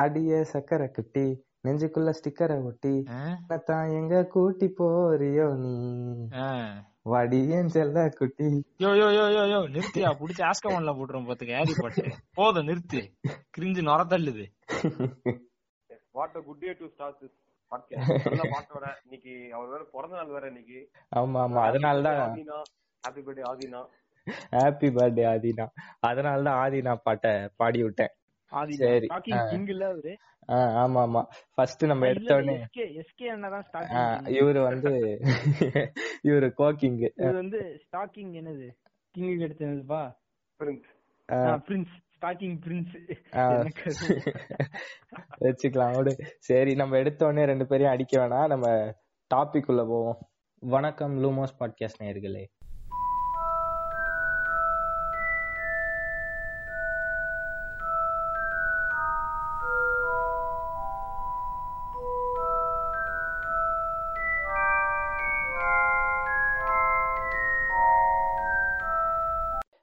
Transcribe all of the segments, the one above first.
அடியே சக்கரை குட்டி நெஞ்சுக்குள்ள ஸ்டிக்கரை ஒட்டி தான் எங்க கூட்டி போறியோ நீ? வடியன் செல்ல குட்டி. யோ யோ யோ யோ யோ நிறுத்தியா? புடிச்சு ஆஸ்கமன்ல போட்டுரும் பாத்துக்க. ஏடி பாட்டு போதும் நிறுத்து. கிரிஞ்சு நொர தள்ளுது. What a good day to start this podcast நல்ல பாட்டோட இன்னைக்கு அவர் வேற பிறந்த நாள் வேற இன்னைக்கு. ஆமா ஆமா. அதனாலதான் Aadhina. Happy birthday Aadhina. Happy birthday Aadhina. அதனாலதான் ஆதினா பாட்டை பாடி விட்டேன் ஆமா ஆமா ஃபர்ஸ்ட் நம்ம எடுத்த உடனே எஸ்கே இவரு வந்து இவரு கோக்கிங் இது வந்து ஸ்டாக்கிங் என்னது? கிங் எடுத்ததுப்பா பிரின்ஸ் பிரின்ஸ் ஸ்டாக்கிங் பிரின்ஸ் வச்சுக்கலாம் விடு. சரி நம்ம எடுத்த உடனே ரெண்டு பேரையும் அடிக்க வேணாம். நம்ம டாபிக் உள்ள போவோம். வணக்கம் லூமோஸ் பாட்காஸ்ட் நேயர்களே.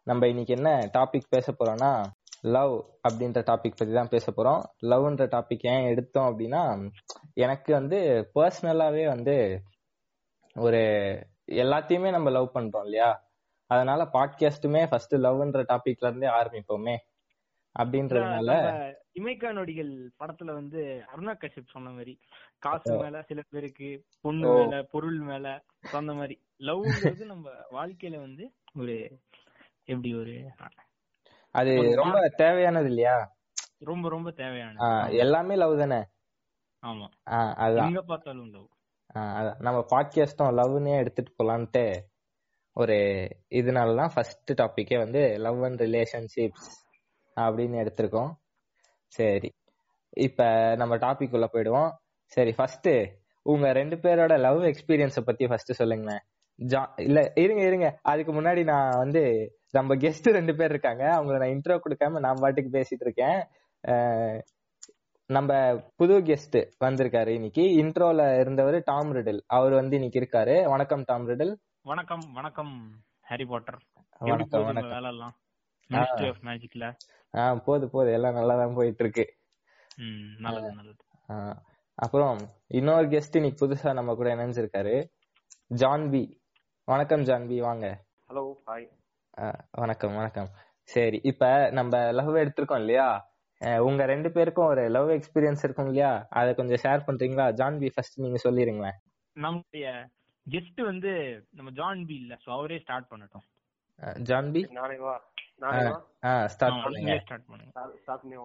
நம்ம இன்னைக்கு என்ன டாபிக் பேச போறோம்னா லவ் அப்படின்ற டாபிக் பத்தி தான் பேச போறோம். லவ்ன்ற டாபிக் ஏன் எடுத்தோம் அப்படின்னா எனக்கு வந்து பர்சனலாவே வந்து ஒரு எல்லாத்தையுமே நம்ம லவ் பண்றோம் இல்லையா? அதனால பாட்காஸ்ட்டுமே ஃபர்ஸ்ட் லவ்ன்ற டாபிக்ல இருந்தே ஆரம்பிப்போமே அப்படின்றதுனால இமைக்கா நொடிகள் படத்துல வந்து அருணா கஷ்யப் சொன்ன மாதிரி காசு மேல சில பேருக்கு பொண்ணு. மேல பொருள் மேல சொன்ன மாதிரி லவ்ங்கிறது நம்ம வாழ்க்கையில வந்து ஒரு எப்படி ஒரு அது ரொம்ப தேவையானது இல்லையா? ரொம்ப ரொம்ப தேவையான ஆஹ் எல்லாமே லவ் தானே? ஆமா. அதுதான். எங்க பார்த்தாலும் லவ். நம்ம பாட்காஸ்டும் லவ்னே எடுத்துட்டு போலான்ட்டு ஒரு இதனாலதான் ஃபர்ஸ்ட் டாபிக்கே வந்து லவ் அண்ட் ரிலேஷன்ஷிப்ஸ் அப்படின்னு எடுத்திருக்கோம். சரி. இப்ப நம்ம டாபிக் உள்ள போயிடுவோம். சரி ஃபர்ஸ்ட் உங்க ரெண்டு பேரோட லவ் எக்ஸ்பீரியன்ஸ பத்தி ஃபர்ஸ்ட் சொல்லுங்களேன். ஜா இல்ல இருங்க இருங்க. அதுக்கு முன்னாடி நான் வந்து நம்ம கெஸ்ட் ரெண்டு பேர் இருக்காங்க. அவங்கள நான் இன்ட்ரோ கொடுக்காம நான் பாட்டுக்கு பேசிட்டு இருக்கேன். நம்ம புது கெஸ்ட் வந்திருக்காரு இன்னைக்கு. இன்ட்ரோல இருந்தவர் டாம் ரிடில். அவர் வந்து இன்னைக்கு இருக்காரு. வணக்கம் டாம் ரிடில். வணக்கம் வணக்கம் ஹாரி பாட்டர். வணக்கம் வணக்கம். ஆஹ் போது போது. எல்லாம் நல்லா தான் போயிட்டு இருக்கு அப்புறம் இன்னொரு கெஸ்ட் இன்னைக்கு புதுசா நம்ம கூட இணைஞ்சிருக்காரு. John B. வணக்கம் ஜான் பி. வாங்க. ஹலோ ஹாய் வணக்கம் வணக்கம். சரி இப்ப நம்ம லவ் எடுத்திருக்கோம் இல்லையா? உங்க ரெண்டு பேருக்கும் ஒரு லவ் எக்ஸ்பீரியன்ஸ் இருக்கும் இல்லையா? அதை கொஞ்சம் ஷேர் பண்றீங்களா? ஜான் பி ஃபர்ஸ்ட் நீங்க சொல்லிருங்களேன். நம்முடைய கெஸ்ட் வந்து நம்ம ஜான் பி இல்ல சோ அவரே ஸ்டார்ட் பண்ணட்டும். ஜான் பி நானே வா நானே வா ஆஹ் ஸ்டார்ட் பண்ணுங்க. ஸ்டார்ட் பண்ணுங்க. ஸ்டார்ட் பண்ணி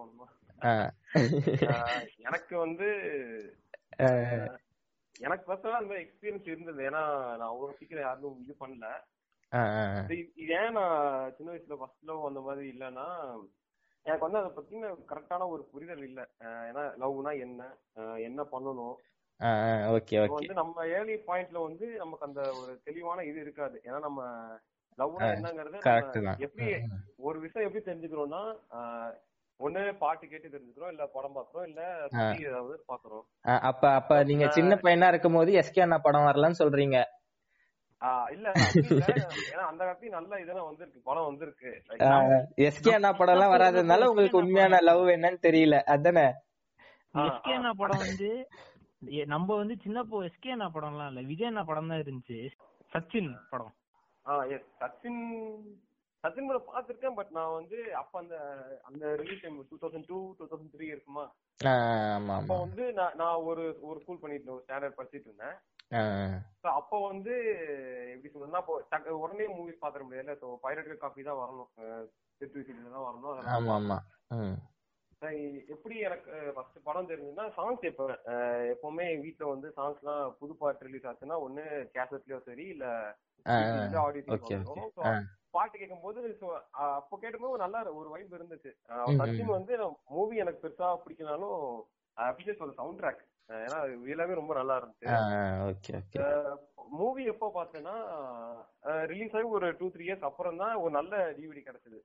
எனக்கு வந்து எனக்கு பர்சனலா அந்த எக்ஸ்பீரியன்ஸ் இருந்தது. ஏன்னா நான் அவ்வளவு சீக்கிரம் யாரும் இது பண்ணல. இது ஏன் நான் சின்ன வயசுல ஃபர்ஸ்ட் லவ் அந்த மாதிரி இல்லைன்னா எனக்கு வந்து அதை பத்தின கரெக்டான ஒரு புரிதல் இல்ல. ஏன்னா லவ்னா என்ன? என்ன பண்ணணும்? ஓகே வந்து நம்ம ஏர்லி பாயிண்ட்ல வந்து நமக்கு அந்த ஒரு தெளிவான இது இருக்காது. ஏன்னா நம்ம லவ்னா என்னங்கறது எப்படி ஒரு விஷயம் எப்படி தெரிஞ்சுக்கிறோம்னா ஒண்ணு பாட்டு கேட்டு தெரிஞ்சுக்கிறோம் இல்ல படம் பாக்குறோம் இல்ல ஏதாவது பாக்குறோம் அப்ப அப்ப நீங்க சின்ன பையனா இருக்கும் போது எஸ்கே அண்ணா படம் வரலன்னு சொல்றீங்க. இல்ல. ஏன்னா அந்த காலத்தையும் நல்ல இதெல்லாம் வந்திருக்கு படம் வந்திருக்கு. எஸ்கே அண்ணா படம் எல்லாம் வராததுனால உங்களுக்கு உண்மையான லவ் என்னன்னு தெரியல. அதானே? எஸ்கே அண்ணா படம் வந்து நம்ம வந்து சின்ன போ எஸ்கே அண்ணா படம்லாம் இல்ல. விஜய் அண்ணா படம் தான் இருந்துச்சு. சச்சின் படம். ஆ எஸ் சச்சின் சச்சின் கூட பாத்திருக்கேன் பட் நான் வந்து அப்ப அந்த அந்த release time two thousand two two thousand three இருக்குமா? அப்போ வந்து நான் நான் ஒரு ஒரு ஸ்கூல் பண்ணிட்டு இருந்தேன், ஒரு ஸ்டாண்டர்ட் படிச்சிட்டு இருந்தேன். அப்போ வந்து எப்படி சொல்றதுன்னா உடனே மூவிஸ் பாத்திர முடியல ஸோ பைரட் காப்பி தான் வரணும். திருப்பி சீரியல் தான் வரணும். ஆமா ஆமா. எப்படி எனக்கு ஃபர்ஸ்ட் படம் தெரிஞ்சதுன்னா சாங்ஸ் அஹ் எப்பவுமே வீட்ல வந்து சாங்ஸ்லாம் புது பாட்டு ரிலீஸ் ஆச்சுன்னா ஒண்ணு கேசட்லயோ சரி இல்ல பாட்டு கேட்கும்போது so, அஹ் அப்போ கேட்டும்போது ஒரு நல்ல ஒரு வைப் இருந்துச்சு. சச்சின் வந்து மூவி எனக்கு பெருசா பிடிக்கனாலும் அப்ரிஷியேட் ஒரு சவுண்ட் ட்ராக் ஏன்னா எல்லாமே ரொம்ப நல்லா இருந்துச்சு. மூவி எப்போ பார்த்தேன்னா ரிலீஸ் ஆகி ஒரு டூ த்ரீ இயர்ஸ் அப்புறம் தான் ஒரு நல்ல டிவிடி கிடைச்சது.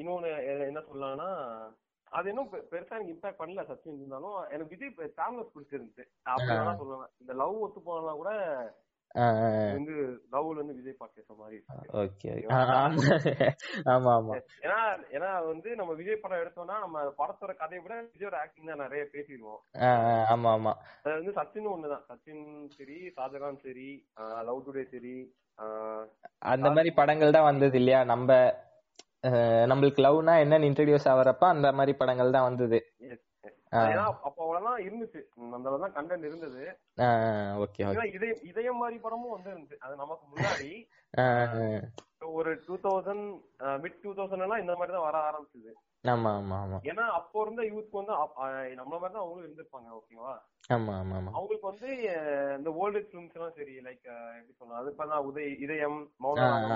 இன்னொன்னு என்ன சொல்லலாம்னா அது இன்னும் பெருசா எனக்கு இம்பாக்ட் பண்ணல சச்சின் இருந்தாலும் எனக்கு விஜய் ஃபேமிலஸ் பிடிச்சிருந்துச்சு. அப்படி சொல்லுவேன் இந்த லவ் ஒத்து போனா கூட வந்து லவ்ல இருந்து விஜய் பாட்டு பேசுற மாதிரி. ஓகே ஆமா ஆமா. ஏன்னா ஏன்னா வந்து நம்ம விஜய் படம் எடுத்தோம்னா நம்ம படத்தோட கதையை விட விஜயோட ஆக்டிங் தான் நிறைய பேசிடுவோம். ஆமா ஆமா. அது வந்து சச்சின் ஒண்ணுதான் சச்சின் சரி ஷாஜகான் சரி லவ் டுடே சரி அந்த மாதிரி படங்கள் தான் வந்தது இல்லையா? நம்ம நம்மளுக்கு லவ்னா என்னன்னு இன்ட்ரடியூஸ் ஆகுறப்ப அந்த மாதிரி படங்கள் தான் வந்தது yes, yes. ஆ. ஏன்னா அப்ப அவ்வளவுதான் இருந்துச்சு. அந்த அளவுதான் கண்டென்ட் இருந்தது. ஓகே மாதிரி படமும் வந்து இருந்துச்சு. அது நமக்கு முன்னாடி ஒரு two thousand mid two thousand எல்லாம் இந்த மாதிரி தான் வர ஆரம்பிச்சது. ஆமா ஆமா ஆமா. ஏன்னா அப்போ இருந்த யூத்க்கு வந்து நம்மள மாதிரி தான் அவங்களும் இருந்திருப்பாங்க ஓகேவா ஆமா ஆமா ஆமா. அவங்களுக்கு வந்து இந்த ஓல்டு ஃபிலிம்ஸ் எல்லாம் சரி லைக் எப்படி சொல்லலாம் அது இப்ப உதய் இதயம் மௌனம்.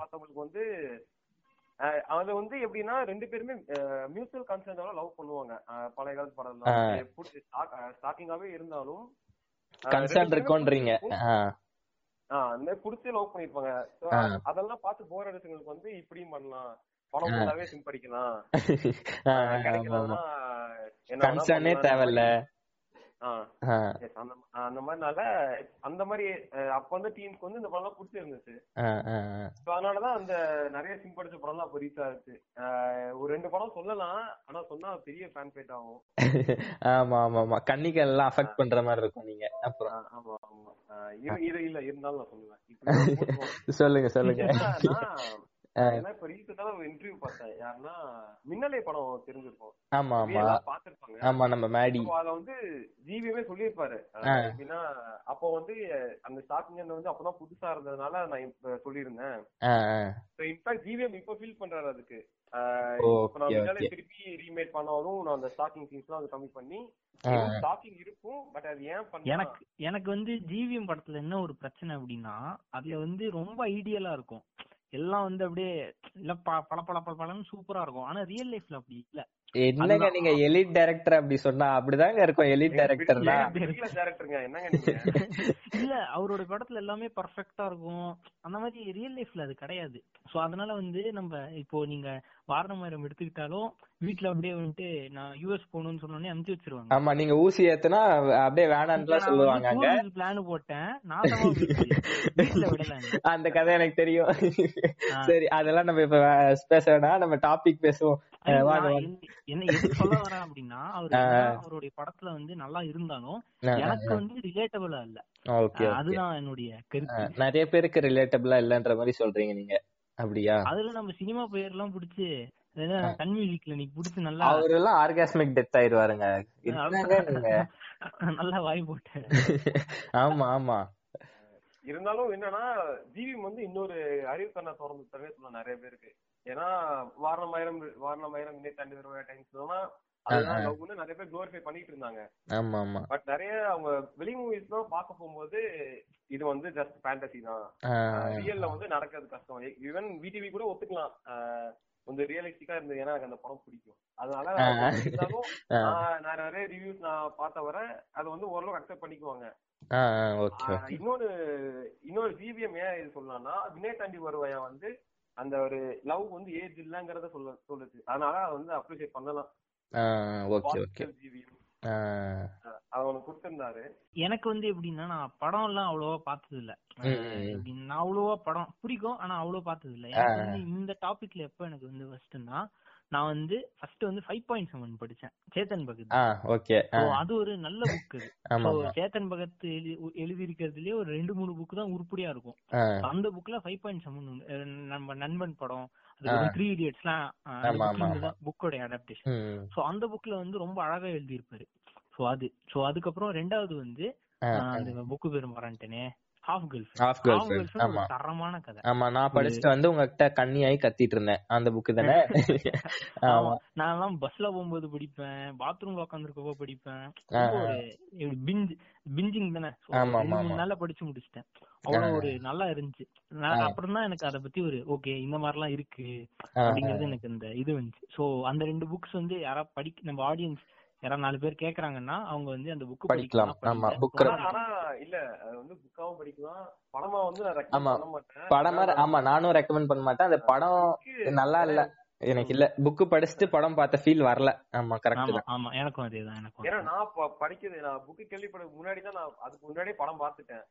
பார்த்தவங்களுக்கு வந்து அது வந்து எப்படின்னா ரெண்டு பேருமே மியூச்சுவல் கன்சர்னால லவ் பண்ணுவாங்க. பழைய காலத்து படம் ஆ. ஸ்டார்டிங்காவே இருந்தாலும் கன்சர்ன் இருக்கோன்றீங்க. அந்த புடிச்சு லவ் பண்ணிருப்பாங்க. அதெல்லாம் பார்த்து போர் அடிச்சவங்களுக்கு வந்து இப்படியும் பண்ணலாம். பணம் ஃபுல்லாவே சிம்படிக்கலாம் கன்சர்னே. தேவையில்ல. அந்த மாதிரினால அந்த மாதிரி அப்ப வந்து டீமுக்கு வந்து இந்த படம் எல்லாம் பிடிச்சிருந்துச்சு அதனாலதான் அந்த நிறைய சிம்படிச்ச படம் எல்லாம் அப்ப ரீச் ஆச்சு. ஒரு ரெண்டு படம் சொல்லலாம் ஆனா சொன்னா பெரிய ஃபேன் ஃபைட் ஆகும். ஆமா ஆமா ஆமா. கண்ணிகள் எல்லாம் அஃபெக்ட் பண்ற மாதிரி இருக்கும் நீங்க அப்புறம். ஆமா ஆமா. இது இல்ல இருந்தாலும் நான் சொல்லுவேன். சொல்லுங்க சொல்லுங்க. ஏன்னா, இப்ப ரீசெண்டா ஒரு இன்டர்வியூ பார்த்தேன். யாருன்னா மின்னலே படம் தெரிஞ்சிருக்கும். ஆமா ஆமா. பாத்திருப்பாங்க ஆமா நம்ம மேடி. So, அத வந்து ஜிவியுமே சொல்லியிருப்பாரு. எப்படின்னா அப்போ வந்து அந்த ஸ்டார்டிங் வந்து அப்பதான் புதுசா இருந்ததுனால நான் இப்ப சொல்லியிருந்தேன். இன்ஃபேக்ட் ஜிவிஎம் இப்ப ஃபீல் பண்றாரு அதுக்கு. இப்ப நான் மின்னலே. திருப்பி ரீமேக் பண்ணாலும் நான் அந்த ஸ்டார்டிங் சீன்ஸ் எல்லாம் கம்மி பண்ணி ஆ. ஸ்டார்டிங் இருக்கும் பட் அது ஏன் பண்ணா? எனக்கு எனக்கு வந்து ஜிவிஎம் படத்துல என்ன ஒரு பிரச்சனை அப்படின்னா அதுல வந்து ரொம்ப ஐடியலா இருக்கும். எல்லாம் வந்து அப்படியே இல்ல ப- பல பல பல பலன்னு சூப்பரா இருக்கும். ஆனா ரியல் லைஃப்ல அப்படி இல்ல. என்னங்க. நீங்க எலிட் டைரக்டர் அப்படி சொன்னா அப்படிதாங்க இருக்கும் எலிட் டைரக்டர்னா டேரக்டருங்க என்னங்க நீங்க? இல்ல அவரோட படத்துல எல்லாமே பர்ஃபெக்ட்டா இருக்கும். அந்த மாதிரி ரியல் லைஃப்ல அது கிடையாது. சோ அதனால வந்து நம்ம இப்போ நீங்க வாரணமாயிரம் எடுத்துக்கிட்டாலும் வீட்ல அப்படியே வந்துட்டு நான் யூஎஸ் போகணும்னு சொன்னோடனே அனுப்பிச்சு வச்சிருவாங்க. ஆமா நீங்க ஊசி ஏத்துனா அப்படியே வேணான்னுலாம் சொல்லுவாங்க அங்க. பிளான் போட்டேன். விடல அந்த கதை எனக்கு தெரியும். சரி அதெல்லாம் நம்ம இப்ப பேச வேணாம். நம்ம டாபிக் பேசுவோம். என்ன எதுக்கு சொல்ல வரேன் அப்படின்னா அவர் அவருடைய படத்துல வந்து நல்லா இருந்தாலும் எனக்கு வந்து ரிலேட்டபிளா இல்ல. அதுதான் என்னுடைய கருத்து. நிறைய பேருக்கு ரிலேட்டபிளா இல்லன்ற மாதிரி சொல்றீங்க நீங்க. அப்படியா? அதுல நம்ம சினிமா பெயர் எல்லாம் புடிச்சு சன் மியூசிக்ல நீ புடிச்சு நல்லா அவரெல்லாம் ஆர்காஸ்மிக் டெத் ஆயிருவாருங்க நல்லா வாய் போட்டு. ஆமா ஆமா. இருந்தாலும் என்னன்னா ஜிவிஎம் வந்து இன்னொரு அறிவு கண்ணை திறந்து தரவே சொல்லலாம் நிறைய பேருக்கு. ஏன்னா வாரணமாயிரம் வாரணமாயிரம் இன்னே தாண்டி வருவ டைம்ஸ் அதுதான் லவ்னு நிறைய பேர் குளோரிஃபை பண்ணிட்டு இருந்தாங்க. ஆமா ஆமா பட் நிறைய அவங்க வெளி மூவிஸ் தான் பார்க்க போகும்போது இது வந்து ஜஸ்ட் ஃபேண்டசி தான். ரியல்ல வந்து நடக்கிறது கஷ்டம். ஈவன் விடிவி கூட ஒத்துக்கலாம். கொஞ்சம் ரியலிஸ்டிக்கா இருந்தது. ஏன்னா எனக்கு அந்த படம் பிடிக்கும். அதனால நான் நிறைய ரிவ்யூஸ் நான் பார்த்த வர அதை வந்து ஓரளவு அக்செப்ட் பண்ணிக்குவாங்க. இன்னொன்னு இன்னொரு ஜிவிஎம் ஏன் இது சொல்லலாம்னா வினய் தாண்டி வருவாயா வந்து அந்த ஒரு லவ் வந்து ஏஜ் இல்லங்கறத சொல்ல சொல்லுது அதனால அதை வந்து அப்ரிஷியேட் பண்ணலாம். ஓகே ஓகே அவனுக்கு கொடுத்திருந்தாரு. எனக்கு வந்து எப்படின்னா நான் படம் எல்லாம் அவ்வளவா பார்த்தது இல்ல நான் அவ்வளவா படம் பிடிக்கும் ஆனா அவ்வளவு பார்த்தது இல்ல எனக்கு வந்து இந்த டாபிக்ல எப்ப எனக்கு வந்து ஃபர்ஸ்ட்னா நான் வந்து ஃபர்ஸ்ட் வந்து ஃபைவ் பாயிண்ட் செவன் படிச்சேன். சேத்தன் பகத் ஓகே அது ஒரு நல்ல புக் அது. சேத்தன் பகத் எழுதி இருக்கிறதுலயே ஒரு ரெண்டு மூணு புக் தான் உருப்படியா இருக்கும். அந்த புக்ல ஃபைவ் பாயிண்ட் செவன் நம்ம நண்பன் படம் ஆ. த்ரீ இடியட்ஸ்லாம். புக்கோட அடாப்டேஷன் சோ அந்த புக்ல வந்து ரொம்ப அழகா எழுதியிருப்பாரு. சோ அது. சோ அதுக்கப்புறம் ரெண்டாவது வந்து அந்த புக்கு பேர் மறந்துட்டேனே. ஹாஃப் கேர்ள் ஆமா. தரமான கதை. ஆமா நான் படிச்சுட்டு வந்து உங்ககிட்ட கண்ணியாயி கத்திட்டு இருந்தேன் அந்த புக்கு தானே? ஆமா. நான் எல்லாம் பஸ்ல போகும்போது படிப்பேன். பாத்ரூம்ல உட்காந்துருக்கப்போ படிப்பேன். பிஞ்ச் பிஞ்சிங் தானே. நாள்ல படிச்சு முடிச்சிட்டேன். அவ்வளவு. ஒரு நல்லா இருந்துச்சு. அப்புறம் தான் எனக்கு அத பத்தி ஒரு ஓகே இந்த மாதிரி எல்லாம் இருக்கு அப்படிங்கறது எனக்கு இந்த இது வந்துச்சு. சோ அந்த ரெண்டு புக்ஸ் வந்து யாரா படிக்க நம்ம ஆடியன்ஸ் யாரா நாலு பேர் கேக்குறாங்கன்னா அவங்க வந்து அந்த புக் படிக்கலாம். ஆமா, book ஆனா இல்ல அது வந்து புக்காவும் படிக்கலாம். படமா வந்து நான் ஆமா. ரெக்கமெண்ட் பண்ண மாட்டேன். படம் ஆமா நானும் ரெக்கமெண்ட் பண்ண மாட்டேன். அந்த படம் நல்லா இல்ல. எனக்கு இல்ல. புக் படிச்சுட்டு படம் பார்த்த ஃபீல் வரல. ஆமா கரெக்ட் ஆமா தான். ஆமா. எனக்கும் அதேதான் எனக்கும் ஏன்னா நான் படிக்கிறது நான் புக்கு கேள்விப்பட முன்னாடி தான் நான் அதுக்கு முன்னாடியே படம் பார்த்துட்டேன்.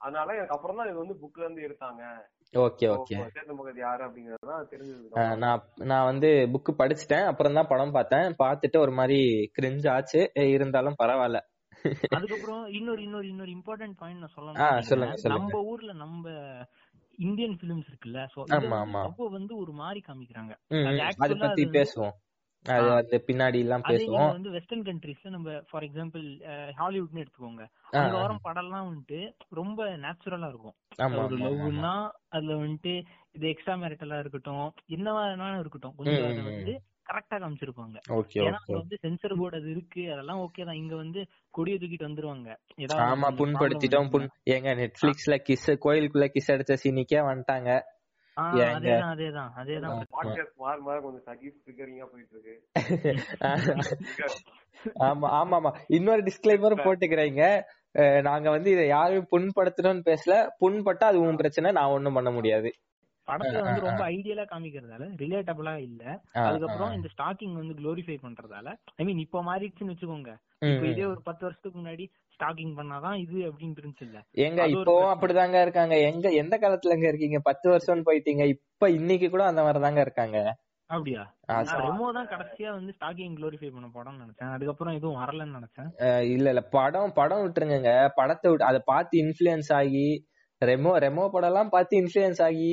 அதனால எனக்கு அப்புறம் தான் இது வந்து புக்ல இருந்து எடுத்தாங்க. Okay okay. யாரு அப்படிங்கறது தான் தெரிஞ்சது நான் நான் வந்து புக் படிச்சுட்டேன். அப்புறம் தான் படம் பார்த்தேன். பார்த்துட்டு ஒரு மாதிரி கிரிஞ்ச் ஆச்சு. இருந்தாலும் பரவாயில்ல. அதுக்கப்புறம் இன்னொரு இன்னொரு இன்னொரு இம்பார்ட்டன்ட் பாயிண்ட் நான் ஆ, சொல்லணும் சொல்லுங்க. நம்ம ஊர்ல நம்ம இந்தியன் பிலிம்ஸ் இருக்குல்ல சோ ஆமா, ஆமா. அப்போ வந்து ஒரு மாதிரி காமிக்கிறாங்க. ம், அது வந்து- பின்னாடி எல்லாம் பேசுவோம். வந்து வெஸ்டர்ன் கண்ட்ரீஸ்ல நம்ம ஃபார் எக்ஸாம்பிள் ஹாலிவுட்னு எடுத்துக்கோங்க. அங்க ஆ. வரும் படம்லாம் வந்துட்டு ரொம்ப நேச்சுரலா இருக்கும். ஒரு லவ்னா அதுல வந்துட்டு இது எக்ஸ்ட்ரா மேரிட்டலா இருக்கட்டும் என்னவா வேணாலும் இருக்கட்டும். கொஞ்சம் அதை வந்து கரெக்டா காமிச்சிருப்பாங்க. ஏன்னா அங்க வந்து சென்சர் போர்டு அது இருக்கு. அதெல்லாம் ஓகே தான். இங்க வந்து கொடிய தூக்கிட்டு வந்துருவாங்க. ஆமா புண்படுத்திட்டோம் புண் ஏங்க நெட்ஃபிளிக்ஸ்ல கிஸ் கோயிலுக்குள்ள கிஸ் அடிச்ச சீனிக்கே வந்துட்டாங்க. இன்னொரு டிஸ்க்ளைமர் போட்டுக்கிறீங்க. நாங்க வந்து இதை யாரையும் புண்படுத்தணும்னு பேசல. புண்பட்டா அது உன் பிரச்சனை நான் ஒண்ணும் பண்ண முடியாது. படத்துல வந்து ரொம்ப ஐடியலா காமிக்கிறதால ரிலேட்டபிளா இல்ல. அதுக்கப்புறம். இந்த ஸ்டாக்கிங் வந்து க்ளோரிஃபை பண்றதால ஐ மீன் இப்ப மாறிடுச்சுன்னு வச்சுக்கோங்க. இப்ப. இதே ஒரு பத்து வருஷத்துக்கு முன்னாடி ஸ்டாக்கிங் பண்ணாதான் இது அப்படின்னு இருந்துச்சு ஒரு இப்பவும். அப்படிதாங்க இருக்காங்க. எங்க எந்த காலத்துலங்க இருக்கீங்க? பத்து வருஷம்னு போயிட்டீங்க. இப்ப இன்னைக்கு கூட அந்த மாதிரிதாங்க இருக்காங்க. அப்படியா? ரெமோ தான் கடைசியா வந்து ஸ்டாக்கிங் க்ளோரிஃபை பண்ண படம்னு நினைச்சேன். அதுக்கப்புறம் எதுவும் வரலன்னு நினைச்சேன். இல்ல இல்ல. படம் படம் விட்டுருங்க படத்தை விட்டு அதை பார்த்து இன்ஃபுளுயன்ஸ் ஆகி ரெமோ ரெமோ படம் எல்லாம் பார்த்து இன்ஃபுளுயன்ஸ் ஆகி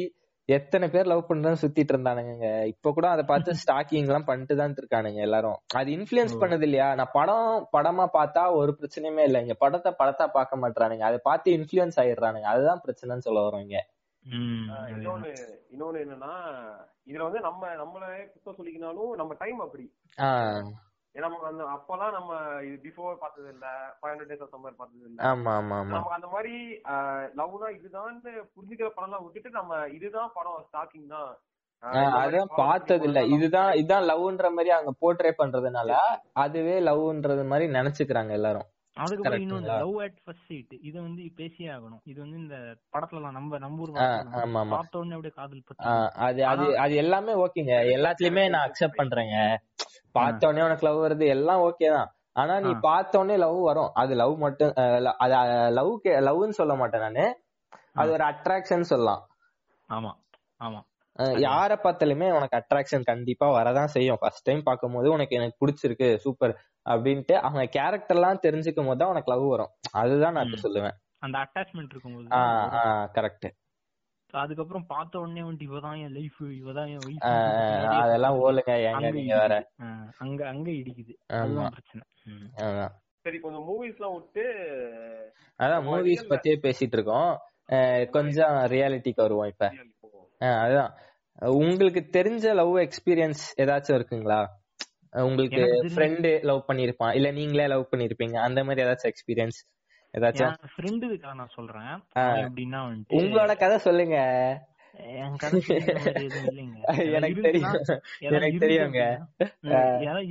எத்தனை பேர் லவ் பண்றேன்னு சுத்திட்டு இருந்தானுங்க இப்ப கூட அதை பார்த்து ஸ்டாக்கிங் எல்லாம் பண்ணிட்டு தான் இருக்கானுங்க எல்லாரும். அது இன்ஃபுளுயன்ஸ் ஓ. பண்ணது இல்லையா நான் படம் படமா பார்த்தா ஒரு பிரச்சனையுமே இல்லைங்க படத்தை படத்தா பார்க்க மாட்டானுங்க அதை பார்த்து இன்ஃபுளுயன்ஸ் ஆயிடுறானுங்க. அதுதான் பிரச்சனைன்னு சொல்ல வரோம் இங்க. இன்னொன்னு இன்னொன்னு என்னன்னா இதுல வந்து நம்ம நம்மளே குத்தம் சொல்லிக்கினாலும் நம்ம டைம் அப்படி. நமக்கு அந்த அப்பெல்லாம் நம்ம இது பிஃபோர் பார்த்தது இல்ல five hundred days of summer பார்த்தது இல்ல ஆமா ஆமா ஆமா. நமக்கு அந்த மாதிரி லவ்னா இதுதான் புரிஞ்சுக்கிற படம்லாம் விட்டுட்டு நம்ம இதுதான் படம் ஸ்டாக்கிங் தான். அதான் படம் பார்த்தது இல்ல இதுதான் இதுதான் லவ்ன்ற மாதிரி அவங்க போர்ட்ரே பண்றதுனால அதுவே லவ்ன்றது மாதிரி நினைச்சுக்கிறாங்க எல்லாரும். அதுக்கப்புறம் கரெக்ட்டுங்களா? லவ் அட் ஃபர்ஸ்ட் சீட் இது வந்து பேசியே ஆகணும். இது வந்து இந்த படத்துலலாம் நம்ம நம்ம ஊர் படத்துல. பார்த்த உடனே அப்படியே காதல் பத்தி அது அது அது எல்லாமே ஓகேங்க. எல்லாத்துலயுமே நான் அக்செப்ட் பண்றேங்க. பார்த்த உடனே உனக்கு லவ் வருது எல்லாம் ஓகே தான். ஆனா நீ. பார்த்த உடனே லவ் வரும். அது லவ் மட்டும் அது லவ் லவ்னு சொல்ல மாட்டேன் நானு. அது ஒரு அட்ராக்ஷன் சொல்லலாம். ஆமா ஆமா. யார பார்த்தாலுமே உனக்கு அட்ராக்ஷன் கண்டிப்பா வரதான் செய்யும். ஃபர்ஸ்ட் டைம் பார்க்கும்போது உனக்கு எனக்கு பிடிச்சிருக்கு சூப்பர் அப்படின்ட்டு அவங்க கேரக்டர் எல்லாம் தெரிஞ்சுக்கும் போது தான் உனக்கு லவ் வரும். அதுதான் நான். சொல்லுவேன். அந்த அட்டாச்மெண்ட் ஆஹ் கரெக்ட் அதுக்கப்புறம் பார்த்த உடனே வந்துட்டு இவதான் என் லைஃப் இவதான் என் wife அதெல்லாம் ஓலுங்க நீங்க வேற. அங்க அங்க இடிக்குது. அதுதான் பிரச்சனை. சரி கொஞ்சம் மூவிஸ் எல்லாம் விட்டு அதான் மூவிஸ் பத்தியே பேசிட்டு இருக்கோம். கொஞ்சம் ரியாலிட்டிக்கு வருவோம் இப்ப. அதான். உங்களுக்கு தெரிஞ்ச லவ் எக்ஸ்பீரியன்ஸ் ஏதாச்சும் இருக்குங்களா? உங்களுக்கு ஃப்ரெண்டு லவ் பண்ணிருப்பான் இல்ல நீங்களே லவ் பண்ணிருப்பீங்க அந்த மாதிரி ஏதாச்சும் எக்ஸ்பீரியன்ஸ் ஏதாச்சும்? நான் சொல்றேன். வந்துட்டு உங்களோட கதை சொல்லுங்க. எனக்கு தெரியும். எனக்கு தெரியுங்க.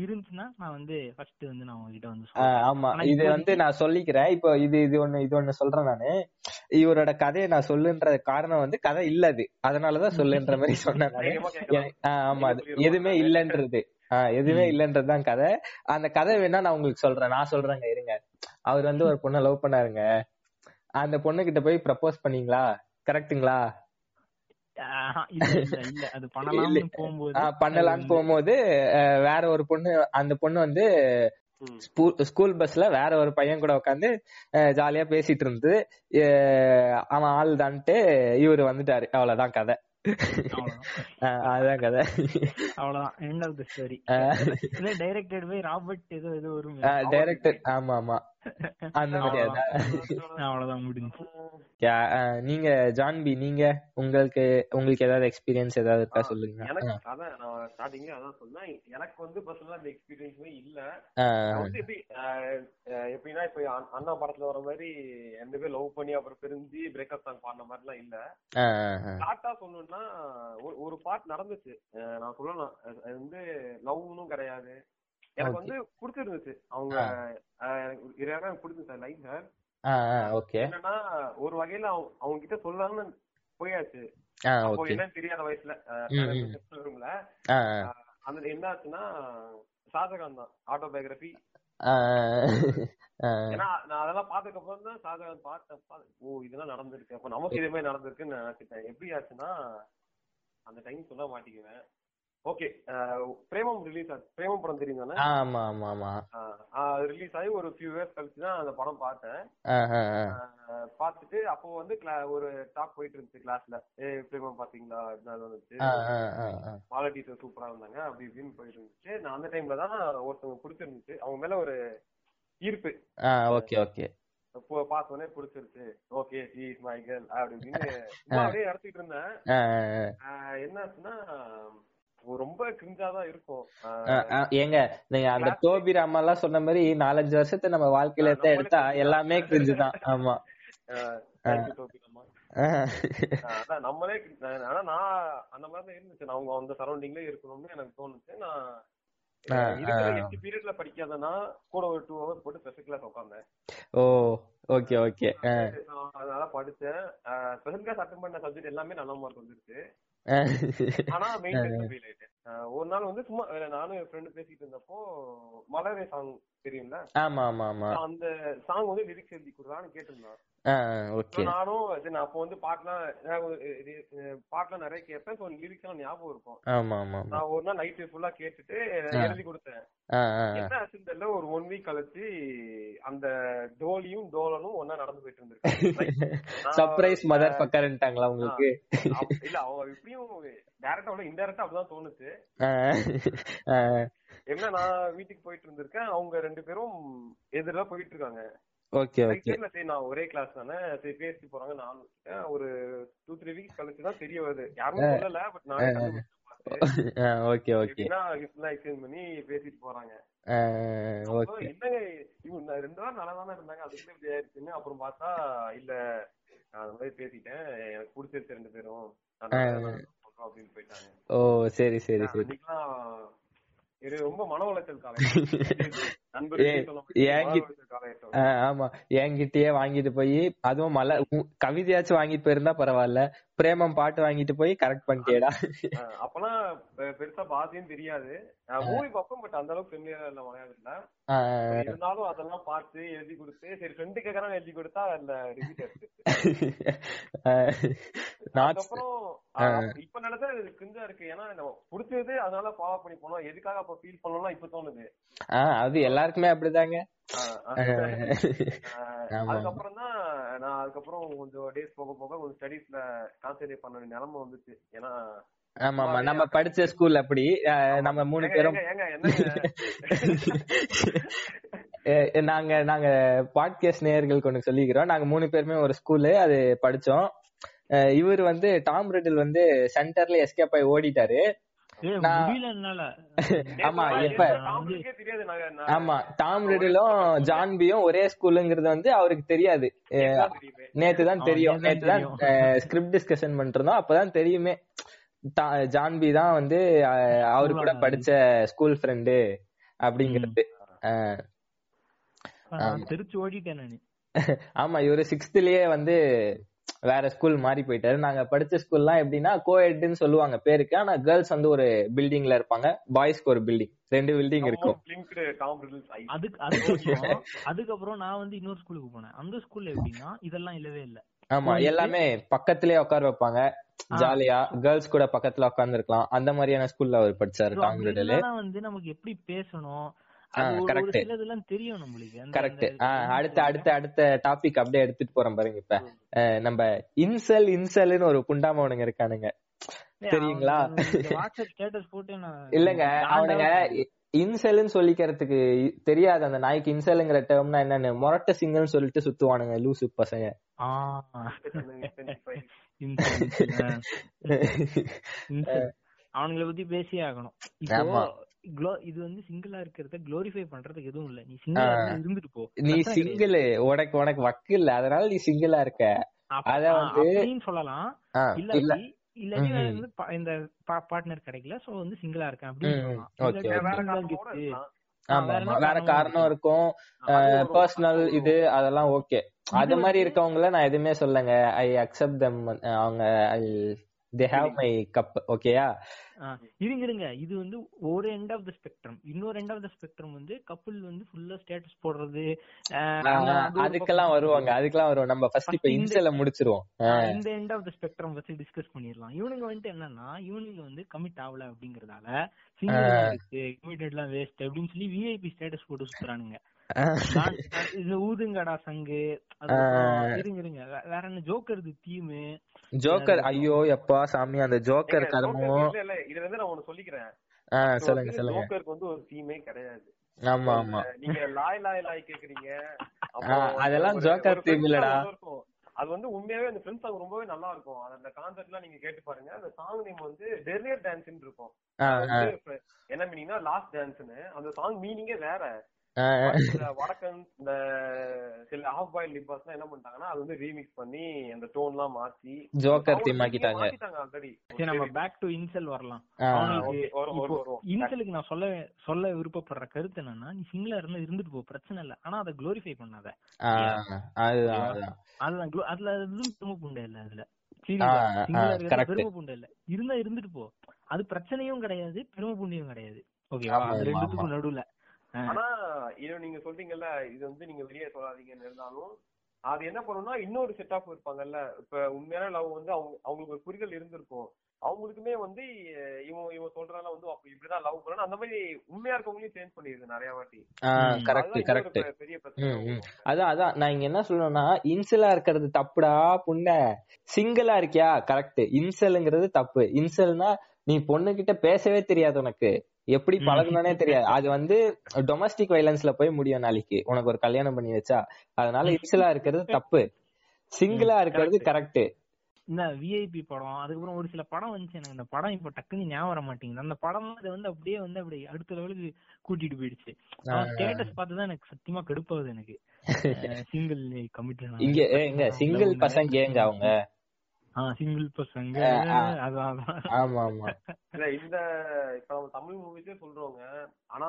இருந்துச்சுன்னா நான் வந்து ஃபர்ஸ்ட் வந்து நான் உங்ககிட்ட வந்து ஆமா. இது வந்து நான் சொல்லிக்கிறேன். இப்போ இது இது ஒண்ணு இது ஒண்ணு சொல்றேன் நானு. இவரோட கதையை நான் சொல்லுன்ற காரணம் வந்து கதை இல்ல அது அதனாலதான் சொல்லுன்ற மாதிரி சொன்னேன் ஆமா. அது. எதுவுமே இல்லன்றது. எதுவுமே. இல்லன்றதுதான் கதை. அந்த கதை வேணா நான் உங்களுக்கு சொல்றேன். நான் சொல்றேங்க இருங்க. அவர் வந்து ஒரு பொண்ணை லவ் பண்ணாருங்க. அந்த பொண்ணு கிட்ட போய் ப்ரப்போஸ் பண்ணீங்களா? கரெக்ட்டுங்களா பண்ணலாம்னு போகும்போது வேற ஒரு பொண்ணு அந்த பொண்ணு வந்து. ஸ்கூல் பஸ்ல வேற ஒரு பையன் கூட உட்காந்து ஜாலியா பேசிட்டு இருந்து அவன் ஆள் தான்ட்டு இவரு வந்துட்டாரு. அவ்வளவுதான் கதை. அதுதான் கதை. அவ்வளவுதான். எண்ட் ஆஃப் த ஸ்டோரி இல்ல டைரக்டட் பை ராபர்ட் ஏதோ ஏதோ வரும் டைரக்டர் ஆமா ஆமா. அந்த அவ்வளவுதான் முடிஞ்சு நீங்க ஜான்பி நீங்க உங்களுக்கு உங்களுக்கு ஏதாவது எக்ஸ்பீரியன்ஸ் ஏதாவது இருக்கா சொல்லுங்க. எனக்கு அதான் நான் ஸ்டார்டிங்ல அதான் சொன்னேன். எனக்கு வந்து பர்சனலா இந்த எக்ஸ்பீரியன்ஸுமே இல்ல. வந்து எப்படி எப்படின்னா இப்ப அண்- அண்ணா படத்துல வர மாதிரி ரெண்டு பேர் லவ் பண்ணி அப்புறம் பிரிஞ்சு பிரேக்கப் சாங் பாடின மாதிரி எல்லாம் இல்ல ஷார்ட்டா சொல்லணும்னா ஒரு- பார்ட் நடந்துச்சு. நான் சொல்லலாம் அது வந்து லவ்னும் கிடையாது. எனக்கு. வந்து பிடிச்சிருந்துச்சு. அவங்க எனக்கு பிடிச்சிருந்துச்சு. லைஃப் அஹ் அஹ் ஓகே என்னன்னா ஒரு வகையில அவங்க கிட்ட சொல்லலாம்னு போயாச்சு. அப்போ தெரியாத வயசுல. ரூம்ல அந்த என்ன ஆச்சுன்னா ஷாஜகான் தான் ஆட்டோபயோகிராஃபி ஆ ஆ ஏன்னா நான் அதெல்லாம் பார்த்ததுக்கு அப்புறம் தான் ஷாஜகான் பார்த்தேன். ஓ இதெல்லாம் நடந்திருக்கு. அப்ப நமக்கு இதே மாதிரி நடந்திருக்குன்னு நினைச்சிட்டேன் எப்படி ஆச்சுன்னா அந்த டைம் சொல்ல மாட்டேங்குவேன் ஓகே பிரேமம் ரிலீஸ் ஆச்சு பிரேமம் படம் தெரியும் தானே? ஆமா ஆமா ஆமா. ரிலீஸ் ஆகி ஒரு ஃபியூ இயர்ஸ் கழிச்சு தான் அந்த படம் பார்த்தேன். பார்த்துட்டு அப்போ வந்து ஒரு டாக் போயிட்டு இருந்துச்சு கிளாஸ்ல ஏ பிரேமம் பாத்தீங்களா இதனால வந்துச்சு. மாலை டீச்சர் சூப்பரா இருந்தாங்க அப்படி இப்படின்னு போயிட்டு இருந்துச்சு. நான் அந்த டைம்ல தான் ஒருத்தவங்க பிடிச்சிருந்துச்சு. அவங்க மேல ஒரு ஈர்ப்பு. ஓகே ஓகே பார்த்தோன்னே பிடிச்சிருச்சு. ஓகே இஸ் மை கேர்ள் அப்படி இப்படின்னு சும்மா அப்படியே நடத்திட்டு இருந்தேன். ஆ, ரொம்ப கிரிஞ்சா தான் இருக்கும். ஏங்க நீங்க அந்த டோபி ராமா எல்லாம் சொன்ன மாதிரி நாலஞ்சு வருஷத்தை நம்ம வாழ்க்கையில எடுத்தா எடுத்தா எல்லாமே கிரிஞ்சு தான். ஆமா. நம்மளே ஆனா நான் அந்த மாதிரி தான் இருந்துச்சு அவங்க அந்த சரௌண்டிங்ல இருக்கணும்னு எனக்கு தோணுச்சு. நான். எட்டு பீரியட்ல படிக்காதனா கூட ஒரு டூ ஹவர்ஸ் போட்டு ஸ்பெஷல் கிளாஸ் உட்காந்தேன் ஓ ஓகே ஓகே. அதனால படிச்சேன். ஸ்பெஷல் கிளாஸ் அட்டன் பண்ண சப்ஜெக்ட் எல்லாமே நல்ல மார்க் வந்துருச்சு. ஆனா மெயின் ஆயிட்டேன் ஒரு நாள் வந்து சும்மா வேற நானும் என் ஃப்ரெண்டு பேசிட்டு இருந்தப்போ மலரே சாங் தெரியும்ல? ஆமா ஆமா ஆமா. அந்த சாங் வந்து லிரிக்ஸ் எழுதி கொடுறான்னு கேட்டிருந்தான். நானும் சரி நான் அப்போ வந்து பாட்டுலாம் பாட்டுலாம் நிறைய கேட்பேன். ஸோ லிரிக்ஸ் எல்லாம் ஞாபகம் இருக்கும். ஆமா ஆமா நான் ஒரு நாள் நைட்டு ஃபுல்லா கேட்டுட்டு எழுதி கொடுத்தேன். என்ன ஆச்சுன்னு ஒரு ஒன் வீக் கழிச்சு அந்த டோலியும் டோலனும் ஒன்னா நடந்து போயிட்டு இருந்திருக்கு. சர்ப்ரைஸ் மதர் பக்கர்ன்ட்டாங்களா உங்களுக்கு? இல்ல அவங்க இப்படியும் டைரக்டா அவ்வளவு இன்டைரக்டா அப்படிதான் தோணுச்சு. என்ன நான் வீட்டுக்கு போயிட்டு இருந்திருக்கேன். அவங்க ரெண்டு பேரும் எதிராக போயிட்டு இருக்காங்க. Okay okay. சரி நான் ஒரே கிளாஸ் தானே. சரி பேசிட்டு போறாங்க. விட்டுட்டேன். ஒரு டூ த்ரீ வீக்ஸ் கழிச்சு தான் தெரிய வருது. யாருமே சொல்லல பட் நானே ஓகே ஓகே. எக்ஸ்சேஞ்ச் பண்ணி பேசிட்டு போறாங்க. என்னங்க இவங்க ரெண்டு வாரம் நல்லா தானே இருந்தாங்க. அதுக்குள்ள இப்படி ஆயிடுச்சுன்னு அப்புறம் பார்த்தா இல்ல நான் அந்த மாதிரி பேசிட்டேன். எனக்கு பிடிச்சிருச்சு ரெண்டு பேரும். நான் அப்படின்னு போயிட்டாங்க. ஓ சரி சரி சரி. ரொம்ப மன உளைச்சல் காலம் ஆமா. என்கிட்டயே வாங்கிட்டு போய் அதுவும் மலை கவிதையாச்சும் வாங்கிட்டு போயிருந்தா பரவாயில்ல. பிரேமம் பாட்டு வாங்கிட்டு போய் கரெக்ட் பண்ணிட்டேடா பெ- பெருசா பாதியும் தெரியாது. மூவி பார்ப்போம் பட் அந்த அளவுக்கு ஃபெமிலியரா இல்ல மலையாளத்துல. இருந்தாலும் அதெல்லாம் பார்த்து எழுதி கொடுத்து சரி ஃப்ரெண்டு கேக்குறான்னு எழுதி கொடுத்தா அதுல ரிப்பீட் அதுக்கப்புறம் இப்ப நினைச்சா இது கிஞ்சா இருக்கு. ஏன்னா பிடிச்சது அதனால ஃபாலோ பண்ணி போனோம் எதுக்காக அப்ப ஃபீல் பண்ணணும்னா இப்ப தோணுது. அது எல்லாருக்குமே அப்படிதாங்க. அதுக்கப்புறம் தான் நான் அதுக்கப்புறம் கொஞ்சம் டேஸ் போக போக கொஞ்சம் ஸ்டடீஸ்ல கான்சென்ட்ரேட் பண்ண வேண்டிய நிலைமை வந்துச்சு. ஏன்னா ஆமா ஆமா. நம்ம படிச்ச ஸ்கூல் அப்படி. நம்ம மூணு பேரும் நாங்க நாங்க பாட்காஸ்ட் நேயர்களுக்கு ஒண்ணு சொல்லிக்கிறோம். நாங்க மூணு பேருமே ஒரு ஸ்கூலு அது படிச்சோம். இவர் வந்து டாம் ரெட்டில் வந்து சென்டர்ல எஸ்கேப் ஆகி ஓடிட்டாரு. ஆமா இப்ப ஆமா டாம் ஜான்பியும் ஒரே ஸ்கூலுங்கிறது வந்து அவருக்கு தெரியாது. அஹ் தான் தெரியுமே. நேத்து தான் அவன் தெரியும். நேத்து தான் நேத்து தான் ஸ்கிரிப்ட் டிஸ்கஷன் பண்ணிட்டு இருந்தோம் அப்பதான் தெரியுமே. ஜான்பி தான் வந்து அவரு கூட படிச்ச ஸ்கூல் ஃப்ரெண்டு அப்படிங்கிறது. தெரிச்சு ஓடிட்டேன் ஆமா இவரு சிக்ஸ்த்லயே வந்து வேற ஸ்கூல் மாறி போயிட்டாரு. நாங்க படிச்ச ஸ்கூல்லாம் எப்படின்னா கோஎட்னு சொல்லுவாங்க பேருக்கு. ஆனா கேர்ள்ஸ் வந்து ஒரு பில்டிங்ல இருப்பாங்க. பாய்ஸ்க்கு ஒரு பில்டிங் ரெண்டு பில்டிங் இருக்கும். அதுக்கப்புறம் நான் வந்து இன்னொரு ஸ்கூலுக்கு போனேன். அந்த ஸ்கூல்ல எப்படின்னா இதெல்லாம் இல்லவே இல்ல. ஆமா எல்லாமே பக்கத்திலே உட்கார வைப்பாங்க. ஜாலியா. கேர்ள்ஸ் கூட பக்கத்துல உட்கார்ந்து இருக்கலாம் அந்த மாதிரியான ஸ்கூல்ல அவர் படிச்சாரு இல்லைன்னா வந்து நமக்கு எப்படி பேசணும்? கரெக்ட் அடுத்த அடுத்த அடுத்த டாபிக் அப்படியே எடுத்துட்டு போறோம் பாருங்க இப்ப. அஹ், நம்ம இன்சல் இன்சல்னு ஒரு புண்டாமவனுங்க இருக்கானுங்க. தெரியுங்களா? இல்லங்க அவனுங்க. இன்சல்னு சொல்லிக்கிறதுக்கு தெரியாது. அந்த நாய்க்கு இன்சல்ங்கிற டேர்ம்னா என்னன்னு மொரட்ட சிங்கல்னு சொல்லிட்டு சுத்துவானுங்க லூசு பசங்க. அவனுங்கள பத்தி பேசியே ஆகணும். இது வந்து சிங்கிளா இருக்கிறத குளோரிஃபை பண்றதுக்கு எதுவும் இல்ல. நீ சிங்கிளா இருந்துட்டு போ. நீ. சிங்கிள் உனக்கு உனக்கு வக்கு இல்ல. அதனால நீ சிங்கிளா இருக்க. அத வந்து- சொல்லலாம். இல்ல இல்லாட்டி ம், ம். வந்து பா- இந்த பார்ட்னர் கிடைக்கல. சோ வந்து சிங்கிளா இருக்கேன் அப்படின்னு ஆமா வேற காரணம் இருக்கும். பர்சனல் இது அதெல்லாம் ஓகே அது மாதிரி இருக்கவங்கள நான் எதுவுமே சொல்லங்க ஐ அக்செப்ட் தம் அவங்க I they have my cup ஓகேயா இருங்க இருங்க இது வந்து ஒரு எண்ட் ஆஃப் த ஸ்பெக்ட்ரம் இன்னொரு எண்ட் ஆஃப் த ஸ்பெக்ட்ரம் வந்து கப்புள் வந்து ஃபுல்லா ஸ்டேட்டஸ் போடுறது அதுக்கெல்லாம் வருவாங்க. அதுக்கெல்லாம் வருவோம் நம்ம ஃபர்ஸ்ட் இப்ப இன்சல முடிச்சிருவோம். இந்த எண்ட் ஆஃப் த ஸ்பெக்ட்ரம் வச்சு டிஸ்கஸ் பண்ணிடலாம். இவனுங்க வந்துட்டு என்னன்னா இவனுங்க வந்து கமிட் ஆகல அப்படிங்கறதால சிங்கிள் கமிட்டட்லாம் வேஸ்ட் அப்படின்னு சொல்லி விஐபி ஸ்டேட்டஸ் போட்டு சுத்துறானுங்க. ஊதுங்கடா சங்கு. இருங்க இருங்க. வேற என்ன ஜோக்கர் தீமு ஜோக்கர் ஐயோ எப்பா சாமி அந்த ஜோக்கர் கர்மம் இல்ல, இல்ல, இதுல இருந்து நான் ஒண்ணு சொல்லிக்கிறேன். சொல்லுங்க சொல்லுங்க. ஜோக்கருக்கு வந்து ஒரு தீமே கிடையாது. ஆமா ஆமா. நீங்க லாய் லாய் லாய் கேக்குறீங்க. அதெல்லாம் ஜோக்கர் theme இல்லடா. இருக்கும். அது வந்து உண்மையாவே அந்த ஃப்ரெண்ட்ஸ் சாங் ரொம்பவே நல்லா இருக்கும். அந்த கான்செப்ட்லாம் நீங்க கேட்டு பாருங்க. அந்த சாங் நேம் வந்து டெரியர் டான்ஸ்னு இருக்கும். என்ன மீனிங்னா லாஸ்ட் டான்ஸ்னு அந்த சாங் மீனிங்கே வேற. வடக்கன் இந்த சில ஹாஃப் பாயில் லிப்பாஸ் என்ன பண்ணிட்டாங்கன்னா அது வந்து ரீமிக்ஸ் பண்ணி அந்த டோன் எல்லாம் மாத்தி ஜோக்கர் தீம் ஆக்கிட்டாங்க. சரி நம்ம பேக் டு இன்செல் வரலாம். இன்செலுக்கு நான் சொல்ல சொல்ல விருப்பப்படுற கருத்து என்னன்னா நீ சிங்கிளா இருந்தா இருந்துட்டு போ பிரச்சனை இல்ல. ஆனா அதை குளோரிஃபை பண்ணாத. அதுதான் அதுதான். அதுதான் glo- அதுல எதுவும் பெருமை புண்டை இல்ல அதுல. பெருமை புண்டை இல்ல. இருந்தா இருந்துட்டு போ. அது பிரச்சனையும் கிடையாது பெருமை புண்டையும் கிடையாது. ஓகேவா ரெண்டுத்துக்கும் நடுவுல. ஆனா இது நீங்க சொல்றீங்கல்ல இது வந்து நீங்க வெளியே சொல்லாதீங்கன்னு இருந்தாலும் அது என்ன பண்ணும்னா இன்னொரு செட் ஆஃப் இருப்பாங்கல்ல இப்ப உண்மையான லவ் வந்து அவங்க அவங்களுக்கு ஒரு புரிதல் இருந்திருக்கும். அவங்களுக்குமே வந்து இவன் இவன் சொல்றால வந்து அப்படி இப்படிதான் லவ் பண்ணணும். அந்த மாதிரி உண்மையா இருக்கவங்களையும் சேஞ்ச் பண்ணிடுது நிறைய வாட்டி. கரெக்ட் கரெக்ட் பெரிய பிரச்சனை. அதான் அதான். நான் இங்க என்ன சொல்லணும்னா இன்சலா இருக்கிறது தப்புடா புண்ண? சிங்கிளா இருக்கியா? கரெக்ட் இன்சல்ங்கிறது தப்பு. இன்சல்னா நீ பொண்ணு கிட்ட பேசவே தெரியாது உனக்கு. எப்படி. பழகணும்னே தெரியாது. அது வந்து டொமஸ்டிக் வைலன்ஸ்ல போய் முடியும் நாளைக்கு. உனக்கு ஒரு கல்யாணம் பண்ணி வச்சா. அதனால இன்சலா இருக்கிறது தப்பு. சிங்கிளா இருக்கிறது கரெக்ட் இந்த விஐபி படம் அதுக்கப்புறம் ஒரு சில படம் வந்துச்சு எனக்கு. அந்த படம் இப்ப டக்குன்னு ஞாபகம் வர மாட்டேங்குது. அந்த படம் அது வந்து அப்படியே வந்து அப்படி அடுத்த லெவலுக்கு கூட்டிட்டு போயிடுச்சு. ஸ்டேட்டஸ் பார்த்துதான் எனக்கு சத்தியமா கடுப்பாகுது எனக்கு. சிங்கிள் கமிட்டட் இங்க சிங்கிள் பசங்க கேங்க அவங்க? சிங்கிள் பசங்க ஆ. அதான் ஆமா ஆமா. இல்ல இந்த இப்ப நம்ம தமிழ் மூவிஸே சொல்றோங்க ஆனா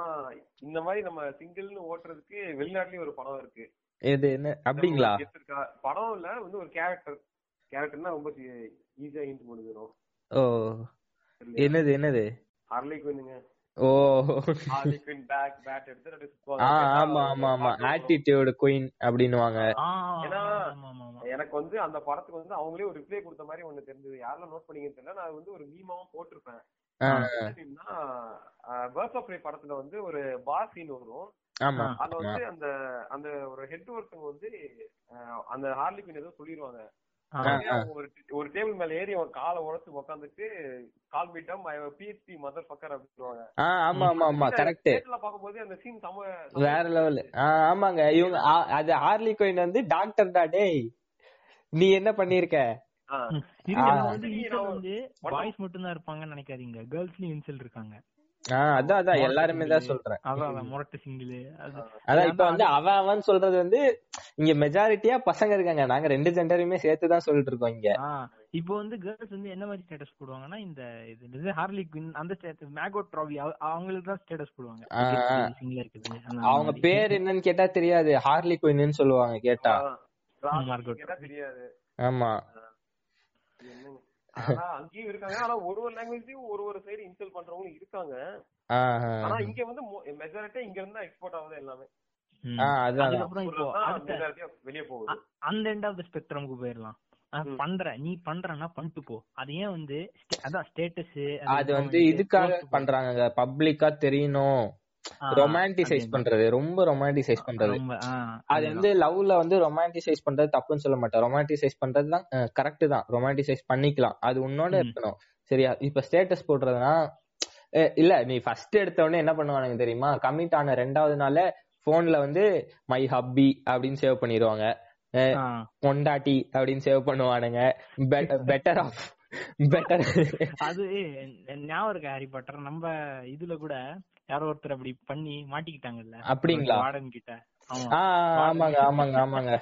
இந்த மாதிரி நம்ம சிங்கிள்னு ஓட்டுறதுக்கு வெளிநாட்டுலயும் ஒரு படம் இருக்கு. இது என்ன? அப்படிங்களா? படம் இல்ல வந்து ஒரு கேரக்டர் கேரக்டர்னா ரொம்ப ஈஸியா ஹிண்ட் முடிஞ்சிடும் ஓ. என்னது என்னது? ஹார்லி குயினுங்க. ஓ. பேக் பேட் எடுத்து ஆமா ஆமா ஆமா. ஆட்டிடியூட் குயின் ஆமா. எனக்கு வந்து அந்த படத்துக்கு வந்து அவங்களே ஒரு ரிப்ளை கொடுத்த மாதிரி ஒண்ணு தெரிஞ்சது. யாரெல்லாம் நோட் பண்ணீங்கன்னு தெரியல. நான் வந்து ஒரு மீமாவும் போட்டிருப்பேன். பேர்ஸ் ஆஃப் படத்துல வந்து ஒரு பார் சீன் வரும். ஆமா. அதுல வந்து அந்த அந்த ஒரு ஹெட் ஒருத்தவங்க வந்து அந்த ஹார்லி குயின் ஏதோ சொல்லிடுவாங்க ஒரு ஒரு டேபிள் மேல ஏறி அவன் காலை உடச்சு உட்காந்துட்டு கால் மீட்டம் பிஹெச்பி மதர் பக்கர் அப்படின்வாங்க ஆ ஆமா ஆமா ஆமா கரெக்ட் பாக்கும்போது அந்த சீன் சம வேற லெவல். ஆமாங்க. இவங்க அது ஹார்லி குயின் வந்து டாக்டர்டா டேய் நீ என்ன பண்ணிருக்க? வந்து மட்டும் தான் இருப்பாங்கன்னு நினைக்காதீங்க. கேர்ள்ஸ்லயும் இன்சல் இருக்காங்க. அதான் அதான். எல்லாருமே தான் சொல்றேன். முரட்டு சிங்கிள். அது அதான் இப்ப வந்து அவன் அவன் சொல்றது வந்து இங்க மெஜாரிட்டியா பசங்க இருக்காங்க. நாங்க ரெண்டு ஜெண்டரையுமே சேர்த்து தான் சொல்லிட்டு இருக்கோம் இங்க. இப்போ வந்து கேர்ள்ஸ் வந்து என்ன மாதிரி ஸ்டேட்டஸ் போடுவாங்கன்னா இந்த இது ஹார்லி குயின் அந்த ஸ்டேட்டஸ் மேகோட் ட்ராவி அவங்களுக்கு தான் ஸ்டேட்டஸ் போடுவாங்க. சிங்கிளா இருக்குது அவங்க. பேர் என்னன்னு கேட்டா தெரியாது. ஹார்லி குயின்னு சொல்லுவாங்க கேட்டா. தெரியாது. ஆமா. ஆனா அங்கேயும் இருக்காங்க. ஆனா ஒரு ஒரு லாங்குவேஜ்லயும் ஒரு ஒரு சைடு இன்சல் பண்றவங்க இருக்காங்க. ஆனா இங்க வந்து மெஜாரிட்டியா இங்க இருந்தா எக்ஸ்போர்ட் ஆகுது எல்லாமே. அந்த எண்ட் ஆஃப் த ஸ்பெக்ட்ரம்க்கு போயிடலாம். பண்ற நீ பண்றன்னா பண்ணிட்டு போ. அது ஏன் வந்து அதான் ஸ்டேட்டஸ் அது வந்து இதுக்காக பண்றாங்க பப்ளிக்கா தெரியணும். ரொமான்டிசைஸ் பண்றது ரொம்ப ரொமான்டிசைஸ் பண்றது. அது வந்து லவ்ல வந்து ரொமான்டிசைஸ் பண்றது தப்புன்னு சொல்ல மாட்டேன். ரொமான்டிசைஸ் பண்றது தான் கரெக்ட் தான். ரொமான்டிசைஸ் பண்ணிக்கலாம். அது உன்னோட. இருக்கணும். சரியா? இப்ப ஸ்டேட்டஸ் போடுறதுனா அஹ் இல்ல நீ ஃபர்ஸ்ட் எடுத்த உடனே என்ன பண்ணுவானுங்க தெரியுமா? கமிட் ஆன ரெண்டாவது நாள போன்ல வந்து மை ஹப்பி அப்படின்னு சேவ் பண்ணிடுவாங்க. பொண்டாட்டி அப்படின்னு சேவ் பண்ணுவானுங்க. பெட்டர் ஆஃப் பெட்டர் அது ஞாபகம் இருக்கு ஹாரி பாட்டர் நம்ம இதுல கூட யாரோ ஒருத்தர் அப்படி பண்ணி மாட்டிக்கிட்டாங்கல்ல? அப்படிங்களா? வார்டன் கிட்ட. ஆமாங்க ஆமாங்க ஆமாங்க.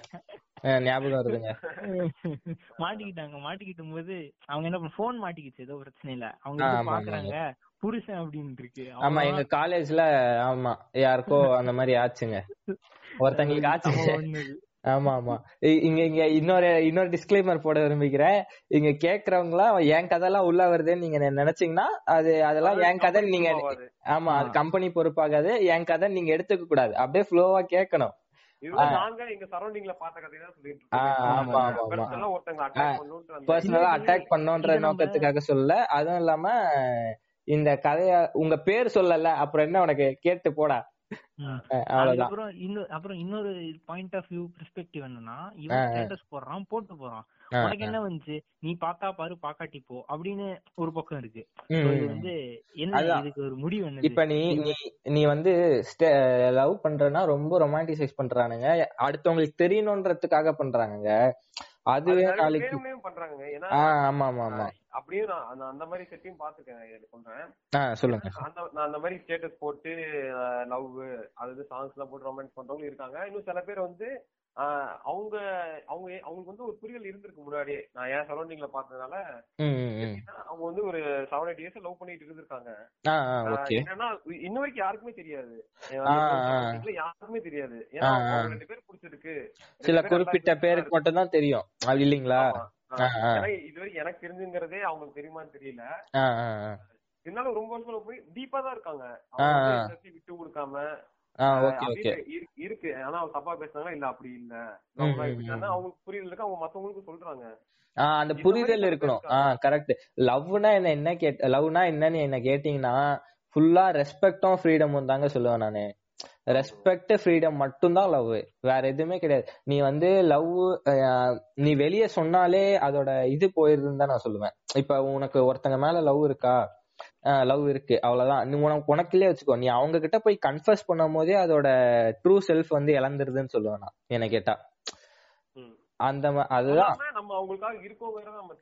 ஞாபகம் வருதுங்க. மாட்டிக்கிட்டாங்க மாட்டிக்கிட்டும் போது அவங்க என்ன பண்ண போன் மாட்டிக்கிச்சு ஏதோ பிரச்சனை இல்ல அவங்க பாக்குறாங்க? புருஷன் அப்படின்னு இருக்கு. ஆமா எங்க காலேஜ்ல ஆமா யாருக்கோ அந்த மாதிரி ஆச்சுங்க. ஒருத்தங்களுக்கு ஒண்ணு. ஆமா ஆமா. இங்க இங்க இன்னொரு இன்னொரு டிஸ்க்ளைமர் போட விரும்பிக்கிறேன் இங்க கேக்குறவங்க எல்லாம் என் கதைலாம் உள்ள வருதுன்னு நீங்க நினைச்சீங்கன்னா அது அதெல்லாம் என் கதை நீங்க. ஆமா அது கம்பெனி பொறுப்பாகாது. என் கதை நீங்க எடுத்துக்க கூடாது. அப்படியே ஃப்ளோவா கேட்கணும் கதை அட்டாக் பண்ணோன்ற நோக்கத்துக்காக சொல்ல அதுவும் இல்லாம இந்த கதைய உங்க பேர் சொல்லல அப்புறம் என்ன உனக்கு? கேட்டு போடா. ம். அஹ் அவ்வளவுதான். அதுக்கப்புறம் இன்னொரு அப்புறம் இன்னொரு பாயிண்ட் ஆஃப் வியூ பெர்ஸ்பெக்டிவ் என்னன்னா இவன் ஸ்டேட்டஸ் போடுறான் போட்டு போறான். உனக்கு என்ன வந்துச்சு? நீ பார்த்தா பாரு பாக்காட்டி போ அப்படின்னு ஒரு பக்கம் இருக்கு. வந்து என்ன. இதுக்கு ஒரு முடிவு என்ன இப்ப நீ நீ வந்து லவ் பண்றனா ரொம்ப ரொமான்டிசைஸ் பண்றானுங்க. அடுத்தவங்களுக்கு தெரியணுன்றதுக்காக பண்றாங்க அதுவே நாளைக்கு ஆமா ஆமா ஆமா அப்படியும் நான் அந்த- மாதிரி செட்டையும் பாத்துக்கேன் இது சொல்றேன். சொல்லுங்க. அந்த நான் அந்த மாதிரி ஸ்டேட்டஸ் போட்டு லவ் அதாவது சாங்ஸ் எல்லாம் போட்டு ரொமான்ஸ் பண்றவங்க இருக்காங்க. இன்னும் சில பேர் வந்து அவங்க அவங்க அவங்களுக்கு வந்து ஒரு புரியல் இருந்திருக்கு முன்னாடியே நான் என் சரௌண்டிங்ல எப்படின்னா, அவங்க வந்து ஒரு செவன் எயிட் இயர்ஸ் லவ் பண்ணிட்டு இருந்திருக்காங்க. என்னன்னா இன்ன வரைக்கும் யாருக்குமே தெரியாது. யாருக்குமே தெரியாது. ஏன்னா ரெண்டு பேர் பிடிச்சிருக்கு. சில குறிப்பிட்ட பேருக்கு மட்டும் தான் தெரியும். அப்படி இல்லீங்களா? ஆமா. ஆ, ஆ. ஏன்னா இது வரைக்கும் எனக்கு தெரிஞ்சுங்கிறதே அவங்களுக்கு தெரியுமான்னு தெரியல. இருந்தாலும் ரொம்ப வருஷம் போய் டீப்பா தான் இருக்காங்க. விட்டு கொடுக்காம ஆஹ் இருக்கு ஆனா அவங்க தப்பா பேசுனாங்களா? இல்ல அப்படி இல்ல. அவங்களுக்கு புரியல இருக்கு. அவங்க மத்தவங்களுக்கு சொல்றாங்க. ஆ அந்த புரிதல் இருக்கணும். ஆ இருக்காங்க. கரெக்ட் லவ்னா என்ன என்ன கேட் லவ்னா என்னன்னு என்ன கேட்டீங்கன்னா ஃபுல்லா ரெஸ்பெக்டும் ஃப்ரீடமும் தாங்க சொல்லுவேன் நானு. ரெஸ்பெக்ட் ஃப்ரீடம் மட்டும்தான் லவ் வேற எதுவுமே கிடையாது. நீ வந்து லவ் நீ வெளியே சொன்னாலே அதோட இது போயிருதுன்னு தான் நான் சொல்லுவேன். இப்ப உனக்கு ஒருத்தங்க மேல லவ் இருக்கா? லவ் இருக்கு. அவ்வளவுதான். நீ உனக்கு உனக்குள்ளே வச்சுக்கோ. நீ அவங்க கிட்ட போய் கன்ஃபர்ஸ் பண்ணும் போதே அதோட ட்ரூ செல்ஃப் வந்து இழந்துருதுன்னு சொல்லுவேன் நான். என்ன கேட்டா. அந்த அதுதான். நம்ம அவங்களுக்காக இருக்கோங்கிறத நம்ம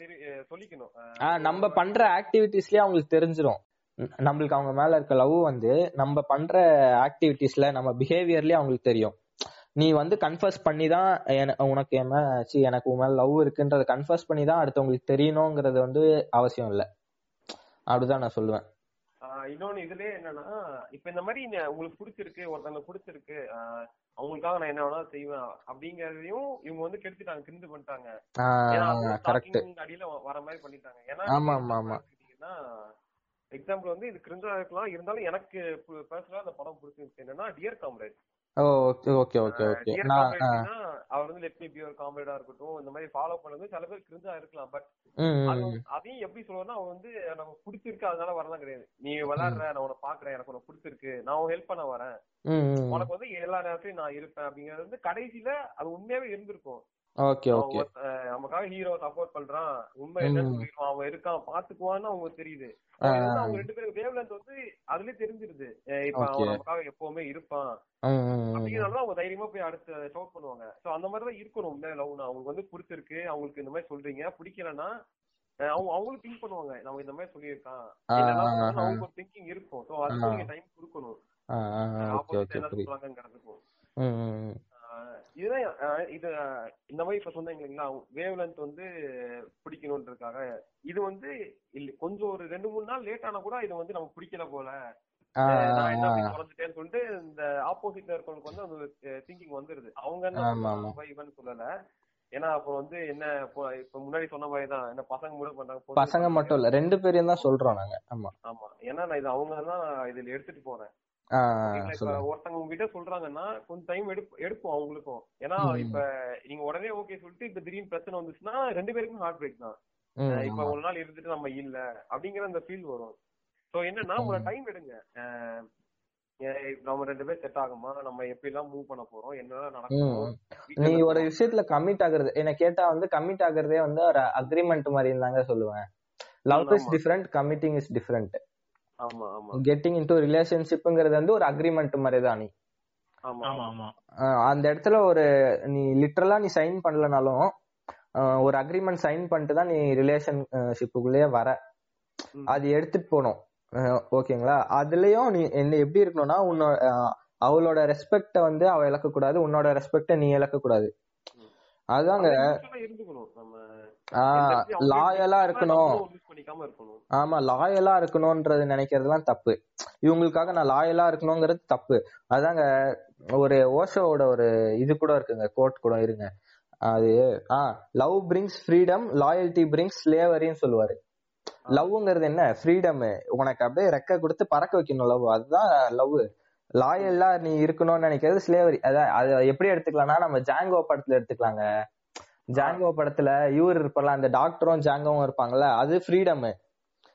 சொல்லிக்கணும். நம்ம பண்ற ஆக்டிவிட்டிஸ்லயே அவங்களுக்கு தெரிஞ்சிரும். நம்மளுக்கு அவங்க மேல இருக்க லவ் வந்து நம்ம பண்ற ஆக்டிவிட்டிஸ்ல நம்ம பிஹேவியர்லயே அவங்களுக்கு தெரியும். நீ வந்து கன்ஃபர்ஸ் பண்ணி தான் உனக்கு என்ன சி எனக்கு உன் மேல லவ் இருக்குன்றத கன்ஃபர்ஸ் பண்ணி தான் அடுத்தவங்களுக்கு தெரியணுங்கிறது வந்து அவசியம் இல்ல. அப்படிதான் நான் சொல்லுவேன். இன்னொன்னு இதுலயே என்னன்னா இப்ப இந்த மாதிரி உங்களுக்கு பிடிச்சிருக்கு ஒருத்தவங்க பிடிச்சிருக்கு அவங்களுக்காக நான் என்ன வேணாலும் செய்வேன் அப்படிங்கறதையும் இவங்க வந்து கெடுத்துட்டாங்க கிரிஞ்சு பண்ணிட்டாங்க. அடியில வர மாதிரி பண்ணிட்டாங்க. ஏன்னா ஆமா, ஆமா, ஆமா. எக்ஸாம்பிள் வந்து இது கிரிஞ்சா இருக்கலாம். இருந்தாலும் எனக்கு பர்சனலா அந்த படம் பிடிச்சிருந்துச்சு என்னன்னா டியர் காம்ரேட் ஓகே ஓகே அவர் வந்து லெட் மீ காம்ரேடா இருக்கட்டும். இந்த மாதிரி ஃபாலோ பண்ணது சில பேர் கிரிஞ்சா இருக்கலாம். பட் அதையும் எப்படி சொல்லுவேன்னா அவன் வந்து நமக்கு பிடிச்சிருக்கு அதனால வரலாம் கிடையாது. நீ விளையாடுற நான் உன்னை பாக்குறேன் எனக்கு உனக்கு பிடிச்சிருக்கு. நான் உன் ஹெல்ப் பண்ண வரேன். உனக்கு வந்து எல்லா நேரத்தையும் நான் இருப்பேன். அப்படிங்கறது வந்து கடைசியில அது உண்மையாவே இருந்திருக்கும். ஓகே நமக்காக ஹீரோ சப்போர்ட் பண்றான். உண்மை என்ன ம். சொல்லிடுவான். அவன் இருக்கான் பாத்துக்குவான்னு அவங்களுக்கு தெரியுது. அவங்க ரெண்டு பேரும் வேவ்லென்த் வந்து அதுலயே தெரிஞ்சிருது. இப்ப. அவன் நமக்காக எப்பவுமே இருப்பான். அப்படிங்கறதுனால அவங்க தைரியமா போய் அடுத்து ஷவுட் பண்ணுவாங்க. சோ அந்த மாதிரி தான் இருக்கணும் உண்மையா லவ்னா அவங்களுக்கு வந்து பிடிச்சிருக்கு. அவங்களுக்கு இந்த மாதிரி சொல்றீங்க. பிடிக்கலன்னா அவங்க அவங்களும் திங்க் பண்ணுவாங்க. நம்ம இந்த மாதிரி சொல்லியிருக்கான். அவங்களுக்கு ஒரு திங்கிங் இருக்கும். சோ அதுக்கு. நீங்க டைம் கொடுக்கணும். என்ன சொல்றாங்கிறதுக்கும் இதுதான் இது இந்த மாதிரி இப்ப சொன்னீங்க இல்லைங்களா? வேவ் லென்த் வந்து பிடிக்கணுன்றதுக்காக. இது வந்து இல்ல கொஞ்சம் ஒரு ரெண்டு மூணு நாள் லேட் ஆனா கூட இது வந்து நமக்கு பிடிக்கல போல. குறைஞ்சிட்டேன்னு சொல்லிட்டு இந்த ஆப்போசிட்ல இருக்கவங்களுக்கு வந்து அந்த திங்கிங் வந்துருது. அவங்க என்ன இவன் சொல்லல. ஏன்னா அப்போ வந்து என்ன இப்போ முன்னாடி சொன்ன மாதிரி தான். என்ன பசங்க கூட பண்றாங்க பசங்க. மட்டும் இல்ல ரெண்டு பேரையும் தான் சொல்றோம் நாங்க. ஆமா. ஆமா. ஏன்னா நான் இது அவங்க தான் இதுல எடுத்துட்டு போறேன். ஒருத்தவங்க உங்ககிட்ட சொல்றாங்கன்னா கொஞ்சம் டைம் எடுப்பு எடுப்போம் அவங்களுக்கும். ஏன்னா. இப்ப நீங்க உடனே ஓகே சொல்லிட்டு இப்ப திடீர்னு பிரச்சனை வந்துச்சுன்னா ரெண்டு பேருக்கும் ஹார்ட் பிரேக் தான். இப்ப. ஒரு நாள் இருந்துட்டு நம்ம இல்ல அப்படிங்கிற அந்த ஃபீல் வரும். சோ என்னன்னா ஒரு டைம் எடுங்க. நம்ம ரெண்டு பேரும் செட் ஆகுமா? நம்ம எப்படி எல்லாம் மூவ் பண்ண போறோம்? ம். நடக்கும் நீ ஒரு விஷயத்துல கமிட் ஆகுறது என்ன கேட்டா வந்து கமிட் ஆகுறதே வந்து ஒரு அக்ரிமெண்ட் மாதிரி தாங்க சொல்லுவேன். Love is. Different committing is different getting into ரிலேஷன்ஷிப்ங்கிறது வந்து ஒரு அக்ரிமெண்ட் மாதிரி தான் நீ. ஆமா. ஆமா ஆமா. அஹ் அந்த இடத்துல ஒரு நீ லிட்டரலா நீ சைன் பண்ணலனாலும் ஒரு அக்ரிமெண்ட் சைன் பண்ணிட்டு தான் நீ ரிலேஷன்ஷிப்புக்குள்ளேயே வர. அது எடுத்துட்டு போகணும். அஹ் ஓகேங்களா? அதுலயும் நீ என்ன எப்படி இருக்கணும்னா உன்னோட அவளோட ரெஸ்பெக்ட வந்து அவ இழக்க கூடாது உன்னோட ரெஸ்பெக்ட நீ இழக்க கூடாது அதாங்க லாயலா இருக்கணும். ஆமா லாயலா இருக்கணும்ன்றது நினைக்கிறதுலாம் தப்பு. இவங்களுக்காக நான் லாயலா இருக்கணுங்கிறது தப்பு. அதாங்க ஒரு ஓஷோவோட ஒரு இது கூட இருக்குங்க கோட் கூட இருங்க. அது ஆ love brings freedom loyalty brings ஸ்லேவரின்னு சொல்லுவாரு. லவ்ங்கிறது என்ன? ஃப்ரீடம் உனக்கு அப்படியே ரெக்க கொடுத்து பறக்க வைக்கணும் லவ் அதுதான் லவ் லாயலா நீ இருக்கணும்னு நினைக்கிறது ஸ்லேவரி அதான் அது எப்படி எடுத்துக்கலாம்னா நம்ம ஜாங்கோ படத்துல எடுத்துக்கலாங்க. ஜாங்கோ படத்துல இவர் இருப்பார்ல அந்த டாக்டரும் ஜாங்கோவும் இருப்பாங்கல்ல அது ஃப்ரீடம்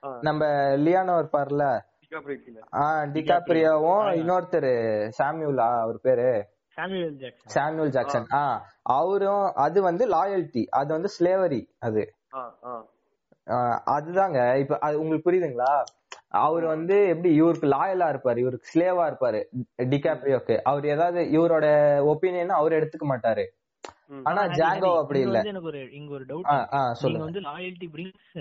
ஆ. நம்ம லியானோ இருப்பார்ல. டிகாப்ரியோ ஆஹ் டிகாப்ரியோவும் இன்னொருத்தர் சாமியூலா அவர் பேரு. சாமுவேல் ஜாக்சன் ஆஹ் அவரும் அது வந்து லாயல்டி அது வந்து ஸ்லேவரி அது. ஆ. ஆ அதுதாங்க. இப்ப அது உங்களுக்கு புரியுதுங்களா? அவர் வந்து எப்படி இவருக்கு லாயலா இருப்பாரு? இவருக்கு ஸ்லேவா இருப்பாரு? டிகாப்ரியோக்கு அவர் ஏதாவது இவரோட ஒப்பீனியன் அவர் எடுத்துக்க மாட்டாரு. ஆனா ஜாங்கோ அப்படி இல்ல. எனக்கு ஒரு இங்க ஒரு டவுட் நீங்க சொல்லுங்க. வந்து லாயல்டி பிரிங்ஸ்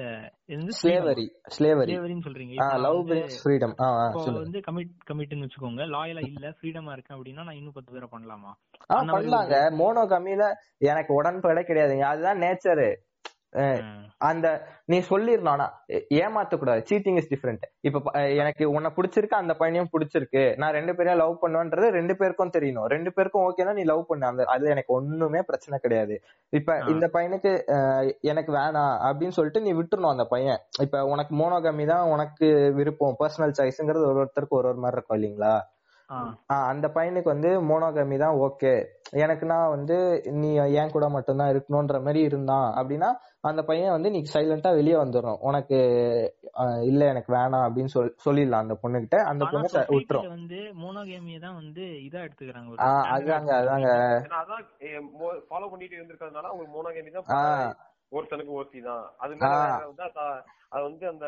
ஸ்லேவரி ஸ்லேவரி ஸ்லேவரின்னு சொல்றீங்க. லவ் பிரிங்ஸ் ஃப்ரீடம் வந்து கமிட் கமிட்னு வச்சுக்கோங்க. லாயலா இல்ல ஃப்ரீடமா இருக்கேன் அப்படின்னா நான் இன்னும் பத்து பேரை பண்ணலாமா? பண்ணலாங்க. மோனோ கம்மியில எனக்கு உடன்பட கிடையாதுங்க. அதுதான் நேச்சரு. அந்த நீ சொல்லிடணும் ஆனா ஏமாத்த கூடாது சீட்டிங் இஸ் டிஃப்ரெண்ட் இப்ப எனக்கு உன்னை பிடிச்சிருக்கு அந்த பையனையும் பிடிச்சிருக்கு. நான் ரெண்டு பேரையும் லவ் பண்ணுவேன்றது ரெண்டு பேருக்கும் தெரியணும். ரெண்டு பேருக்கும் ஓகேனா நீ லவ் பண்ணு. அந்த அது எனக்கு ஒண்ணுமே பிரச்சனை கிடையாது. இப்ப. இந்த பையனுக்கு எனக்கு வேணாம் அப்படின்னு சொல்லிட்டு நீ விட்டுறணும் அந்த பையன். இப்ப உனக்கு மோனோகமி தான் உனக்கு விருப்பம். பர்சனல் சாய்ஸ்ங்கிறது ஒரு ஒருத்தருக்கு ஒரு ஒரு மாதிரி இருக்கும் இல்லைங்களா? அந்த பையனுக்கு வந்து மோனோகமி தான் ஓகே. எனக்குன்னா வந்து நீ என் கூட மட்டும்தான் இருக்கணும்ன்ற மாதிரி இருந்தான் அப்படின்னா அந்த பையன் வந்து நீ சைலண்டா வெளியே வந்துடும் உனக்கு இல்ல எனக்கு வேணாம் அப்படின்னு சொல் சொல்லிடலாம் அந்த பொண்ணுகிட்ட. அந்த பொண்ணு விட்டுரும். வந்து மோனோகேமியை தான் வந்து இதா எடுத்துக்கிறாங்க standard அதாங்க ஃபாலோ பண்ணிட்டு இருந்திருக்கிறதுனால அவங்க மோனோகேமி தான் ஆஹ் ஒருத்தனுக்கு ஒருத்தி தான். அது வந்து அத- வந்து அந்த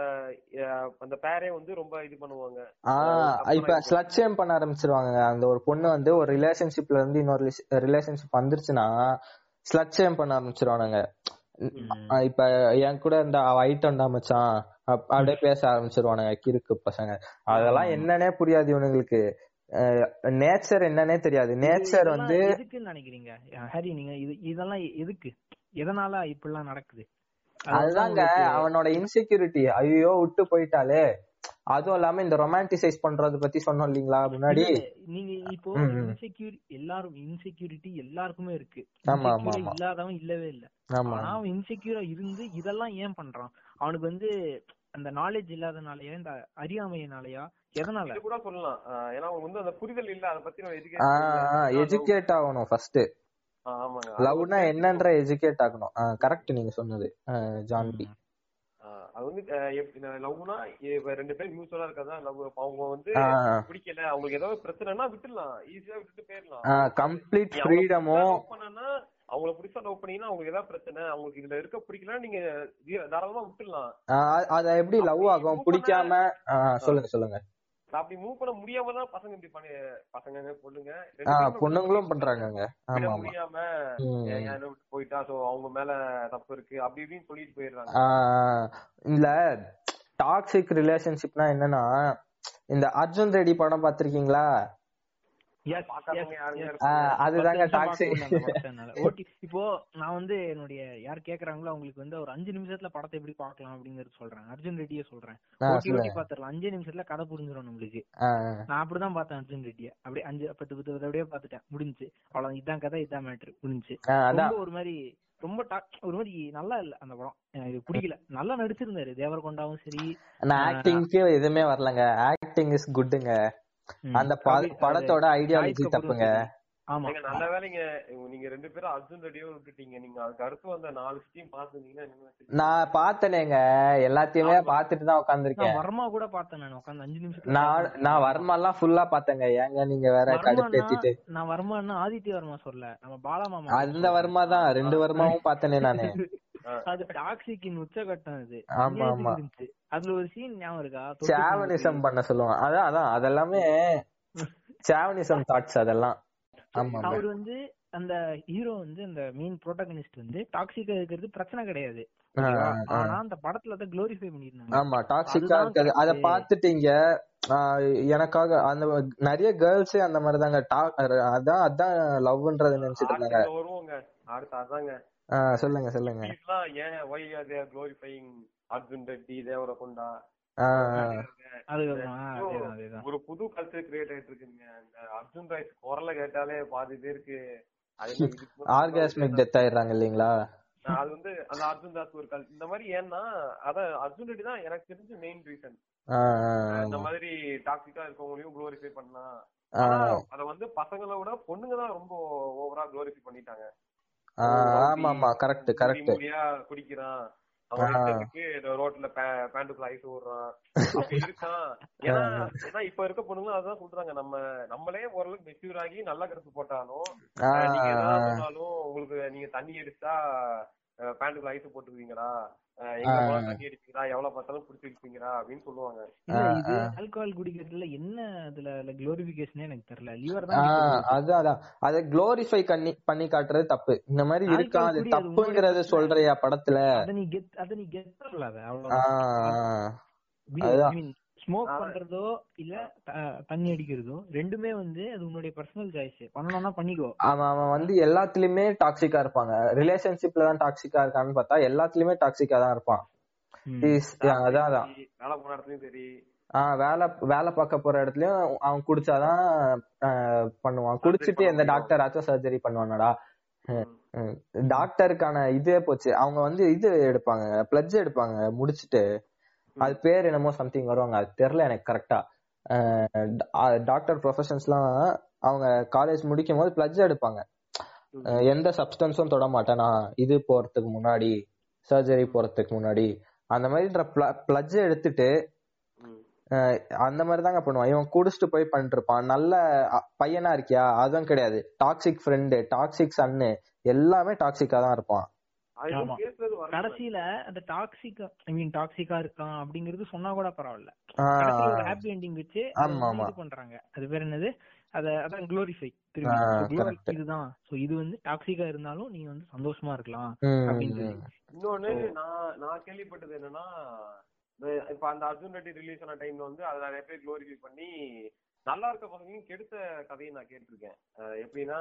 அந்த பேரே வந்து ரொம்ப இது பண்ணுவாங்க. இப்ப. ஸ்லட் ஷேம் பண்ண ஆரம்பிச்சிருவாங்க அந்த ஒரு பொண்ணு வந்து ஒரு ரிலேஷன்ஷிப்ல இருந்து இன்னொரு ரிலேஷன்ஷிப் வந்துருச்சுன்னா ஸ்லட் ஷேம் பண்ண ஆரம்பிச்சிருவானுங்க. இப்ப என் கூட இந்த ஐட்டம்டா மச்சான்? அப்- அப்படியே பேச ஆரம்பிச்சிருவானுங்க கிறுக்கு பசங்க. அதெல்லாம் என்னன்னே புரியாது இவனுங்களுக்கு. நேச்சர் என்னன்னே தெரியாது. நேச்சர் வந்து எதுக்குன்னு நினைக்கிறீங்க? ஹரி நீங்க இது இதெல்லாம் எதுக்கு? எதனால இப்படிலாம் நடக்குது? அதுதாங்க அவனோட இன்செக்யூரிட்டி ஐயோ விட்டு போயிட்டாலே அதுவும் இல்லாம இந்த ரொமான்டிசைஸ் பண்றது பத்தி சொன்னோம் இல்லீங்களா முன்னாடி? நீங்க இப்போ. இன்செக்யூர் எல்லாரும் இன்செக்யூரிட்டி எல்லாருக்குமே இருக்கு. இல்லாதவன் இல்லவே இல்ல. ஆமா. ஆனா அவன் இன்செக்யூரா இருந்து இதெல்லாம் ஏன் பண்றான்? அவனுக்கு வந்து அந்த நாலேஜ் இல்லாதனாலயா இந்த அறியாமையினாலயா எதனால? இது கூட சொல்லலாம். ஏன்னா அவங்க வந்து அந்த புரிதல் இல்ல அதை பத்தி எஜுகேட் எஜுகேட் ஆகணும் ஃபர்ஸ்ட் லவ்னா என்னன்ற எஜுகேட் ஆகணும். கரெக்ட் நீங்க சொன்னது. ஜான்பி ஆஹ் அது வந்து லவ்னா ரெண்டு பேரும் மியூச்சுவலா இருக்கறதா லவ் அவங்க வந்து பிடிக்கல. அவங்களுக்கு ஏதாவது பிரச்சனைனா விட்டுடலாம். ஈஸியா விட்டுட்டு போயிடலாம். கம்ப்ளீட் நீ அவங்கள பிடிச்சா லவ் பண்ணீங்கன்னா அவங்களுக்கு ஏதாவது பிரச்சனை. அவங்களுக்கு இதுல இருக்க பிடிக்கல நீங்க தாராளமா விட்டுடலாம். அத எப்படி லவ் ஆகும்? பிடிக்காம? சொல்லுங்க சொல்லுங்க. அப்படி மூவ் பண்ண முடியாம தான் பசங்க இப்படி பண்ணி பசங்க பொண்ணுங்க பொண்ணுங்களும் ஆமா முடியாம போயிட்டா? சோ அவங்க மேல தப்பு இருக்கு. அப்படி இப்படின்னு சொல்லிட்டு போயிடுறாங்க. இந்த டாக்ஸிக் ரிலேஷன்ஷிப்னா என்னன்னா இந்த அர்ஜுன் ரெட்டி படம் பாத்திருக்கீங்களா அதுதாங்க இப்போ நான் வந்து என்னுடைய யார் கேக்குறாங்களோ அவங்களுக்கு வந்து ஒரு அஞ்சு நிமிஷத்துல படத்தை எப்படி பார்க்கலாம் அப்படிங்கறது சொல்றேன். அர்ஜுன் ரெட்டியே சொல்றேன். ஓட்டி ஓட்டி பாத்துரலாம் அஞ்சு நிமிஷத்துல கதை புரிஞ்சிடும் நம்மளுக்கு. நான் அப்படிதான் பார்த்தேன் அர்ஜுன் ரெட்டிய. அப்படியே அஞ்சு பத்து பத்து அப்படியே பாத்துட்டேன் முடிஞ்சு அவ்வளவு இதான் கதை இதான் மேட்ரு முடிஞ்சு ஒரு மாதிரி ரொம்ப ஒரு மாதிரி நல்லா இல்ல அந்த படம். எனக்கு பிடிக்கல. நல்லா நடிச்சிருந்தாரு. தேவரகொண்டாவும் சரி. ஆக்டிங்க்கு எதுவுமே வரலங்க. ஆக்டிங் இஸ் குட்டுங்க அந்த படத்தோட ஐடியாலஜி தப்புங்க. நல்ல வேலைங்க. நீங்க ரெண்டு பேரும் அர்ஜுன் ரெட்டியும் விட்டுட்டீங்க. நீங்க அதுக்கு அடுத்து வந்த நாலு சிட்டியும் பாத்துருந்தீங்கன்னா நான் பார்த்தனேங்க. எல்லாத்தையுமே பார்த்துட்டு தான் வர்மா கூட பார்த்தேன் நான். அஞ்சு நிமிஷத்துல நான். நான் வர்மாலாம் ஃபுல்லா பார்த்தேங்க. ஏங்க நீங்க வேற கடுப்பேத்திட்டு நான் வர்மான்னா ஆதித்ய வர்மா சொல்ல. நம்ம பாலா மாமா அந்த வர்மா தான். ரெண்டு வர்மாவும் பார்த்தனே நானு. அது டாக்ஸிக்கின் உச்சகட்டம் அது. ஆமா, ஆமா. அதுல ஒரு சீன் ஞாபகம் இருக்கா? சாவனிசம் பண்ண சொல்லுவான் அதான் அதான். அதெல்லாமே சாவனிசம் தாட்ஸ் அதெல்லாம். ஆமா அவர் வந்து அந்த ஹீரோ வந்து அந்த மெயின் ப்ரோட்டகனிஸ்ட் வந்து டாக்ஸிக்கா இருக்கிறது பிரச்சனை கிடையாது. ஆனா அந்த படத்துல அதை க்ளோரிஃபை பண்ணிருந்தாங்க ஆமா டாக்ஸிக்கா இருக்காது அத. பாத்துட்டீங்க எனக்காக அந்த நிறைய கேர்ள்ஸே அந்த மாதிரிதாங்க. டா- அதான் அதான் லவ்ன்றது நினைச்சிட்டு இருந்தாங்க. வருவோங்க. அடுத்து அதாங்க. சொல்லுங்க சொல்லுங்க. ஏன் why are glorifying Arjun Reddy Deverakonda? ஒரு புது கல்ச்சர் கிரியேட் ஆயிட்டு இருக்குங்க. இந்த அர்ஜுன் ராய்ஸ் குரலை கேட்டாலே பாதி பேருக்கு ஆர்காஸ்மிக் டெத் ஆயிடுறாங்க இல்லீங்களா? அது வந்து அந்த அர்ஜுன் தாஸ் ஒரு கல் இந்த மாதிரி ஏன்னா அத அர்ஜுன் ரெட்டி தான் எனக்கு தெரிஞ்ச மெயின் ரீசன் இந்த மாதிரி டாக்ஸிக்கா இருக்கவங்களையும் குளோரிஃபை பண்ணலாம். அத வந்து பசங்களை விட பொண்ணுங்க தான் ரொம்ப ஓவரா குளோரிஃபை பண்ணிட்டாங்க. ஆமா ஆமா கரெக்ட் கரெக்ட் குடிக்கிறான். ரோட்ல பேண்டுக்குள்ள ஐஸ் அப்படி இருக்கான். ஏன்னா ஏன்னா இப்ப இருக்க பொண்ணுங்களும் அதான் சொல்றாங்க. நம்ம நம்மளே ஓரளவுக்கு மெச்சூர் ஆகி நல்ல ட்ரெஸ் போட்டாலும் நீங்க உங்களுக்கு நீங்க தண்ணி அடிச்சா பேண்டுக்குள்ள ஐஸ் போட்டுக்குவீங்கடா. எவ்வளவு பார்த்தாலும் குடிச்சிருப்பீங்கடா அப்படின்னு சொல்லுவாங்க. ஆல்கஹால் குடிக்கிறதுல என்ன அதுல குளோரிபிகேஷனே எனக்கு தெரியல. லிவர் போகுது. அதான். அத குளோரிஃபை பண்ணி பண்ணி காட்டுறது தப்பு. இந்த மாதிரி Alcohol இருக்கான் அது அது தப்புங்கறத சொல்றியா படத்துல? அத நீ கெத் அத நீ கெட் பண்ணல அத. அவ்வளவு ஸ்மோக் பண்றதோ இல்ல தண்ணி அடிக்கிறதோ ரெண்டுமே வந்து அது உன்னுடைய பர்சனல் சாய்ஸ் பண்ணணும்னா பண்ணிக்கோ. அவன் அவன் வந்து எல்லாத்துலயுமே டாக்ஸிக்கா இருப்பாங்க. ரிலேஷன்ஷிப்ல தான் டாக்ஸிக்கா இருக்கான்னு பார்த்தா எல்லாத்துலயுமே டாக்ஸிக்கா தான் இருப்பான். அதான் அதான். வேலை போன இடத்துலயும் சரி. ஆஹ் வேலை வேலை பார்க்க போற இடத்துலயும் அவன் குடிச்சாதான் பண்ணுவான். குடிச்சிட்டு எந்த டாக்டர் ஆச்சும் சர்ஜரி பண்ணுவானடா. டாக்டருக்கான இதே போச்சு. அவங்க வந்து இது எடுப்பாங்க. பிளட்ஜ் எடுப்பாங்க. முடிச்சிட்டு. அது பேர் என்னமோ சம்திங் வருவாங்க அது தெரியல எனக்கு கரெக்டா டாக்டர் ப்ரொஃபஷன்ஸ்லாம் அவங்க காலேஜ் முடிக்கும் போது பிளட்ஜ் எடுப்பாங்க எந்த சப்ஸ்டன்ஸும் தொட மாட்டேனா இது போறதுக்கு முன்னாடி சர்ஜரி போறதுக்கு முன்னாடி. அந்த மாதிரின்ற பிளட்ஜ் எடுத்துட்டு அந்த மாதிரி தாங்க பண்ணுவான். இவன் குடிச்சிட்டு போய் பண்ணிருப்பான். நல்ல அ- பையனா இருக்கியா? அதுவும் கிடையாது. டாக்ஸிக் ஃப்ரெண்டு டாக்ஸிக் சன்னு எல்லாமே டாக்ஸிக்கா தான் இருப்பான். கடைசியில அந்த டாக்ஸிக் ஐ மீன் டாக்ஸிக்கா இருக்கான் அப்படிங்கிறது சொன்னா கூட பரவாயில்ல. ஹாப்பி எண்டிங் வச்சு பண்றாங்க. அது பேர் என்னது? அத அதான் குளோரிஃபை. இதுதான். சோ இது வந்து டாக்ஸிக்கா இருந்தாலும் நீங்க வந்து சந்தோஷமா இருக்கலாம் அப்படின்னு. இன்னொன்னு நான் நான் கேள்விப்பட்டது என்னன்னா இப்ப அந்த அர்ஜுன் ரெட்டி ரிலீஸ் ஆன டைம்ல வந்து அதை நிறைய பேர் க்ளோரிஃபை பண்ணி நல்லா இருக்க பசங்களையும் கெடுத்த கதையை நான் கேட்டிருக்கேன். எப்படின்னா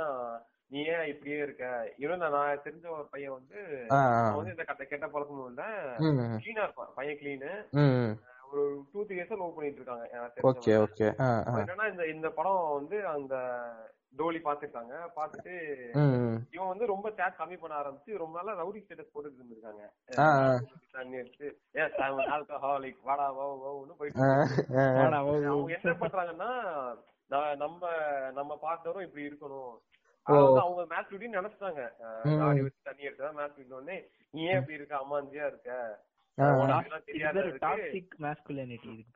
நீ ஏன் இப்படியே இருக்க? இவன் நான் தெரிஞ்ச ஒரு பையன் வந்து வந்து இந்த கெட்ட கெட்ட பழக்கமும் இல்ல. கிளீனா இருப்பான் பையன் கிளீனு. ஒரு டூ த்ரீ இயர்ஸ் லவ் பண்ணிட்டு இருக்காங்க. என்னன்னா இந்த இந்த படம் வந்து அந்த டோலி பாத்துருக்காங்க. பாத்துட்டு. இவன் வந்து ரொம்ப சேட் கம்மி பண்ண ஆரம்பிச்சு ரொம்ப நாளா ரவுடி ஸ்டேட்டஸ் போட்டுட்டு இருந்திருக்காங்க. ஆ, ஆ. தண்ணி எடுத்து ஏன் ஆல்கஹாலிக் வாடா வா வான்னு போயிட்டு. அவங்க என்ன பண்றாங்கன்னா நம்ம நம்ம பார்ட்னரும் இப்படி இருக்கணும். அவங்க மேட்ச் விடின்னு நினைச்சிட்டாங்க. ம். தாடி வச்சு தண்ணி எடுத்தா மேட்ச் உடனே நீ ஏன் இப்படி இருக்க? அம்மாஞ்சியா இருக்க.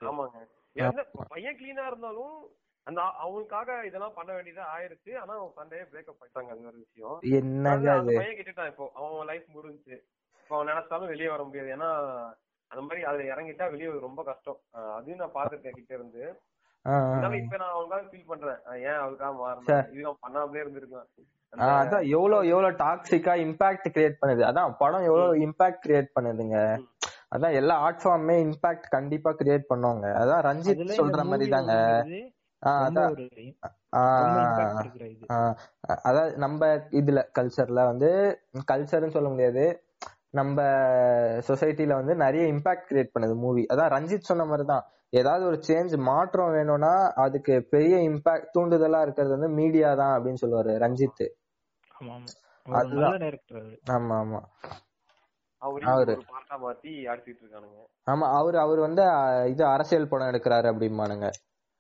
ஆமாங்க. என்ன பையன் கிளீனா இருந்தாலும் அந்த அவங்களுக்காக இதெல்லாம் பண்ண வேண்டியதா ஆயிருச்சு. ஆனா அவங்க சண்டையே பிரேக்கப் பண்ணிட்டாங்க அது ஒரு விஷயம். என்னங்க அந்த அது? பையன் கிட்டுட்டான் இப்போ. அவன் லைஃப் முடிஞ்சுச்சு. இப்போ அவன் நினைச்சாலும் வெளியே வர முடியாது. ஏன்னா அந்த மாதிரி அதுல இறங்கிட்டா வெளியே வர ரொம்ப கஷ்டம். அதையும் நான் பாத்துருக்கேன் கிட்ட இருந்து. இப்ப நான் அவனுக்காக ஃபீல் பண்றேன். ஏன் அவருக்காக சரி. மாறினேன் இது அவன் பண்ணாமலே இருந்திருக்கான் ஆ, அதான் எவ்வளவு எவ்வளவு டாக்ஸிக்கா இம்பாக்ட் கிரியேட் பண்ணுது. அதான் படம் எவ்வளவு இம்பாக்ட் கிரியேட் பண்ணுதுங்க. அதான் எல்லா ஆர்ட் ஃபார்மே இம்பாக்ட் கண்டிப்பா கிரியேட் பண்ணுவாங்க. அதான் ரஞ்சித் சொல்ற மாதிரி தாங்க அதாவது நம்ம இதுல கல்ச்சர்ல வந்து கல்ச்சர்னு சொல்ல முடியாது. நம்ம சொசைட்டில வந்து நிறைய இம்பாக்ட் கிரியேட் பண்ணுது மூவி அதான் ரஞ்சித் சொன்ன மாதிரி தான் ஏதாவது ஒரு சேஞ்ச் மாற்றம் வேணும்னா அதுக்கு பெரிய இம்பாக்ட் தூண்டுதலா இருக்கிறது வந்து மீடியா தான் அப்படின்னு சொல்லுவாரு ரஞ்சித் ஆமா ஆமா. அவர். ஆமா அவரு. அவர். அவர் வந்து இது அரசியல் படம் எடுக்கிறாரு அப்படிம்பானுங்க.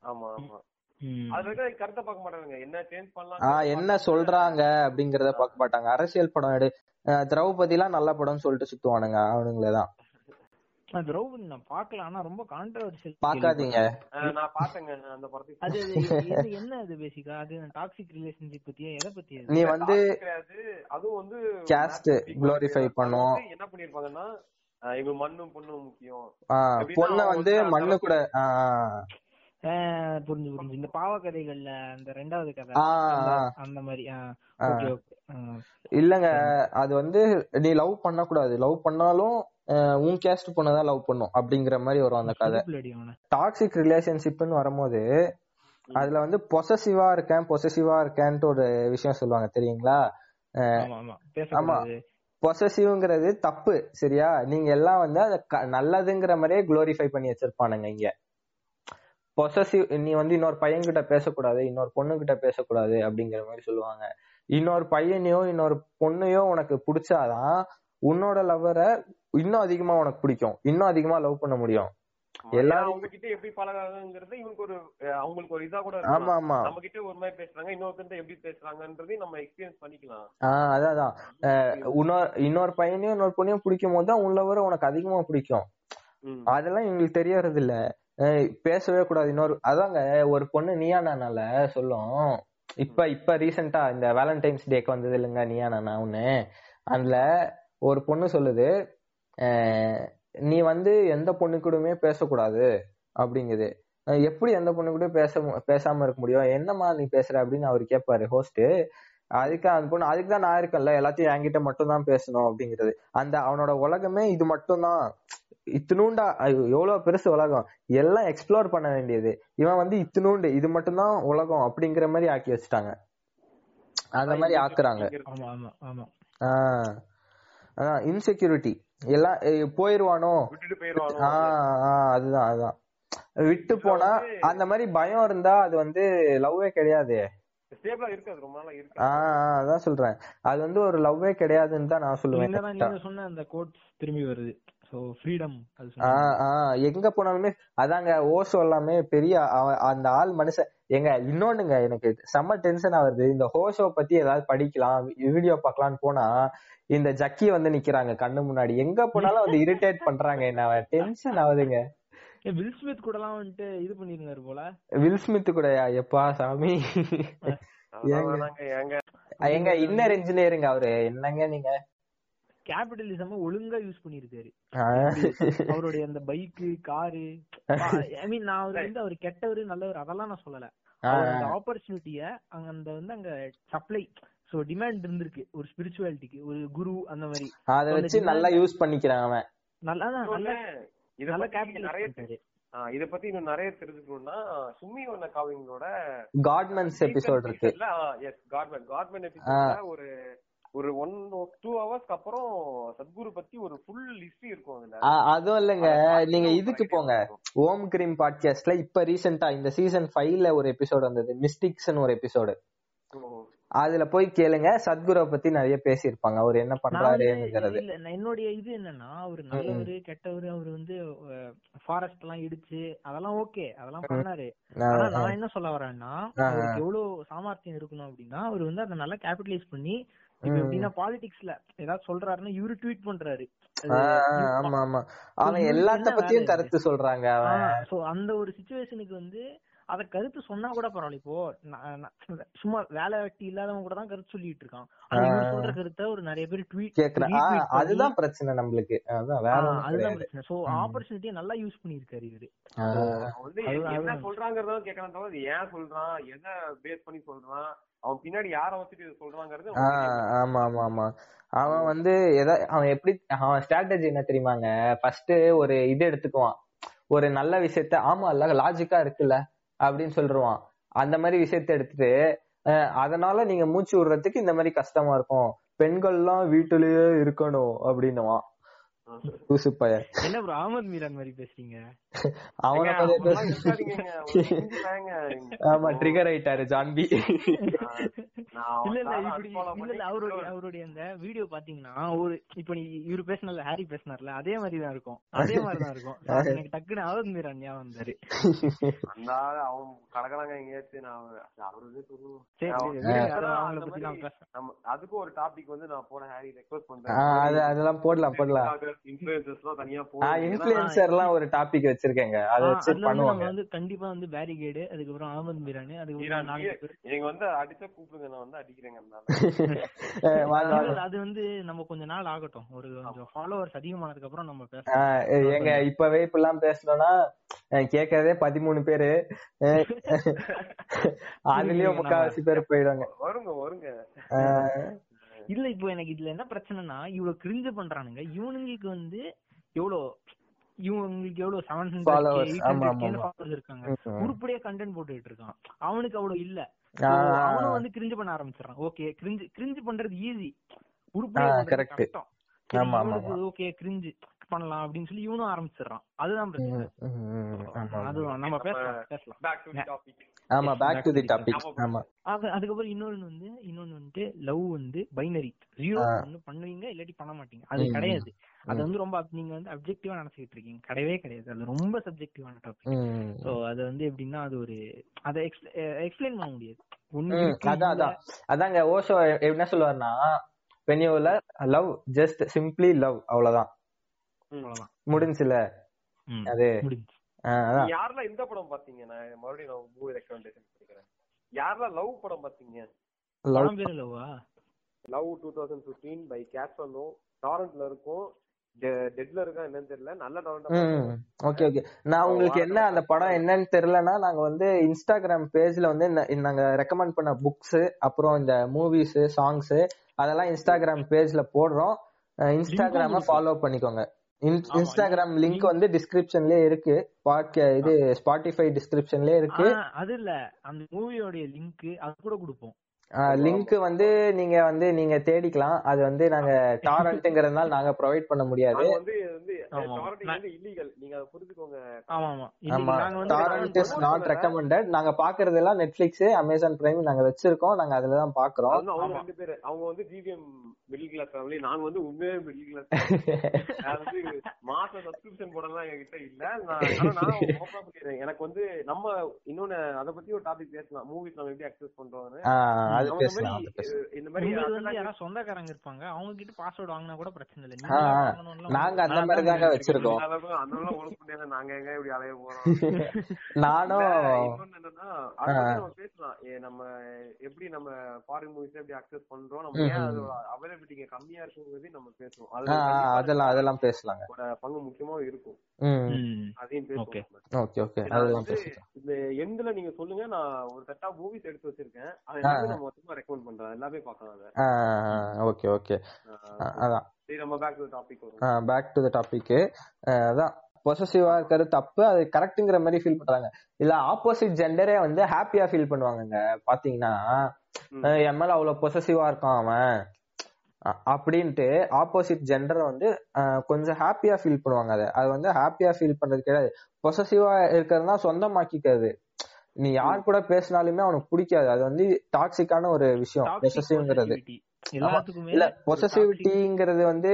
ஆமா ஆமா. என்ன சேஞ்ச் பண்ணலாம் ஆஹ் என்ன சொல்றாங்க அப்படிங்கறத பார்க்க மாட்டாங்க. அரசியல் படம் எடு. அஹ், திரௌபதி எல்லாம் நல்ல படம்னு சொல்லிட்டு சுத்துவானுங்க. அவனுங்களேதான். நான் திரௌபதி நான் பார்க்கல. ஆனா ரொம்ப கான்ட்ரவர்ஷியல் பாக்காதீங்க நான் பார்த்தேங்க. அந்த படத்துக்கு அது அது என்ன- அது பேசிக்கா அது டாக்ஸிக் ரிலேஷன்ஷிப் பத்தியா? எதை பத்தி அது? நீ வந்து அதுவும் வந்து Caste glorify பண்ணும். அது என்ன பண்ணிருப்பாங்கன்னா இவங்க மண்ணும் பொண்ணும் முக்கியம். பொண்ணு வந்து மண்ணு கூட புரிஞ்சு புரிஞ்சு. இந்த பாவ கதைகள்ல அந்த ரெண்டாவது கதை அந்த- மாதிரி இல்லங்க அது வந்து நீ லவ் பண்ண கூடாது லவ் பண்ணாலும் உன் கேஸ்ட் பொண்ணதான் லவ் பண்ணும் அப்படிங்கிற மாதிரி வரும் அந்த கதை. டாக்ஸிக் ரிலேஷன்ஷிப்னு வரும்போது அதுல வந்து பொசசிவா இருக்கேன் பொசசிவா இருக்கேன்ட்டு ஒரு விஷயம் சொல்லுவாங்க தெரியுங்களா? ஆமா பொசசிவ்ங்கிறது தப்பு சரியா? நீங்க எல்லாம் வந்து அத நல்லதுங்கிற மாதிரியே குளோரிஃபை பண்ணி வச்சிருப்பானுங்க இங்க. பொசசிவ் நீ வந்து இன்னொரு பையன் கிட்ட பேசக்கூடாது இன்னொரு பொண்ணு கிட்ட பேசக்கூடாது அப்படிங்கிற மாதிரி சொல்லுவாங்க. இன்னொரு பையனையோ இன்னொரு பொண்ணையோ உனக்கு பிடிச்சாதான் உன்னோட லவ்வரை இன்னும் அதிகமா உனக்கு பிடிக்கும். இன்னும் அதிகமா லவ் பண்ண முடியும். எல்லாரும் அவங்க கிட்ட எப்படி பழகாதுங்கிறது இவங்களுக்கு ஒரு அவங்களுக்கு ஒரு இதா கூட ஆமா ஆமா. நம்ம கிட்ட ஒரு மாதிரி பேசுறாங்க இன்னொருத்தர் எப்படி பேசுறாங்கன்றதையும் நம்ம எக்ஸ்பீரியன்ஸ் பண்ணிக்கலாம். ஆஹ் அதான் இன்னொரு இன்னொரு பையனையும் இன்னொரு பொண்ணையும் பிடிக்கும் போது தான் உன் லவ்வரை உனக்கு அதிகமா பிடிக்கும். அதெல்லாம் இவங்களுக்கு தெரியறது இல்ல பேசவே கூடாது. இன்னொரு அதாங்க ஒரு பொண்ணு நீயா நானால சொல்லும். இப்ப இப்ப ரீசெண்டா இந்த வேலண்டைன்ஸ் டேக்கு வந்தது இல்லைங்க நீயா ஒண்ணு. அதுல ஒரு பொண்ணு சொல்லுது நீ வந்து எந்த பொண்ணு கூடயுமே பேசக்கூடாது அப்படிங்குது. எப்படி எந்த பொண்ணு கூட பேச பேசாம இருக்க முடியும்? என்னம்மா நீ பேசுற அப்படின்னு அவர் கேட்பாரு ஹோஸ்ட் அதுக்கு அந்த பொண்ணு அதுக்கு தான் நான் இருக்கேன்ல எல்லாத்தையும் என்கிட்ட மட்டும் தான் பேசணும் அப்படிங்கிறது. அந்த அவனோட உலகமே இது மட்டும்தான். இத்தினூண்டா ஐயோ, எவ்வளவு பெருசு உலகம். எல்லாம் எக்ஸ்ப்ளோர் பண்ண வேண்டியது. இவன் வந்து இத்தினூண்டு இது மட்டும்தான் உலகம் அப்படிங்கிற மாதிரி ஆக்கி வச்சுட்டாங்க. அந்த மாதிரி ஆக்குறாங்க. ஆஹ் இன்செக்யூரிட்டி எல்லாம் போயிருவானோ? அதுதான் அதுதான். விட்டு போனா அந்த மாதிரி பயம் இருந்தா அது வந்து லவ்வே கிடையாது. அதான் சொல்றேன். அது வந்து ஒரு லவ்வே கிடையாதுன்னு தான் நான் சொல்லுவேன் நீங்க சொன்ன அந்த கோட்ஸ் திரும்பி வருது. சோ ஃப்ரீடம் அது சொன்னீங்க. ஆஹ் ஆஹ் எங்க போனாலுமே அதாங்க ஓசோ எல்லாமே பெரிய அந்த ஆள் மனுஷன். எங்க இன்னொன்னுங்க எனக்கு செம்ம டென்ஷன் ஆகுது இந்த ஹோஷோ பத்தி ஏதாவது படிக்கலாம் வீடியோ பார்க்கலாம்னு போனா இந்த ஜக்கி வந்து நிக்கிறாங்க கண்ணு முன்னாடி. எங்க போனாலும் வந்து இரிட்டேட் பண்றாங்க. என்ன டென்ஷன் ஆகுதுங்க. வில் ஸ்மித் கூட எல்லாம் வந்துட்டு இது பண்ணிருந்தாரு போல. வில் ஸ்மித் கூடயா? எப்பா சாமி. எங்க இன்னர் இன்ஜினியருங்க அவரு? என்னங்க நீங்க? கேபிட்டலிசம் ஒழுங்கா யூஸ் பண்ணிருக்காரு. அவருடைய அந்த பைக்கு காரு ஐ மீன் நான் அவர் வந்து அவர் கெட்டவர் நல்லவர் அதெல்லாம் நான் சொல்லல. அந்த ஆப்பர்ச்சுனிட்டிய அங்க அந்த வந்து அங்க சப்ளை சோ டிமாண்ட் இருந்திருக்கு. ஒரு ஸ்பிரிச்சுவாலிட்டிக்கு ஒரு குரு அந்த மாதிரி. அத வச்சு நல்லா யூஸ் பண்ணிக்கிறான் அவன். நல்லா நல்ல இன்னொன்னு, இத நல்ல பத்தி கேபிட்டல் நிறைய இத பத்தி இன்னும் நிறைய தெரிஞ்சுக்கணும்னா சுமி ஒன்ன காவிங்களோட காட்மன்ஸ் எபிசோட் இருக்கு. எஸ் கார்மெண்ட் கார்மெண்ட் எபிசோட்ல ஒரு ஒரு ஒன் டூ ஹவர்ஸ்க்கு அப்புறம் சத்குரு பத்தி ஒரு ஃபுல் ஹிஸ்டரி இருக்கும் அதுல. அதுவும் இல்லைங்க. நீங்க இதுக்கு போங்க. ஓம் கிரீம் பாட்காஸ்ட்ல இப்ப ரீசெண்டா இந்த சீசன் ஃபைவ்ல ஒரு எபிசோடு வந்தது. மிஸ்டிக்ஸ்னு ஒரு எபிசோடு. அதுல போய் கேளுங்க. சத்குருவை பத்தி நிறைய பேசியிருப்பாங்க. அவர் என்ன பண்றாருங்கிறது என்னுடைய இது என்னன்னா அவர் நல்லவரு கெட்டவரு அவர் வந்து ஃபாரஸ்ட் எல்லாம் இடிச்சு அதெல்லாம் ஓகே அதெல்லாம் பண்ணாரு. ஆனா நான் என்ன சொல்ல வரேன்னா அவருக்கு எவ்வளவு சாமர்த்தியம் இருக்கணும் அப்படின்னா அவர் வந்து அதை நல்லா கேபிட்டலைஸ் பண்ணி இப்ப எப்படின்னா பாலிடிக்ஸ்ல ஏதாவது சொல்றாருன்னா இவரு ட்வீட் பண்றாரு. ஆமா ஆமா. அவன் எல்லாத்த பத்தியும் கருத்து சொல்றாங்க சோ அந்த ஒரு சுச்சுவேஷனுக்கு வந்து அத கருத்து சொன்னா கூட பரவாயில்ல. இப்போ சும்மா வேலை வெட்டி இல்லாதவங்க கூட தான் கருத்து சொல்லிட்டு இருக்கான். சொல்ற கருத்தை ஒரு நிறைய பேர் ட்வீட் அதுதான் பிரச்சனை நம்மளுக்கு. அதான் வேற ஒண்ணும் அதுதான் பிரச்சனை. சோ ஆப்பர்ச்சுனிட்டியை நல்லா யூஸ் பண்ணிருக்காரு இவரு. என்ன. சொல்றாங்கிறத கேட்கணும் தவிர ஏன் சொல்றான் எதை பேஸ் பண்ணி சொல்றான் அவன் பின்னாடி யார வச்சுட்டு சொல்றாங்கிறது. ஆமா ஆமா ஆமா. அவன் வந்து எதா அவன் எப்படி அவன் ஸ்ட்ராட்டஜி என்ன தெரியுமாங்க? ஃபர்ஸ்ட் ஒரு இது எடுத்துக்குவான். ஒரு நல்ல விஷயத்த ஆமா இல்ல லாஜிக்கா இருக்குல்ல. அப்படின்னு சொல்லிடுவான் அந்த மாதிரி விஷயத்த எடுத்துட்டு அதனால நீங்க மூச்சு விடுறதுக்கு இந்த மாதிரி கஷ்டமா இருக்கும். பெண்கள்லாம் வீட்டுலயே இருக்கணும் அப்படின்னுவான். லூசு என்ன ப்ரோ அகமது மீரான் மாதிரி பேசுறீங்க? அவன. ஆமா ட்ரிகர் ஆயிட்டாரு ஜான்பி இல்ல இல்ல இப்படி அவருடைய அவருடைய அந்த வீடியோ பாத்தீங்கன்னா ஒரு இப்ப நீ இவரு பேசினார்ல ஹாரி பேசினார்ல அதே மாதிரி தான் இருக்கும். அதே மாதிரி தான் இருக்கும் எனக்கு டக்குன்னு அகமது மீரான் ஞாபகம் வந்தாரு. அந்த அவன் கடக்கறாங்க எங்கேயாச்சும் நான் அவரு- அவரு வந்து சொல்லுவோம். சரி அவன் சரி, விடுங்க, அதான் அது அவங்கள அந்த பத்தி நான் மாதிரி பேசுறேன் நம்ம அதுக்கும் ஒரு டாபிக் வந்து நான் போன ஹாரி ரெக்வஸ்ட் பண்றேன். அது அதெல்லாம் போடலாம் போடலாம். எல்லாம் ஒரு டாபிக் வச்சிருக்கேங்க. அதை வச்சு பண்ணுவாங்க. வந்து கண்டிப்பா வந்து பேரிகேடு அதுக்கப்புறம் அகமது மீரான் அதுக்கப்புறம் நாலு பேர். நீங்க வந்து அடிச்சா கூப்பிடுங்க நான் வந்து அடிக்கிறேங்க அது வந்து நம்ம கொஞ்ச நாள் ஆகட்டும். ஒரு கொஞ்சம் ஃபாலோவர்ஸ் அதிகமானதுக்கு அப்புறம் நம்ம பேசலாம் எங்க இப்பவே இப்பெல்லாம் பேசணும்னா அஹ் கேட்கறதே பதிமூணு பேரு. அதுலயும் முக்காவாசி பேர் போயிடுவாங்க. வருங்க வருங்க. இல்ல இப்போ எனக்கு இதுல என்ன பிரச்சனைனா இவ்வளவு கிரிஞ்சு பண்றானுங்க. இவனுங்களுக்கு வந்து எவ்வளவு இவங்களுக்கு எவ்வளவு செவன் ஹண்ட்ரட் இருக்காங்க. உருப்படியா கண்டென்ட் போட்டுட்டு இருக்கான். அவனுக்கு அவ்வளவு இல்ல. அவனும் வந்து கிரிஞ்சு பண்ண ஆரம்பிச்சிடறான். ஓகே கிரிஞ்சு கிரிஞ்சு பண்றது ஈஸி உருப்படியா இவனுக்கு ஓகே கிரிஞ்சு பண்ணலாம் அப்படின்னு சொல்லி இவனும் ஆரம்பிச்சிடறான். அதுதான் பிரச்சனை. அதுவும் நம்ம பேசலாம் பேசலாம். பேக் டு டாபிக் ஆமா பேக் டு தி டாபிக். ஆமா. அது அதுக்கப்புறம் இன்னொன்னு வந்து இன்னொன்னு வந்துட்டு லவ் வந்து பைனரி ஜீரோ. ஒண்ணு பண்ணுவீங்க இல்லாட்டி பண்ண மாட்டீங்க. அது கிடையாது. அது. வந்து ரொம்ப நீங்க வந்து அப்ஜெக்டிவா நினைச்சிட்டு இருக்கீங்க. கிடையவே கிடையாது. அது ரொம்ப சப்ஜெக்டிவான டாபிக் சோ அது வந்து எப்படின்னா அது ஒரு அதை எக்ஸ்பிளைன் பண்ண முடியாது. அதான். அதான். அதாங்க ஓஷோ என்ன சொல்லுவாருன்னா you love just simply love அவ்வளவுதான். முடிஞ்சுல அது யாரெல்லாம் இந்த படம் பாத்தீங்க நான் மறுபடியும் நான் மூவி ரெக்கமெண்டேஷன் பண்ணிக்கிறேன் யாரெல்லாம் லவ் படம் பாத்தீங்க லவ் லவ்வா? Love two thousand fifteen by கேட்சனோ டாரண்ட்ல இருக்கும். டெட்ல இருக்கா என்னன்னு தெரியல. நல்ல டாரண்ட் ஓகே ஓகே. நான் உங்களுக்கு என்ன அந்த படம் என்னன்னு தெரியலன்னா நாங்க வந்து இன்ஸ்டாகிராம் பேஜ்ல வந்து நாங்க ரெக்கமெண்ட் பண்ண புக்ஸ் அப்புறம் இந்த மூவிஸ் சாங்ஸ் அதெல்லாம் இன்ஸ்டாகிராம் பேஜ்ல போடுறோம். இன்ஸ்டாகிராம. ஃபாலோ பண்ணிக்கோங்க. இன்ஸ்டாகிராம் லிங்க் வந்து டிஸ்கிரிப்ஷன்லயே இருக்கு. இது ஸ்பாட்டிஃபை டிஸ்கிரிப்ஷன்லயே இருக்கு. அது இல்ல. அந்த மூவியோட லிங்க் அது கூட கொடுப்போம். லிங்க் வந்து நீங்க வந்து நீங்க தேடிக்கலாம். அது வந்து நாங்க டாரண்ட்ங்கிறதுனால நாங்க ப்ரொவைட் பண்ண முடியாது. அது வந்து. டாரண்ட் வந்து இல்லீகல் நீங்க அதை புரிஞ்சுக்கோங்க. ஆமா ஆமா. ஆமா. இன்னைக்கு நாங்க வந்து டாரண்ட் இஸ் நாட். ரெக்கமெண்டட் நாங்க பாக்குறது எல்லாம் நெட்ஃபிளிக்ஸ் அமேசான் பிரைம் நாங்க வச்சிருக்கோம். நாங்க அதுல தான் பாக்குறோம். அவங்க. ரெண்டு பேரு. அவங்க வந்து ஜிவிஎம் மிடில் கிளாஸ் ஃபேமிலி நாங்க வந்து உண்மையே மிடில் கிளாஸ் நான் வந்து மாச சப்ஸ்கிரிப்ஷன் போடலாம் என்கிட்ட இல்ல. நான். எனக்கு வந்து நம்ம இன்னொன்னு அத பத்தி ஒரு டாபிக் பேசலாம். மூவிஸ் நம்ம எப்படி அக்சஸ் பண்றோம்னு. அது நம்ம இந்த பேசலாம் மாதிரி அது பேசலாம் இந்த மாதிரி வந்து சொந்தக்காரங்க இருப்பாங்க. அவங்க கிட்ட பாஸ்வேர்ட் வாங்கினா கூட பிரச்சனை இல்ல. நீங்க அந்த நான் மாதிரி தான் தாங்க வச்சிருக்கோம். அந்த அளவுக்கு அந்த அளவுக்கு ஒழுங்கு முடியாது நாங்க எங்க இப்படி அலைய போறோம்? நானும் என்னன்னா நம்ம பேசலாம். ஏ, நம்ம எப்படி நம்ம ஃபாரின் மூவிஸ் எப்படி அக்சஸ் பண்றோம்? நம்ம ஏன் அதோட அவைலபிலிட்டி கம்மியா இருக்குங்கிறதையும் நம்ம பேசுவோம். அதெல்லாம் அதெல்லாம் பேசலாங்க. அதோட பங்கு முக்கியமா இருக்கும். ம் ம். அதையும். பேசுவோம் ஓகே. ஓகே அதெல்லாம் வந்து பேசலாம் இந்த எண்ட்ல நீங்க சொல்லுங்க. நான் ஒரு செட் ஆஃப் மூவிஸ் எடுத்து வச்சிருக்கேன். அது எல்லாமே மொத்தமா ரெக்கமெண்ட் பண்றேன். எல்லாமே பார்க்கலாம் ஓகே ஓகே. அதான். சரி நம்ம பேக் டு டாபிக் வரும். பேக் டு த டாபிக் அதான். பொசசிவா இருக்கிறது தப்பு. அது கரெக்ட்ங்கிற மாதிரி ஃபீல் பண்றாங்க. இல்ல ஆப்போசிட் ஜெண்டரே வந்து ஹாப்பியா ஃபீல் பண்ணுவாங்கங்க. பாத்தீங்கன்னா என் மேல அவ்வளவு பொசசிவா இருக்கான் அவன். அப்படின்ட்டு ஆப்போசிட் ஜெண்டர் வந்து கொஞ்சம் ஹாப்பியா ஃபீல் பண்ணுவாங்க அதை. அது வந்து ஹாப்பியா ஃபீல் பண்றது கிடையாது. பொசசிவா இருக்கிறதுனா சொந்தமாக்கிக்கிறது. நீ யார் கூட பேசினாலுமே அவனுக்கு பிடிக்காது. அது வந்து டாக்ஸிக்கான ஒரு விஷயம். பொசசிவ்ங்கிறது இல்ல பொசசிவிட்டிங்கிறது வந்து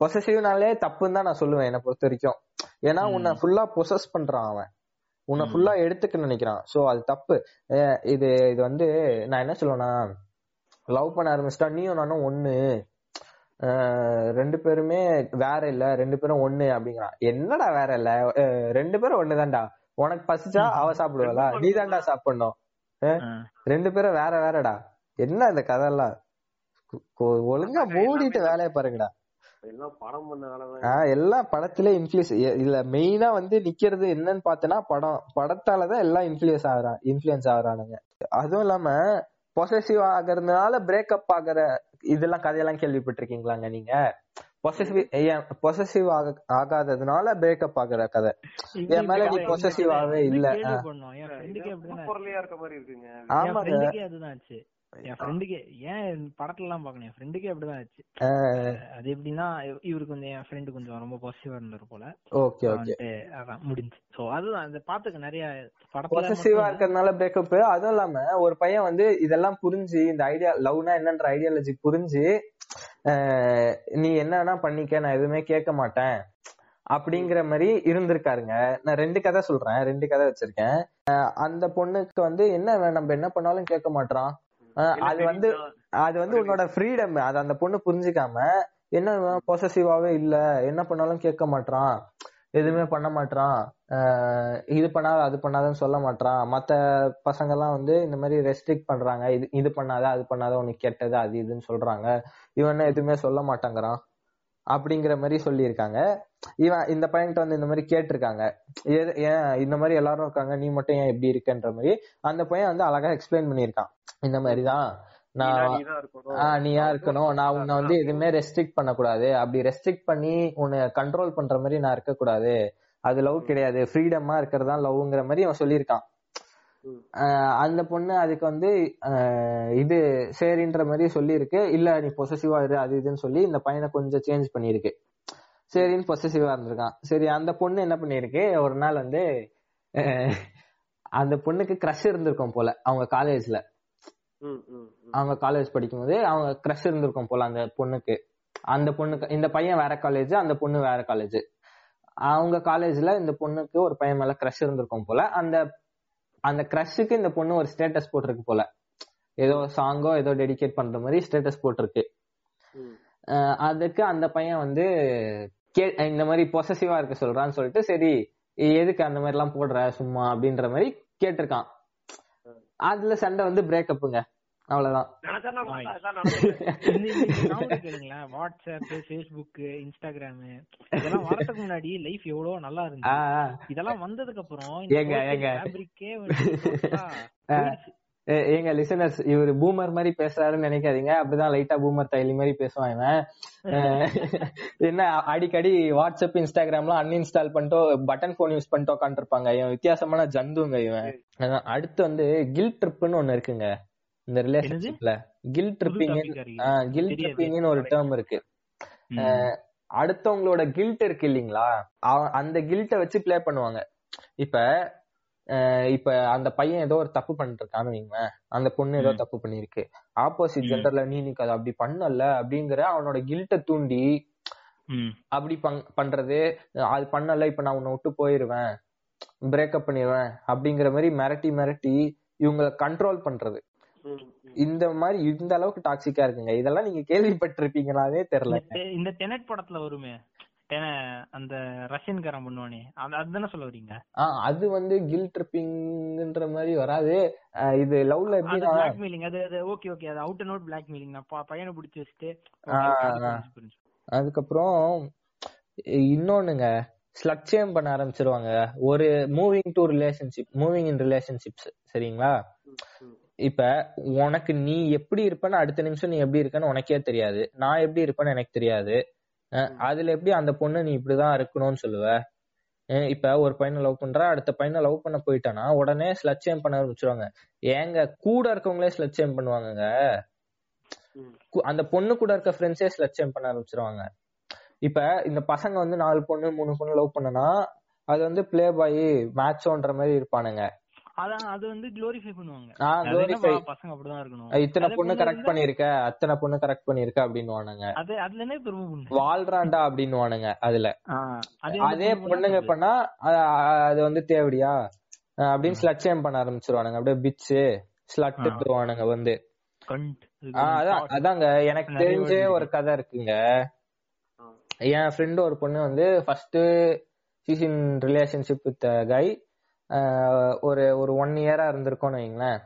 பொசசிவ்னாலே தப்புன்னு தான் நான் சொல்லுவேன் என்னை பொறுத்த வரைக்கும். ஏன்னா. உன்னை ஃபுல்லா பொசஸ் பண்றான் அவன். உன்னை. ஃபுல்லா எடுத்துக்க நினைக்கிறான். சோ அது தப்பு. இது இது வந்து நான் என்ன சொல்லுவேன்னா லவ் பண்ண ஆரம்பிச்சிட்டா நீயும் நானும் ஒண்ணு. ரெண்டு பேருமே வேற இல்ல ரெண்டு பேரும் ஒண்ணு அப்படிங்கிறான். என்னடா வேற இல்ல? ரெண்டு பேரும் ஒண்ணுதான்டா. உனக்கு பசிச்சா அவ சாப்பிடுவாளா? நீ தான்டா சாப்பிடணும். ரெண்டு பேரும் வேற வேறடா. என்ன இந்த கதையெல்லாம்? கு- கு- ஒழுங்கா மூடிட்டு வேலையை பாருங்கடா. எல்லாம் படம் பண்ண வேலை ஆஹ் எல்லா படத்துல இன்ஃபுளுஸ் இல்ல மெயினா வந்து நிக்கிறது என்னன்னு பார்த்தனா படம். படத்தாலதான் எல்லாம் இன்ஃபுளுஸ் ஆகுறான் இன்ஃபுளுன்ஸ் ஆகுறானுங்க. அதுவும் இல்லாம பொசசிவ் ஆகுறதுனால பிரேக்கப் ஆகுற இதெல்லாம் கதையெல்லாம் கேள்விப்பட்டிருக்கீங்களாங்க நீங்க? பொசசிவ் பொசசிவ் ஆகாததுனால பிரேக்கப் ஆகுற கதை. என் மேல நீ ஆவே இது இல்ல. அதுதான் ஆச்சு. என் ஃப்ரெண்டுக்கே ஏன் படத்துல எல்லாம் பாக்கணும் என் ஃப்ரெண்டுக்கே அப்படிதான் ஆச்சு. அது எப்படின்னா இவ- இவருக்கு வந்து என் ஃப்ரெண்டு கொஞ்சம் ரொம்ப பாசிட்டிவா இருந்தாரு போல. Okay okay. அதான் முடிஞ்சு. சோ அதுதான் அந்த பாத்துக்க நிறைய படத்துல பொசசிவா மட்டும் இருக்கிறதுனால பிரேக்கப் அதுவும் இல்லாம ஒரு பையன் வந்து இதெல்லாம் புரிஞ்சு இந்த ஐடியா லவ்னா என்னன்ற ஐடியாலஜி புரிஞ்சு நீ என்னன்னா பண்ணிக்க நான் எதுவுமே கேட்க மாட்டேன் அப்படிங்கிற மாதிரி இருந்திருக்காருங்க. நான் ரெண்டு கதை சொல்றேன் ரெண்டு கதை வச்சிருக்கேன். அந்த பொண்ணுக்கு வந்து என்ன நம்ம என்ன பண்ணாலும் கேட்க என்ன அது வந்து? அது வந்து உன்னோட ஃப்ரீடம் அது அந்த பொண்ணு புரிஞ்சுக்காம என்ன பொசசிவாவே இல்ல என்ன பண்ணாலும் கேட்க மாட்றான். எதுவுமே பண்ண மாட்டான் இது பண்ணாத அது பண்ணாதன்னு சொல்ல மாட்டான் மத்த பசங்க எல்லாம் வந்து இந்த மாதிரி ரெஸ்ட்ரிக்ட் பண்றாங்க. இது இது பண்ணாத அது பண்ணாத உனக்கு கெட்டது அது இதுன்னு சொல்றாங்க. இவன் எதுவுமே சொல்ல மாட்டேங்கிறான். அப்படிங்கிற மாதிரி சொல்லியிருக்காங்க. இவன் இந்த பையன்கிட்ட வந்து இந்த மாதிரி கேட்டிருக்காங்க. ஏது- ஏன் இந்த மாதிரி எல்லாரும் இருக்காங்க நீ மட்டும் ஏன் இப்படி இருக்கன்ற மாதிரி. அந்த பையன் வந்து அழகா எக்ஸ்பிளைன் பண்ணியிருக்கான். இந்த மாதிரிதான். நான் நீயா இருக்கணும். நான் உன்னை வந்து எதுவுமே ரெஸ்ட்ரிக்ட் பண்ணக்கூடாது. அப்படி ரெஸ்ட்ரிக்ட் பண்ணி உன்னை கண்ட்ரோல் பண்ற மாதிரி நான் இருக்கக்கூடாது. அது லவ் கிடையாது. ஃப்ரீடமா இருக்கிறதா லவ்ங்கிற மாதிரி அவன் சொல்லியிருக்கான். அந்த பொண்ணு அதுக்கு வந்து இது சரின்ற மாதிரி சொல்லியிருக்கு. இல்ல நீ பொசசிவா இரு அது இதுன்னு சொல்லி இந்த பையனை கொஞ்சம் சேஞ்ச் பண்ணியிருக்கு. சரின்னு பொசசிவா இருந்திருக்கான். சரி அந்த பொண்ணு என்ன பண்ணிருக்கு ஒரு நாள் வந்து அந்த பொண்ணுக்கு க்ரஷ் இருந்திருக்கும் போல அவங்க காலேஜ்ல. அவங்க காலேஜ் படிக்கும்போது அவங்க க்ரஷ் இருந்திருக்கும் போல அந்த பொண்ணுக்கு. அந்த பொண்ணுக்கு இந்த பையன் வேற காலேஜ் அந்த பொண்ணு வேற காலேஜ் அவங்க காலேஜ்ல இந்த பொண்ணுக்கு ஒரு பையன் மேல க்ரஷ் இருந்திருக்கும் போல. அந்த அந்த க்ரஷுக்கு இந்த பொண்ணு ஒரு ஸ்டேட்டஸ் போட்டிருக்கு போல. ஏதோ சாங்கோ ஏதோ டெடிகேட் பண்ற மாதிரி ஸ்டேட்டஸ் போட்டிருக்கு. அதுக்கு அந்த பையன் வந்து கே இந்த மாதிரி பொசசிவா இருக்க சொல்றான்னு சொல்லிட்டு சரி எதுக்கு அந்த மாதிரி எல்லாம் போடுற சும்மா அப்படின்ற மாதிரி கேட்டிருக்கான். அதுல சண்டை வந்து பிரேக்கப்புங்க அவ்வளவுதான். வாட்ஸ்அப் ஃபேஸ்புக் இன்ஸ்டாகிராம் இதெல்லாம் வரதுக்கு முன்னாடி லைஃப் எவ்வளவு நல்லா இருந்துச்சு இதெல்லாம் வந்ததுக்கு அப்புறம் ஏங்க, ஏங்க. ஏங்க லிசனர்ஸ் இவர் பூமர் மாதிரி பேசுறாருன்னு நினைக்காதீங்க. அப்படிதான் லைட்டா பூமர் தைலி மாதிரி பேசுவான் இவன். என்ன அடிக்கடி வாட்ஸ்அப் இன்ஸ்டாகிராம்லாம் அன்இன்ஸ்டால் பண்ணிட்டோ பட்டன் போன் யூஸ் பண்ணிட்டு உட்காந்துருப்பாங்க இவன் வித்தியாசமான ஜந்துங்க இவன். அடுத்து வந்து கில் ட்ரிப்னு ஒண்ணு இருக்குங்க. இந்த ரிலேஷன்ஷிப்ல கில் புது ட்ரிப்பிங் ஒரு டேர்ம் இருக்கு. அடுத்தவங்களோட கில்ட் இருக்கு இல்லீங்களா? அந்த கில்ட்டை வச்சு ப்ளே பண்ணுவாங்க. இப்ப இப்ப அந்த பையன் ஏதோ ஒரு தப்பு பண்ணிட்டு இருக்கான்னு வைங்களேன். அந்த பொண்ணு ஏதோ. தப்பு பண்ணிருக்கு ஆப்போசிட். ஜெண்டர்ல நீ நீக்கு அப்படி பண்ணல அப்படிங்கிற அவனோட கில்ட்டை தூண்டி. அப்படி பண்- பண்றது. அது பண்ணல இப்ப நான் உன்னை விட்டு போயிருவேன். பிரேக்கப் பண்ணிடுவேன் அப்படிங்கிற மாதிரி மிரட்டி மிரட்டி இவங்களை கண்ட்ரோல் பண்றது. இந்த மாதிரி இந்த அளவுக்கு டாக்ஸிக்கா இருக்குங்க. இதெல்லாம் நீங்க கேள்விப்பட்டிருப்பீங்களாவே தெரியல. இந்த டெனட் படத்துல வருமே அந்த ரஷ்யன்காரன் பண்ணுவானே அது அதுதானே சொல்ல வரீங்க? ஆஹ் அது வந்து கில் ட்ரிப்பிங்ன்ற மாதிரி வராது. இது லவ்ல அது எப்படின்னா பிளாக்மெயிலிங் அது அது ஓகே ஓகே அது அவுட் அண்ட் அவுட் பிளாக்மெயிலிங் நான் ப- பையனை பிடிச்சி வச்சுட்டு. அதுக்கப்புறம் இன்னொன்னுங்க ஸ்லட்சியம் பண்ண ஆரம்பிச்சிருவாங்க. ஒரு moving to relationship moving in relationships சரிங்களா. இப்ப உனக்கு நீ எப்படி இருப்பேன்னு அடுத்த நிமிஷம் நீ எப்படி இருக்கன்னு உனக்கே தெரியாது. நான் எப்படி இருப்பேன்னு எனக்கு தெரியாது. அதுல எப்படி அந்த பொண்ணு நீ இப்படிதான் இருக்கணும்னு சொல்லுவ? இப்ப ஒரு பையனை லவ் பண்ற அடுத்த பையனை லவ் பண்ண போயிட்டானா உடனே ஸ்லட்சியம் பண்ண ஆரம்பிச்சிருவாங்க. ஏங்க கூட இருக்கவங்களே ஸ்லட்சியம் பண்ணுவாங்கங்க. ம். கு- அந்த பொண்ணு கூட இருக்க ஃப்ரெண்ட்ஸே ஸ்லட்சியம் பண்ண ஆரம்பிச்சிருவாங்க. இப்ப இந்த பசங்க வந்து நாலு பொண்ணு மூணு பொண்ணு லவ் பண்ணனா அது வந்து பிளே பாய் மேட்சோன்ற மாதிரி இருப்பானுங்க. அதான் அது வந்து க்ளோரிஃபை பண்ணுவாங்க. ஆஹ் அது glorify. என்னப்பா, பசங்க அப்படிதான் இருக்கணும். இத்தனை அதே பொண்ணு பொண்ணு கரெக்ட் பண்ணிருக்க அத்தனை பொண்ணு கரெக்ட் பண்ணிருக்க அப்படின்னு அது அதுல என்ன பெருமை பண்ணு வாழ்றான்டா அப்படின்னு அதுல. அதே அதே பொண்ணுங்க பண்ணா அது வந்து தேவடியா? அப்படின்னு ஸ்லட்சியம் பண்ண ஆரம்பிச்சிருவானுங்க. அப்படியே பிச்சு ஸ்லட்டுவானுங்க வந்து. அதான் அதாங்க. எனக்கு தெரிஞ்ச ஒரு கதை இருக்குங்க. என் ஃப்ரெண்டு ஒரு பொண்ணு வந்து first she's in relationship with guy ஒரு ஒரு ஒன் இயரா இருந்திருக்கோம்னு வைங்களேன்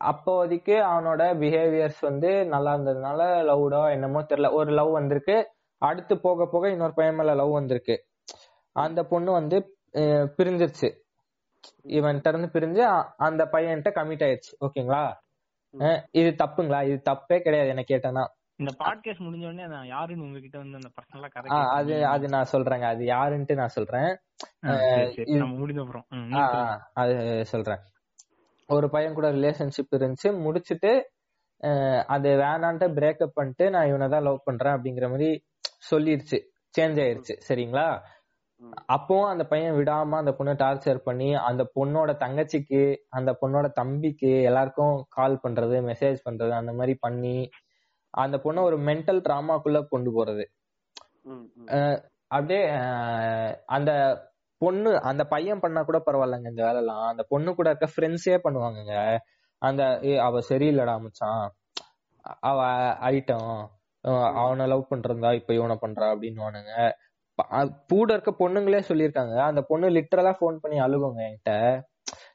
அப்போதைக்கு அவனோட பிஹேவியர்ஸ் வந்து நல்லா இருந்ததுனால லவ்டோ என்னமோ தெரியல. ஒரு லவ் வந்திருக்கு. அடுத்து போக போக இன்னொரு பையன் மேல லவ் வந்திருக்கு. அந்த பொண்ணு வந்து பிரிஞ்சிருச்சு. இவன்கிட்ட இருந்து பிரிஞ்சு அந்த பையன்கிட்ட கமிட் ஆயிடுச்சு ஓகேங்களா? இது தப்புங்களா? இது தப்பே கிடையாது என்ன கேட்டனா இந்த பாட்காஸ்ட் முடிஞ்ச உடனே நான் யாருன்னு உங்ககிட்ட வந்து அந்த பர்சனலா கேட்க அது? அது நான் சொல்றேங்க. அது யாருன்ட்டு நான் சொல்றேன். நம்ம முடிஞ்ச அப்புறம். அது சொல்றேன். ஒரு பையன் கூட ரிலேஷன்ஷிப் இருந்துச்சு. முடிச்சிட்டு அது வேணான்ட்டு பிரேக்கப் பண்ணிட்டு நான் இவனை தான் லவ் பண்றேன் அப்படிங்கிற மாதிரி சொல்லிருச்சு. சேஞ்ச் ஆயிருச்சு. சரிங்களா. அப்பவும் அந்த பையன் விடாம அந்த பொண்ணை டார்ச்சர் பண்ணி அந்த பொண்ணோட தங்கச்சிக்கு அந்த பொண்ணோட தம்பிக்கு எல்லாருக்கும் கால் பண்றது மெசேஜ் பண்றது அந்த மாதிரி பண்ணி அந்த பொண்ணை ஒரு மென்டல் டிராமாக்குள்ள கொண்டு போறது. அப்படியே அந்த பொண்ணு அந்த பையன் பண்ணா கூட பரவாயில்லைங்க இந்த வேலைலாம் அந்த பொண்ணு கூட இருக்க ஃப்ரெண்ட்ஸே பண்ணுவாங்கங்க. அந்த அவ சரியில்லடா மச்சான். அவ ஐட்டம் அவனை லவ் பண்றதா? இப்ப இவனை பண்றா? அப்படின்னு கூட இருக்க பொண்ணுங்களே சொல்லியிருக்காங்க. அந்த பொண்ணு லிட்டரலா ஃபோன் பண்ணி அழுகுங்க என்கிட்ட.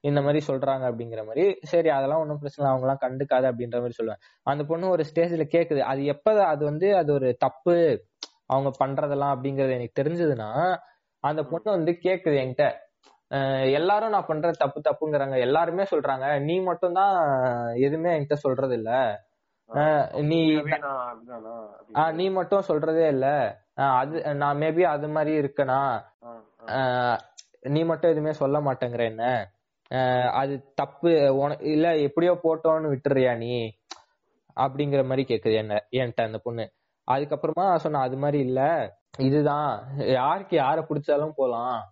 இந்த மாதிரி சொல்றாங்க அப்படிங்கிற மாதிரி சரி அதெல்லாம் ஒன்றும் பிரச்சனை அவங்க எல்லாம் கண்டுக்காத அப்படின்ற மாதிரி சொல்லுவேன் அந்த பொண்ணு ஒரு ஸ்டேஜ்ல கேக்குது அது எப்ப அது வந்து அது ஒரு தப்பு அவங்க பண்றதெல்லாம் அப்படிங்கறது எனக்கு தெரிஞ்சதுன்னா அந்த பொண்ணு வந்து கேக்குது என்கிட்ட எல்லாரும் நான் பண்ற தப்பு தப்புங்கிறாங்க எல்லாருமே சொல்றாங்க நீ மட்டும் தான் எதுவுமே என்கிட்ட சொல்றது இல்ல. நீ? ஆஹ் நீ மட்டும் சொல்றதே இல்ல. அது நான் மேபி அது மாதிரி இருக்கனா? நீ மட்டும் எதுவுமே சொல்ல மாட்டேங்கிற என்ன? அது தப்பு உன- இல்ல எப்படியோ போட்டோன்னு விட்டுறியா நீ? அப்படிங்கிற மாதிரி கேக்குது என்ன என்கிட்ட அந்த பொண்ணு. அதுக்கப்புறமா சொன்ன அது மாதிரி இல்ல இதுதான். யாருக்கு யாரை பிடிச்சாலும் போலாம்.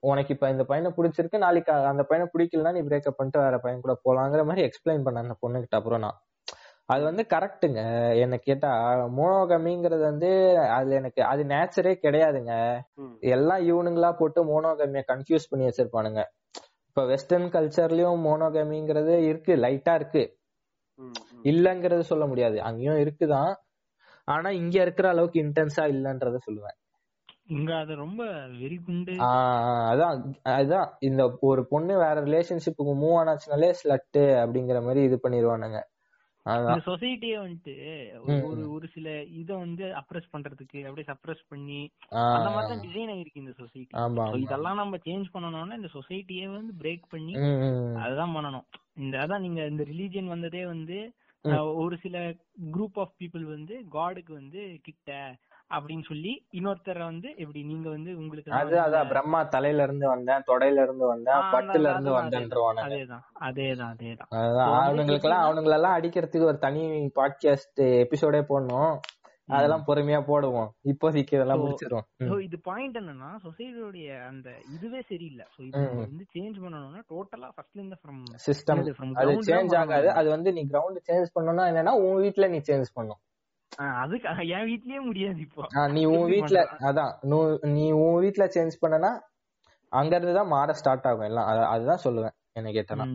உனக்கு இப்ப இந்த பையனை பிடிச்சிருக்கு நாளைக்கு அந்த பையனை பிடிக்கலன்னா நீ பிரேக்கப் பண்ணிட்டு வேற பையன் கூட போலாங்கிற மாதிரி எக்ஸ்பிளைன் பண்ண அந்த பொண்ணுகிட்ட அப்புறம் நான். அது வந்து கரெக்ட்டுங்க என்ன கேட்டா மோனோகமிங்கிறது வந்து அது எனக்கு அது நேச்சரே கிடையாதுங்க. எல்லாம் இவனுங்களா போட்டு மோனோகமிய கன்ஃபியூஸ் பண்ணி வச்சிருப்பானுங்க. இப்ப வெஸ்டர்ன் கல்ச்சர்லயும் மோனோகமிங்கிறது இருக்கு லைட்டா இருக்கு. இல்லங்கிறது சொல்ல முடியாது. அங்கேயும் இருக்குதான். ஆனா இங்க இருக்கிற அளவுக்கு இன்டென்ஸா இல்லன்றத சொல்லுவேன். இங்க அது ரொம்ப வெறி குண்டு ஆஹ் அதான் அதான். இந்த ஒரு பொண்ணு வேற ரிலேஷன்ஷிப்புக்கு மூவ் ஆனாச்சுனாலே ஸ்லட்டு அப்படிங்கிற மாதிரி இது பண்ணிடுவானுங்க அதான் இந்த சொசைட்டியே வந்துட்டு ஒரு. ஒரு சில இத வந்து அப்ரஸ் பண்றதுக்கு அப்படியே சப்ரஸ் பண்ணி அந்த மாதிரி தான் டிசைன் ஆயிருக்கு இந்த சொசைட்டி. இதெல்லாம் நம்ம சேஞ்ச் பண்ணணும்னா இந்த சொசைட்டியே வந்து பிரேக் பண்ணி. அதுதான் பண்ணணும். இந்த அதான் நீங்க இந்த ரிலீஜியன் வந்ததே வந்து ஒரு சில குரூப் ஆஃப் பீப்புள் வந்து காடுக்கு வந்து கிட்ட அப்படின்னு சொல்லி இன்னொருத்தரை வந்து எப்படி நீங்க வந்து உங்களுக்கு அது அதான். பிரம்மா தலையில இருந்து வந்தேன் தொடையில இருந்து வந்தேன் பட்டுல இருந்து வந்தேன்றவானுங்க அதேதான் அதேதான். அதேதான் வந்து அவனுங்களுக்கெல்லாம் எப்படின்னா- அவனுங்களெல்லாம் அடிக்கிறதுக்கு ஒரு தனி பாட்காஸ்ட் எபிசோடே போடணும். அதெல்லாம் பொறுமையா போடுவோம். இப்போதைக்கு இதெல்லாம் முடிச்சிரும் So, இது பாயிண்ட் என்னன்னா சொசைட்டியோடைய அந்த இதுவே சரியில்லை. சோ இது வந்து சேஞ்ச் பண்ணணும்னா டோட்டலா ஃபர்ஸ்ட்ல இருந்து ஃப்ரம் சிஸ்டம் அது சேஞ்ச் ஆகாது. அது வந்து நீ கிரவுண்ட் சேஞ்ச் பண்ணணும்னா என்னன்னா உன் வீட்ல நீ சேஞ்ச் பண்ணும். அதுக்கு என் வீட்லயே முடியாது இப்போ. நீ உன் வீட்ல? அதான் நூ- உன் வீட்ல சேஞ்ச் பண்ணனா அங்க இருந்து தான் மாற ஸ்டார்ட் ஆகும் எல்லாம் அத- அதுதான் சொல்லுவேன் என்ன கேட்டனா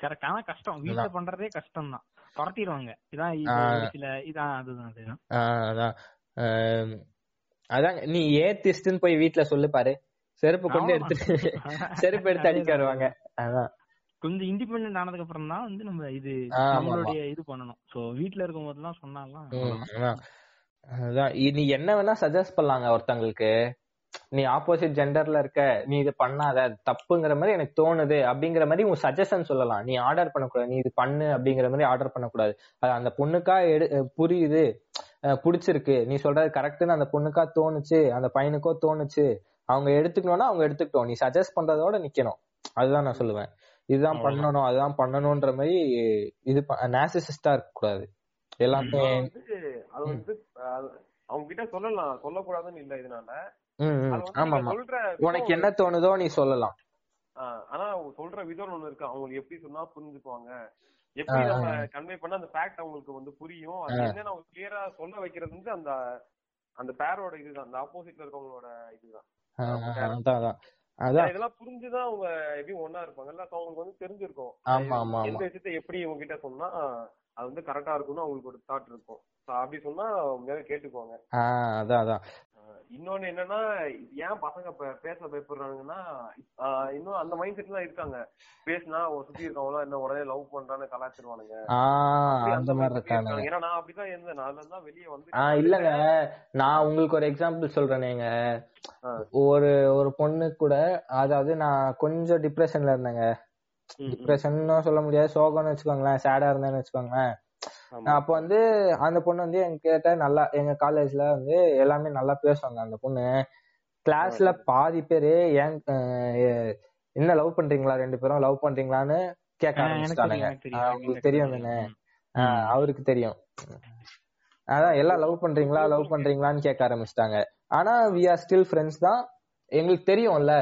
கரெக்ட் ஆனா கஷ்டம். வீட்ல பண்றதே கஷ்டம் தான் துரத்திடுவாங்க. இதான் சில இதான் அதுதான் அதுதான். அதான். அதான் நீ ஏத்திஸ்ட்னு போய் வீட்ல சொல்லு பாரு. செருப்பு கொண்டு எடுத்துட்டு செருப்பு எடுத்து அடிக்க வருவாங்க. அதான். கொஞ்சம் இண்டிபெண்டன்ட் ஆனதுக்கு அப்புறம் தான் வந்து நம்ம இது நம்மளுடைய இது பண்ணணும். சோ வீட்ல இருக்கும் போதெல்லாம் சொன்னாலாம். அதான். நீ என்ன வேணா சஜஸ்ட் பண்ணலாங்க ஒருத்தங்களுக்கு. நீ ஆப்போசிட் ஜெண்டர்ல இருக்க நீ இது பண்ணாத தப்புங்கிற மாதிரி எனக்கு தோணுது அப்படிங்கிற மாதிரி உன் சஜஷன் சொல்லலாம். நீ ஆர்டர் பண்ணக்கூடாது. நீ இது பண்ணு அப்படிங்கிற மாதிரி ஆர்டர் பண்ணக்கூடாது. அது அந்த பொண்ணுக்கா எடு புரியுது. பிடிச்சிருக்கு. நீ சொல்றது கரெக்ட்னு அந்த பொண்ணுக்கா தோணுச்சு அந்த பையனுக்கோ தோணுச்சு. அவங்க எடுத்துக்கணும்னா அவங்க எடுத்துக்கிட்டோம். நீ சஜஸ்ட் பண்றதோட நிக்கணும். அதுதான் நான் சொல்லுவேன். இதுதான். பண்ணணும் அதுதான் பண்ணணும்ன்ற மாதிரி இது நேசிசிஸ்டா இருக்க கூடாது. எல்லாமே அது வந்து அவங்க கிட்ட சொல்லலாம். சொல்லக்கூடாதுன்னு இல்ல இதனால. உனக்கு என்ன தோணுதோ நீ சொல்லலாம். ஆனா அவங்க சொல்ற விதம் ஒண்ணு இருக்கு. அவங்களுக்கு எப்படி சொன்னா புரிஞ்சுக்குவாங்க. எப்படி நம்ம கன்வே பண்ணா அந்த ஃபேக்ட் அவங்களுக்கு வந்து புரியும். அது என்னன்னு அவங்க கிளியரா சொல்ல வைக்கிறது வந்து அந்த அந்த பேரோட இதுதான். அந்த ஆப்போசிட்ல இருக்கவங்களோட இதுதான். அதான். இதெல்லாம் புரிஞ்சுதான் அவங்க எப்படியும் ஒண்ணா இருப்பாங்கல்ல. அவங்களுக்கு வந்து தெரிஞ்சிருக்கும். ஆமா ஆமா எந்த விஷயத்த எப்படி இவங்க கிட்ட சொன்னா அது வந்து கரெக்டா இருக்கும்னு அவங்களுக்கு ஒரு தாட் இருக்கும். அப்படி சொன்னா கேட்டுக்குவாங்க. அதான் அதான். இன்னொன்னு என்னன்னா ஏன் பசங்க பேச பயப்படுறாங்கன்னா இன்னும் அந்த மைண்ட் செட்ல இருக்காங்க. பேசினா சுத்தி இருக்கவங்க என்ன உடனே லவ் பண்றான்னு கலாச்சிருவானுங்க. அந்த மாதிரி இருக்காங்க. ஏன்னா நான் அப்படிதான் இருந்தேன். நான் அதுல தான் வெளியே வந்து ஆஹ் இல்லங்க. நான் உங்களுக்கு ஒரு எக்ஸாம்பிள் சொல்றேனேங்க. ஒரு ஒரு பொண்ணு கூட அதாவது நான் கொஞ்சம் டிப்ரெஷன்ல இருந்தேங்க. டிப்ரெஷன் சொல்ல முடியாது. சோகம்னு வச்சுக்கோங்களேன். சேடா இருந்தேன்னு வச்சுக்கோங்களேன். அப்ப வந்து அந்த பொண்ணு வந்து என்கிட்ட நல்லா எங்க காலேஜ்ல வந்து எல்லாமே நல்லா பேசுவாங்க அந்த பொண்ணு. கிளாஸ்ல பாதி பேரு ஏன் என்ன லவ் பண்றீங்களா? ரெண்டு பேரும் லவ் பண்றீங்களான்னு கேட்க ஆரம்பிச்சிட்டானுங்க. எனக்கு தெரியும். தானே? அவருக்கு தெரியும். அதான் எல்லாம் லவ் பண்றீங்களா? லவ் பண்றீங்களான்னு கேட்க ஆரம்பிச்சிட்டாங்க. ஆனா வி ஆர் ஸ்டில் ஃப்ரெண்ட்ஸ் தான். எங்களுக்கு தெரியும்ல.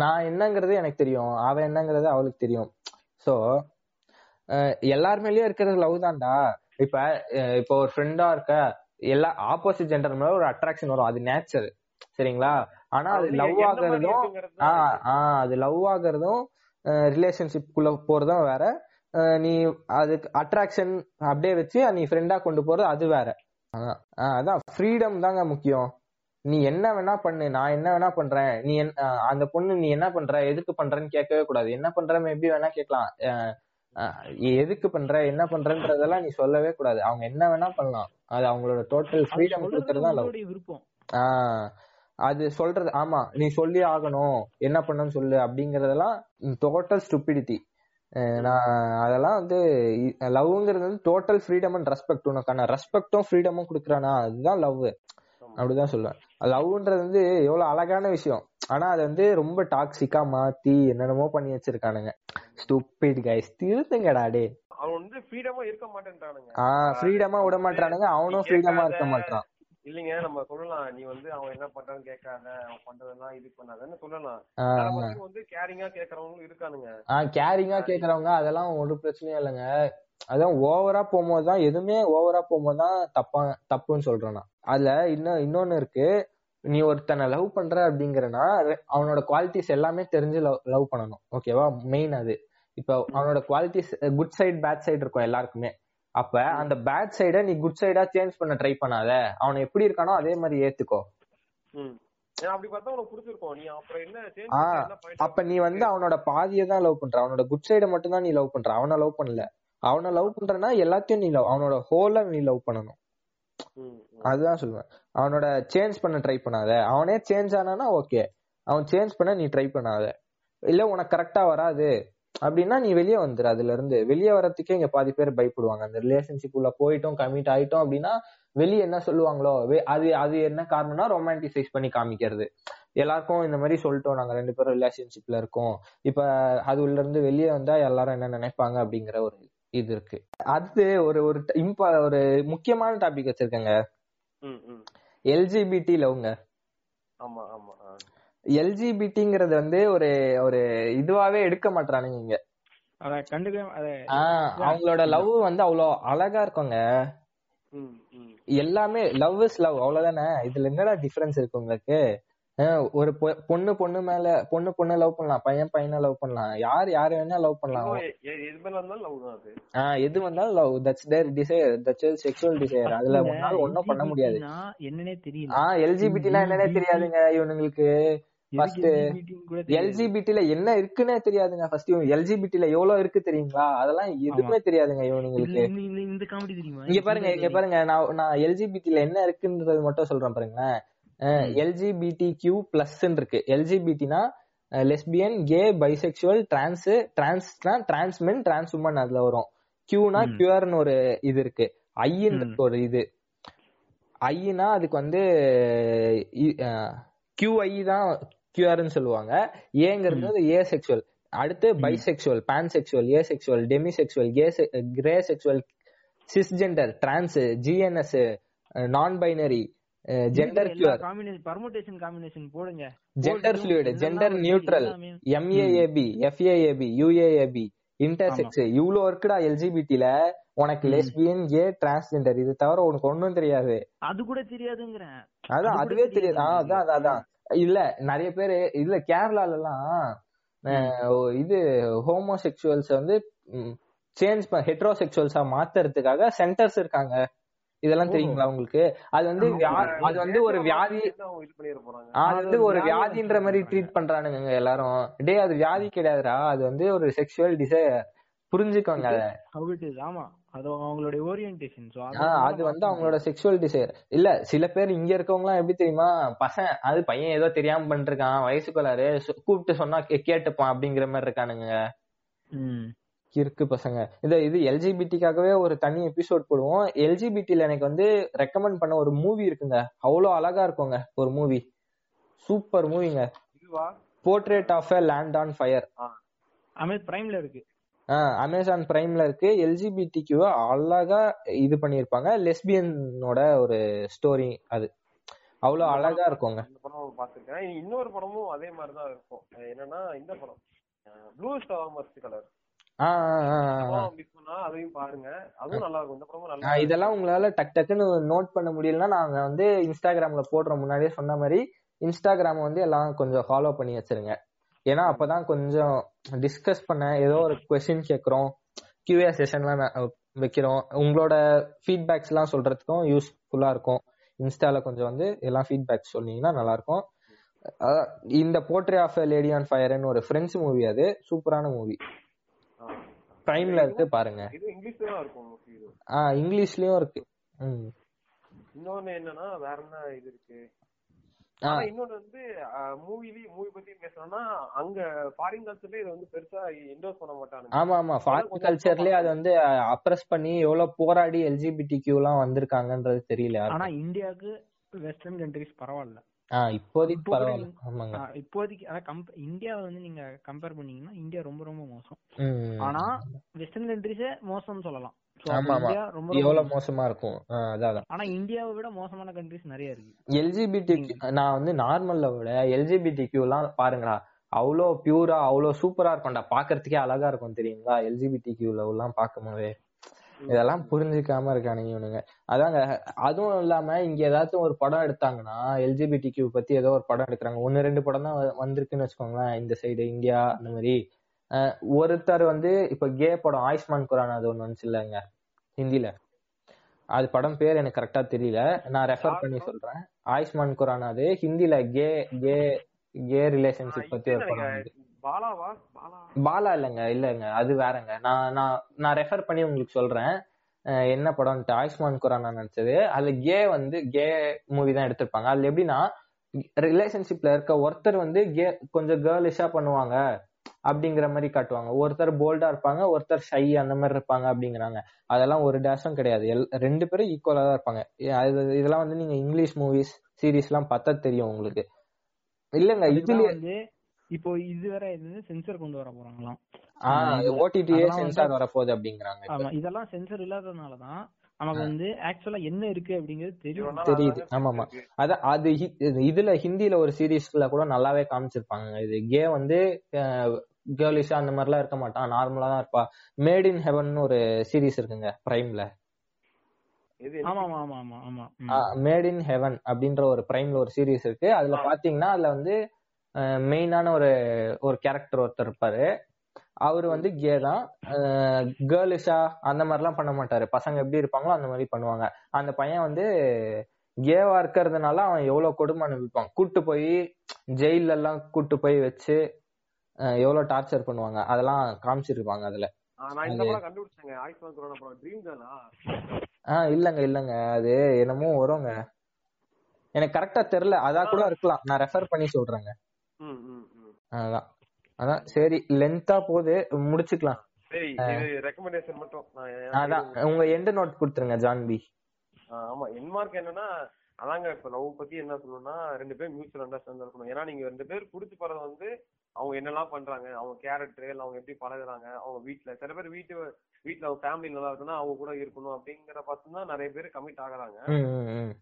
நான் என்னங்கிறது எனக்கு தெரியும். அவ என்னங்கிறது அவளுக்கு தெரியும். சோ எல்லார் மேலயும் இருக்கிறது லவ் தான்டா. இப்ப இப்ப ஒரு ஃப்ரெண்டா இருக்க எல்லா ஆப்போசிட் ஜெண்டர் மேல ஒரு அட்ராக்ஷன் வரும். அது நேச்சர் சரிங்களா? ஆனா அது லவ் ஆகுறதும் ஆஹ் ஆஹ் அது லவ் ஆகுறதும் ரிலேஷன்ஷிப் குள்ள போறதும் வேற. நீ அதுக்கு அட்ராக்ஷன் அப்படியே வச்சு நீ ஃப்ரெண்டா கொண்டு போறது அது வேற. அதான். ஃப்ரீடம் தாங்க முக்கியம். நீ என்ன வேணா பண்ணு. நான் என்ன வேணா பண்றேன். நீ அந்த பொண்ணு நீ என்ன பண்ற? எதுக்கு பண்றேன்னு கேட்கவே கூடாது. என்ன பண்ற மேபி வேணா கேட்கலாம். எதுக்கு பண்ற? என்ன பண்றன்றதெல்லாம் நீ சொல்லவே கூடாது. அவங்க என்ன வேணா பண்ணலாம். அது அவங்களோட டோட்டல் ஃப்ரீடம் கொடுக்கறது விருப்பம். ஆஹ் அது சொல்றது ஆமா நீ சொல்லி ஆகணும். என்ன பண்ணணும்னு சொல்லு அப்படிங்கறதெல்லாம் டோட்டல் ஸ்டூபிடிட்டி நான் அதெல்லாம் வந்து லவ்ங்கிறது வந்து டோட்டல் ஃப்ரீடம் அண்ட் ரெஸ்பெக்ட் உனக்கான. ரெஸ்பெக்டும் ஃப்ரீடமும் கொடுக்குறானா? அதுதான் லவ் அப்படிதான் சொல்லுவேன். லவ்ன்றது வந்து எவ்வளவு அழகான விஷயம். ஆனா அது வந்து ரொம்ப டாக்ஸிக்கா மாத்தி என்னென்னமோ பண்ணி வச்சிருக்கானுங்க. ஸ்டூபிட் கைஸ் திருத்துங்கடா டே அவன் வந்து ஃப்ரீடமா இருக்க மாட்டேன்றானுங்க. ஆஹ் ஃப்ரீடமா விட மாட்டானுங்க அவனும் ஃப்ரீடமா இருக்க மாட்டான் இல்லைங்க நம்ம சொல்லலாம். நீ வந்து அவன் என்ன பண்றான்னு கேட்காத அவன் பண்றதெல்லாம் இது பண்ணாதன்னு சொல்லலாம். வந்து கேரிங்கா கேக்குறவங்களும் இருக்கானுங்க. ஆஹ் கேரிங்கா கேக்குறவங்க அதெல்லாம் ஒரு பிரச்சனையும் இல்லைங்க. அதான் ஓவரா போகும்போது தான் எதுவுமே ஓவரா போகும்போது தான் தப்பா தப்புன்னு சொல்றேன் நான். அதுல இன்னும் இன்னொன்னு இருக்கு. நீ ஒருத்தனை லவ் பண்ற அப்படிங்கறனா அவனோட குவாலிட்டிஸ் எல்லாமே தெரிஞ்சு லவ் லவ் பண்ணணும். ஓகேவா மெயின் அது. இப்போ அவனோட qualities good side bad side இருக்கும் எல்லாருக்குமே. அப்ப அந்த பேட் சைட நீ குட் சைடா சேஞ்ச் பண்ண ட்ரை பண்ணாத. அவனை எப்படி இருக்கானோ அதே மாதிரி ஏத்துக்கோ. அப்ப நீ வந்து அவனோட பாதியை தான் லவ் பண்ற. அவனோட குட் சைட மட்டும் தான் நீ லவ் பண்ற. அவனை லவ் பண்ணல. அவனை லவ் பண்றனா எல்லாத்தையும் நீ லவ் அவனோட ஹோல நீ லவ் பண்ணணும். அதுதான் சொல்லுவேன். அவனோட சேஞ்ச் பண்ண ட்ரை பண்ணாத. அவனே சேஞ்ச் ஆனானா ஓகே அவன் சேஞ்ச் பண்ண நீ ட்ரை பண்ணாத. இல்ல உனக்கு கரெக்டா வராது. அப்படின்னா நீ வெளியே வந்துரு அதுல இருந்து வெளியே வரத்துக்கே இங்க பாதி பேர் பயப்படுவாங்க. அந்த ரிலேஷன்ஷிப் உள்ள போயிட்டோம் கமிட் ஆயிட்டோம் அப்படின்னா வெளியே என்ன சொல்லுவாங்களோ அது அது என்ன காரணம்னா ரொமான்டிசைஸ் பண்ணி காமிக்கிறது. எல்லாருக்கும் இந்த மாதிரி சொல்லிட்டோம். நாங்க ரெண்டு பேரும் ரிலேஷன்ஷிப்ல இருக்கோம். இப்ப அது உள்ள இருந்து வெளியே வந்தா எல்லாரும் என்ன நினைப்பாங்க அப்படிங்கிற ஒரு இது இருக்கு. அடுத்து ஒரு ஒரு இம்ப ஒரு முக்கியமான டாபிக் வச்சிருக்கேங்க. ம் ம். எல்ஜிபிடி லவ்ங்க. ஆமா ஆமா. எல்ஜிபிடிங்கிறது வந்து ஒரு ஒரு இதுவாவே எடுக்க மாட்டானுங்க இங்க. அவங்களோட லவ் வந்து அவ்வளோ அழகா இருக்குங்க. ம் ம். எல்லாமே லவ் இஸ் லவ் அவ்வளவுதானே? இதுல என்னடா டிஃபரன்ஸ் இருக்கு உங்களுக்கு? ஒரு பொ- பொண்ணு பொண்ணு மேல பொண்ணு பொண்ணு லவ் பண்ணலாம். பையன் பையனை லவ் பண்ணலாம். யார் யார் வேணா லவ் பண்ணலாம். எது மேல இருந்தாலும் லவ் தான் அது. ஆஹ் எது வந்தாலும் love that's their desire that's sexual desire அதுல ஒன்னால ஒன்னும் பண்ண முடியாது. என்னன்னே தெரியல. ஆஹ் எல்ஜிபிடினா என்னன்னே தெரியாதுங்க இவனுங்களுக்கு. தெரியாது. எல்ஜிபிடில என்ன இருக்குன்னே தெரியாதுங்க. ஃபர்ஸ்ட் எல்ஜிபிடில எவ்வளவு இருக்கு தெரியுங்களா? அதெல்லாம் எதுவுமே தெரியாதுங்க இவனுங்களுக்கு. இந்த- இந்த- இந்த காமெடி தெரியுமா? இங்க பாருங்க இங்க பாருங்க. நான் நான் எல்ஜிபிடில என்ன இருக்குன்றது மட்டும் சொல்றேன் பாருங்களேன். எல்ஜிபிடி கியூ பிளஸ் இருக்கு. எல்ஜிபிடினா லெஸ்பியன் கே பைசெக்சுவல் டிரான்ஸ் டிரான்ஸ்னா டிரான்ஸ்மென் டிரான்ஸ் உமன் அதுல வரும். கியூனா ம். கியூர்னு ஒரு இது இருக்கு. ஐன்னு ஒரு இது. ஐனா அதுக்கு வந்து கியூஐ தான் கியூஆர்னு சொல்லுவாங்க. ஏங்கிறது ஏ செக்சுவல் அடுத்து bisexual pansexual asexual demisexual gay greysexual cisgender trans GNS non binary gender combination permutation combination போடுங்க. Gender fluid gender neutral. MAAB FAAB UAAB intersex இவ்ளோ இருக்குடா எல்ஜிபிடில உனக்கு. லெஸ்பியன் கே டிரான்ஸ்ஜெண்டர் இது தவிர உனக்கு ஒண்ணும் தெரியாது. அது கூட தெரியாதுங்கிறேன். அதான் அதுவே தெரியாது அதான் அதான் இல்ல நிறைய பேரு இல்ல கேரளால எல்லாம் இது ஹோமோசெக்சுவல்ஸ் வந்து சேஞ்ச் ஹெட்ரோசெக்சுவல்ஸா மாத்துறதுக்காக சென்டர்ஸ் இருக்காங்க. இதெல்லாம். தெரியுங்களா உங்களுக்கு? அது வந்து அது வந்து ஒரு வியாதி அது வந்து ஒரு வியாதின்ற மாதிரி ட்ரீட் பண்றானுங்க எல்லாரும். டேய் அது வியாதி கிடையாதுடா. அது வந்து ஒரு செக்ஷுவல் டிசைர் புரிஞ்சுக்கோங்க ஆமா. அது அவங்களுடைய ஓரியன்டேஷன் அது வந்து அவங்களோட செக்ஷுவல் டிசைர் இல்ல சில பேர் இங்க இருக்கவங்க எல்லாம் எப்படி தெரியுமா? பசங்க அது பையன் ஏதோ தெரியாம பண்ணிருக்கான் வயசுக்குள்ளாரு கூப்பிட்டு சொன்னா கேட்டுப்பான் அப்படிங்கிற மாதிரி இருக்கானுங்க. இருக்கு பசங்க. இந்த இது எல்ஜிபிடிக்காகவே ஒரு தனி எபிசோட் போடுவோம். எல்ஜிபிடில எனக்கு வந்து ரெக்கமெண்ட் பண்ண ஒரு மூவி இருக்குங்க. அவ்வளவு அழகா இருக்குங்க ஒரு movie super மூவிங்க portrait of a land on fire Amazon பிரைம்ல இருக்கு. அமேசான் பிரைம்ல இருக்கு. எல்ஜிபிடிக்கு அழகா இது பண்ணியிருப்பாங்க. லெஸ்பியனோட ஒரு ஸ்டோரி அது. அவ்வளவு அழகா இருக்குங்க. இந்த படம் பாத்திருக்கேன் இன்னொரு படமும் அதே மாதிரி தான் இருக்கும். என்னன்னா இந்த படம். ப்ளூ ஸ்டார் கலர் அதையும் பாருங்க. அதுவும் நல்லா இருக்கும் இந்த படமும் ஆ, நல்லா இதெல்லாம் உங்களால டக் டக்குன்னு நோட் பண்ண முடியலன்னா நாங்க வந்து இன்ஸ்டாகிராம்ல போடுறோம் முன்னாடியே சொன்ன மாதிரி இன்ஸ்டாகிராம் வந்து எல்லாம் கொஞ்சம் ஃபாலோ பண்ணி வச்சிருங்க. ஏன்னா அப்பதான் கொஞ்சம் டிஸ்கஸ் பண்ண ஏதோ ஒரு கொஸ்டின் கேக்குறோம் கியூஏ செஷன்லாம் வைக்கிறோம். உங்களோட ஃபீட்பேக்ஸ் எல்லாம் சொல்றதுக்கும் யூஸ்ஃபுல்லா இருக்கும். இன்ஸ்டால கொஞ்சம் வந்து எல்லாம் ஃபீட்பேக் சொன்னீங்கன்னா நல்லா இருக்கும் இந்த போர்ட்ரே ஆஃப் லேடி ஆன் ஃபயர்னு ஒரு ஃப்ரெண்ட்ஸ் மூவி அது. சூப்பரான மூவி. பிரைம்ல இருக்கு பாருங்க. இது இங்கிலீஷ்ல தான் இருக்கும் ஆஹ் இங்கிலீஷ்லயும் இருக்கு. ம். இன்னொன்னு என்னன்னா வேற என்ன இது இருக்கு? ஆ. இன்னொன்னு வந்து மூவிலி மூவி பத்தி பேசணும்னா அங்க ஃபாரின் கல்ச்சர்ல இது வந்து பெருசா என்டோஸ் பண்ண மாட்டானுங்க. ஆமா ஆமா. ஃபாரின் கல்ச்சர்லயே அது வந்து அப்ரஸ் பண்ணி எவ்வளவு போராடி எல்ஜிபிடி கியூ எல்லாம் வந்திருக்காங்கன்றது தெரியல ஆனா. இந்தியாவுக்கு வெஸ்டர்ன் கண்ட்ரிஸ் பரவாயில்ல. இப்போதைக்கு பரவாயில்ல. ஆமாங்க. இப்போதைக்கு கம்ப இந்தியாவை வந்து நீங்க கம்பேர் பண்ணீங்கன்னா இந்தியா ரொம்ப ரொம்ப மோசம். ஆனா வெஸ்டர்ன் கண்ட்ரிஸே மோசம்னு சொல்லலாம். எவ்வளவு மோசம். இருக்கும்? அதான் அதான் ஆனா இந்தியாவை விட மோசமான கண்ட்ரிஸ் நிறைய இருக்கு. எல்ஜிபிடி நான் வந்து நார்மல்ல விட எல்ஜிபிடி எல்லாம் பாருங்கடா அவ்வளோ பியூரா அவ்வளோ சூப்பரா இருக்கும்டா. பாக்குறதுக்கே அழகா இருக்கும் தெரியுங்களா? எல்ஜிபிடி கியூல எல்லாம் பார்க்கும்போது இதெல்லாம் புரிஞ்சுக்காம இருக்கானுங்க இவனுங்க. அதாங்க அதுவும் இல்லாம இங்க ஏதாச்சும் ஒரு படம் எடுத்தாங்கன்னா எல்ஜிபிடி கியூ பத்தி ஏதோ ஒரு படம் எடுக்கிறாங்க. ஒன்னு ரெண்டு படம் தான் வந்திருக்குன்னு வச்சுக்கோங்களேன் இந்த சைடு இந்தியா அந்த மாதிரி. ஒருத்தர் வந்து இப்ப கே படம் ஆயுஷ்மான் குரான் அது ஒண்ணு வந்துச்சு இல்லைங்க ஹிந்தில. அது படம் பேர் எனக்கு கரெக்டா தெரியல. நான் ரெஃபர் பண்ணி சொல்றேன். ஆயுஷ்மான் குரான் அது. ஹிந்தில கே கே கே ரிலேஷன்ஷிப் பத்தி ஒரு படம் பாலாவா பாலா. இல்லைங்க இல்லைங்க அது வேறங்க. நான் நான் நான் ரெஃபர் பண்ணி உங்களுக்கு சொல்றேன். என்ன படம்ட்டு ஆயுஷ்மான் குரானா நடிச்சது அதுல கே வந்து கே மூவி தான் எடுத்திருப்பாங்க. அதுல எப்படின்னா ரிலேஷன்ஷிப்ல இருக்க ஒருத்தர் வந்து கே கொஞ்சம் கேர்லிஷா பண்ணுவாங்க அப்படிங்கிற மாதிரி காட்டுவாங்க. ஒருத்தர் போல்டா இருப்பாங்க ஒருத்தர் ஷை அந்த மாதிரி இருப்பாங்க அப்படிங்கிறாங்க. அதெல்லாம் ஒரு டேஷும் கிடையாது. எல் ரெண்டு பேரும் ஈக்குவலா தான் இருப்பாங்க. அது இதெல்லாம் வந்து நீங்க இங்கிலீஷ் மூவிஸ் சீரிஸ் எல்லாம் பார்த்தா தெரியும் உங்களுக்கு. இல்லங்க வந்து இப்போ இது வேற இது சென்சர் கொண்டு வர போறாங்களாம். ஓடிடியே சென்சார் வரப்போகுது அப்படிங்கிறாங்க இப்ப. ஆமா இதெல்லாம் சென்சர் இல்லாததுனாலதான் நமக்கு வந்து ஆக்சுவலா என்ன இருக்கு அப்படிங்கிறது தெரியும். தெரியுது. இருக்கு. அதான் அது இது- இதுல ஹிந்தில ஒரு சீரீஸ்ல கூட நல்லாவே காமிச்சிருப்பாங்க. இது கே வந்து கேர்லிஷா அந்த மாதிரிலாம் இருக்க மாட்டான். நார்மலா தான் இருப்பா. மேட் இன் ஹெவன் ஒரு சீரீஸ் இருக்குங்க பிரைம்ல ஆமா ஆமா ஆமா. ஆமா ஆமா. மேட் இன் ஹெவன் அப்படின்ற ஒரு பிரைம்ல ஒரு சீரீஸ் இருக்கு. அதுல பாத்தீங்கன்னா அதுல வந்து மெயினான ஒரு ஒரு கேரக்டர் ஒருத்தர் இருப்பாரு. அவர் வந்து கே தான். கேர்லிஷா அந்த மாதிரிலாம் பண்ண மாட்டாரு. பசங்க எப்படி இருப்பாங்களோ அந்த மாதிரி பண்ணுவாங்க. அந்த பையன் வந்து கேவா இருக்கிறதுனால அவன் எவ்வளவு கொடுமை அனுபவிப்பான். கூட்டு போய் ஜெயில எல்லாம் கூட்டு போய் வச்சு எவ்வளவு டார்ச்சர் பண்ணுவாங்க. அதெல்லாம் காமிச்சிருப்பாங்க அதுல. ஆஹ் இல்லங்க இல்லங்க. அது என்னமோ வருங்க. எனக்கு கரெக்டா தெரியல. அதா கூட இருக்கலாம். நான் ரெஃபர் பண்ணி சொல்றேங்க. அதான். அதான். சரி லென்த்தா போகுது. முடிச்சுக்கலாம். சரி ரெக்கமெண்டேஷன் மட்டும். அதான். உங்க எண்ட் நோட் கொடுத்துருங்க ஜான்பி ஆமா. என் மார்க் என்னன்னா அதாங்க இப்ப லவ் பத்தி என்ன சொல்லணும்னா ரெண்டு பேரும் மியூச்சுவல் அண்டர்ஸ்டாண்ட் இருக்கணும். ஏன்னா நீங்க ரெண்டு பேர் பிடிச்சி போறது வந்து அவங்க என்னெல்லாம் பண்றாங்க அவங்க கேரக்டர் இல்லை அவங்க எப்படி பழகுறாங்க அவங்க வீட்ல சில பேர் வீட்டு வீட்ல அவங்க ஃபேமிலி நல்லா இருக்குன்னா அவங்க கூட இருக்கணும் அப்படிங்கிற பார்த்து தான் நிறைய பேர் கமிட் ஆகுறாங்க.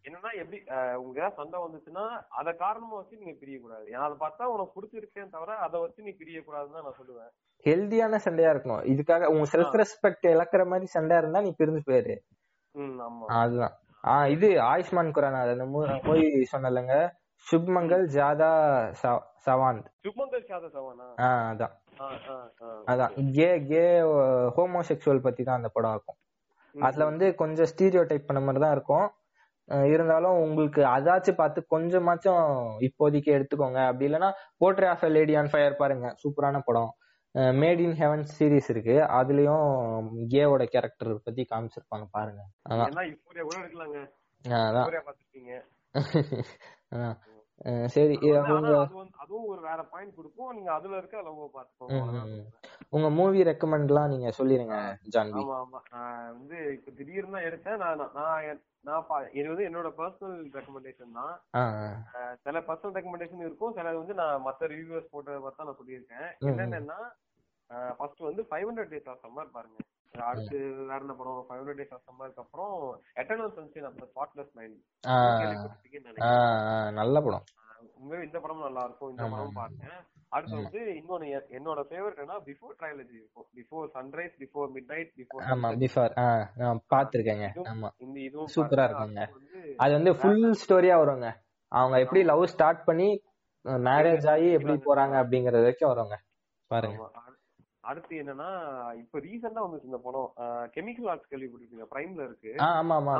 என்னன்னா எப்படி உங்களுக்கு ஏதாவது சண்டை வந்துச்சுன்னா அதை காரணமா வச்சு நீங்க பிரியக்கூடாது. ஏன்னா அதை பார்த்தா உனக்கு பிடிச்சிருக்கேன் தவிர அதை வச்சு நீ பிரியக்கூடாதுன்னு தான் நான் சொல்லுவேன். ஹெல்தியான சண்டையா இருக்கணும். இதுக்காக உங்க செல்ஃப் ரெஸ்பெக்ட் இழக்கிற மாதிரி சண்டையா இருந்தா நீ பிரிஞ்சு போயிரு. ஆமா. அதுதான். ஆஹ் இது ஆயுஷ்மான் குரானா. அந்த மூவி சொன்னலங்க சுப்மங்கல் ஜாதா சவாந்த் சுமந்தர் சாத சவானா? அதான். அதான் கே கே ஹோமோசெக்சுவல் பத்தி தான் அந்த படம் இருக்கும். அதுல வந்து கொஞ்சம் ஸ்டீரியோ டைப் பண்ண மாதிரி தான் இருக்கும். இருந்தாலும் உங்களுக்கு அதாச்சும் பார்த்து கொஞ்சமாச்சும் இப்போதைக்கு எடுத்துக்கோங்க. அப்படி இல்லைன்னா portrait of lady on fire பாருங்க. சூப்பரான படம். மேட் இன் ஹெவன் சீரிஸ் இருக்கு. அதுலயும் கேவோட கேரக்டர் பத்தி காமிச்சிருப்பாங்க பாருங்க. அதான் சரி அதுவும் ஒரு வேற பாயிண்ட் கொடுக்கும். நீங்க அதுல இருக்க லவ் பாத்துக்கோங்க ம். உங்க மூவி ரெக்கமெண்ட்லாம் நீங்க சொல்லிருங்க ஜான்வி. ஆமா ஆமா. நான் வந்து இப்ப திடீர்னு தான் எடுத்தேன். நான் நான் நான் இது வந்து என்னோட பர்சனல் ரெக்கமெண்டேஷன் தான். சில பர்சனல் ரெக்கமெண்டேஷன் இருக்கும். சில வந்து நான் மத்த ரிவ்யூவர்ஸ் போட்டதை பார்த்தா நான் சொல்லியிருக்கேன். என்னென்னா ஃபர்ஸ்ட் வந்து five hundred days of summer பாருங்க. அடுத்து வேற என்ன படம்? ஃபைவ் ஹண்ட்ரட் டேஸ் ஆஃப் சம்மருக்கு அப்புறம் எட்டர்னல் சன்ஷைன் அப்புறம் ஸ்பாட்லெஸ் மைண்ட் நல்ல படம். உண்மையாவே இந்த படமும் நல்லா இருக்கும். இந்த படமும். பாருங்க. அடுத்து வந்து இன்னொன்னு என்னோட ஃபேவரட் என்ன பிஃபோர் ட்ரையாலஜி இருக்கும். Before sunrise before midnight before ஆமா பிஃபார் நான் பாத்திருக்கேங்க. ஆமா. இந்த இதுவும் சூப்பரா. இருக்குங்க. அது வந்து ஃபுல் ஸ்டோரியா வருங்க. அவங்க எப்படி லவ் ஸ்டார்ட் பண்ணி மேரேஜ் ஆகி எப்படி போறாங்க அப்படிங்கறது வரைக்கும் வருங்க. பாருங்க. அடுத்து என்னன்னா இப்ப ரீசெண்டா வந்துச்சு இந்த படம். கெமிக்கல் ஆர்ட்ஸ் கேள்விப்பட்டிருக்கீங்க பிரைம்ல இருக்கு. ஆமா ஆமா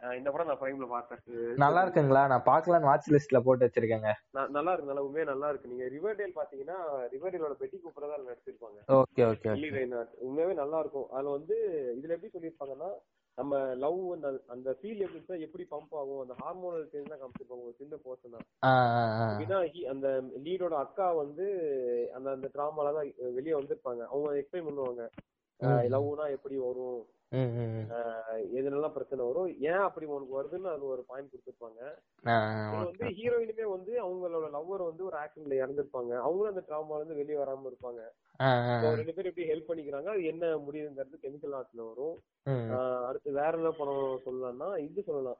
இந்த படம் நான் பிரைம்ல பார்த்தேன். நல்லா இருக்குங்களா? நான் பாக்கலாம்னு வாட்ச் லிஸ்ட்ல போட்டு வச்சிருக்கேங்க. நல்லா இருக்கு நல்லா உண்மையா நல்லா இருக்கு. நீங்க ரிவர்டேல் பாத்தீங்கன்னா ரிவர்டேலோட பெட்டி கூப்பர் தான் நடிச்சிருப்பாங்க ஓகே ஓகே. உண்மையாவே நல்லா இருக்கும். அதுல வந்து இதுல எப்படி சொல்லியிருப்பாங்கன்னா நம்ம லவ் அந்த அந்த ஃபீல் எப்படி இருந்தா எப்படி பம்ப் ஆகும் அந்த ஹார்மோனல் சேஞ்ச் தான் காமிச்சிருப்பாங்க. ஒரு சின்ன போர்ஷன் தான் அந்த லீடோட அக்கா வந்து அந்த அந்த டிராமால தான் வெளியே வந்திருப்பாங்க. அவங்க எக்ஸ்பிளைன் பண்ணுவாங்க. லவ்னா எப்படி வரும்? ம், ம், ம். ஆஹ் எதுனெல்லாம் பிரச்சனை வரும்? ஏன் அப்படி உனக்கு வருதுன்னு அது ஒரு பாயிண்ட் கொடுத்துருப்பாங்க. வந்து ஹீரோயினுமே வந்து அவங்களோட லவ்வர் வந்து ஒரு ஆக்சிடென்ட்ல இறந்துருப்பாங்க. அவங்களும் அந்த ட்ராமால இருந்து வெளியே வராம இருப்பாங்க. ரெண்டு பேரும் எப்படி ஹெல்ப் பண்ணிக்கிறாங்க? அது என்ன முடியுங்கிறது கெமிக்கல் ஆர்ட்ஸ்ல வரும். அடுத்து வேற என்ன படம் சொல்லலாம்னா இது சொல்லலாம்.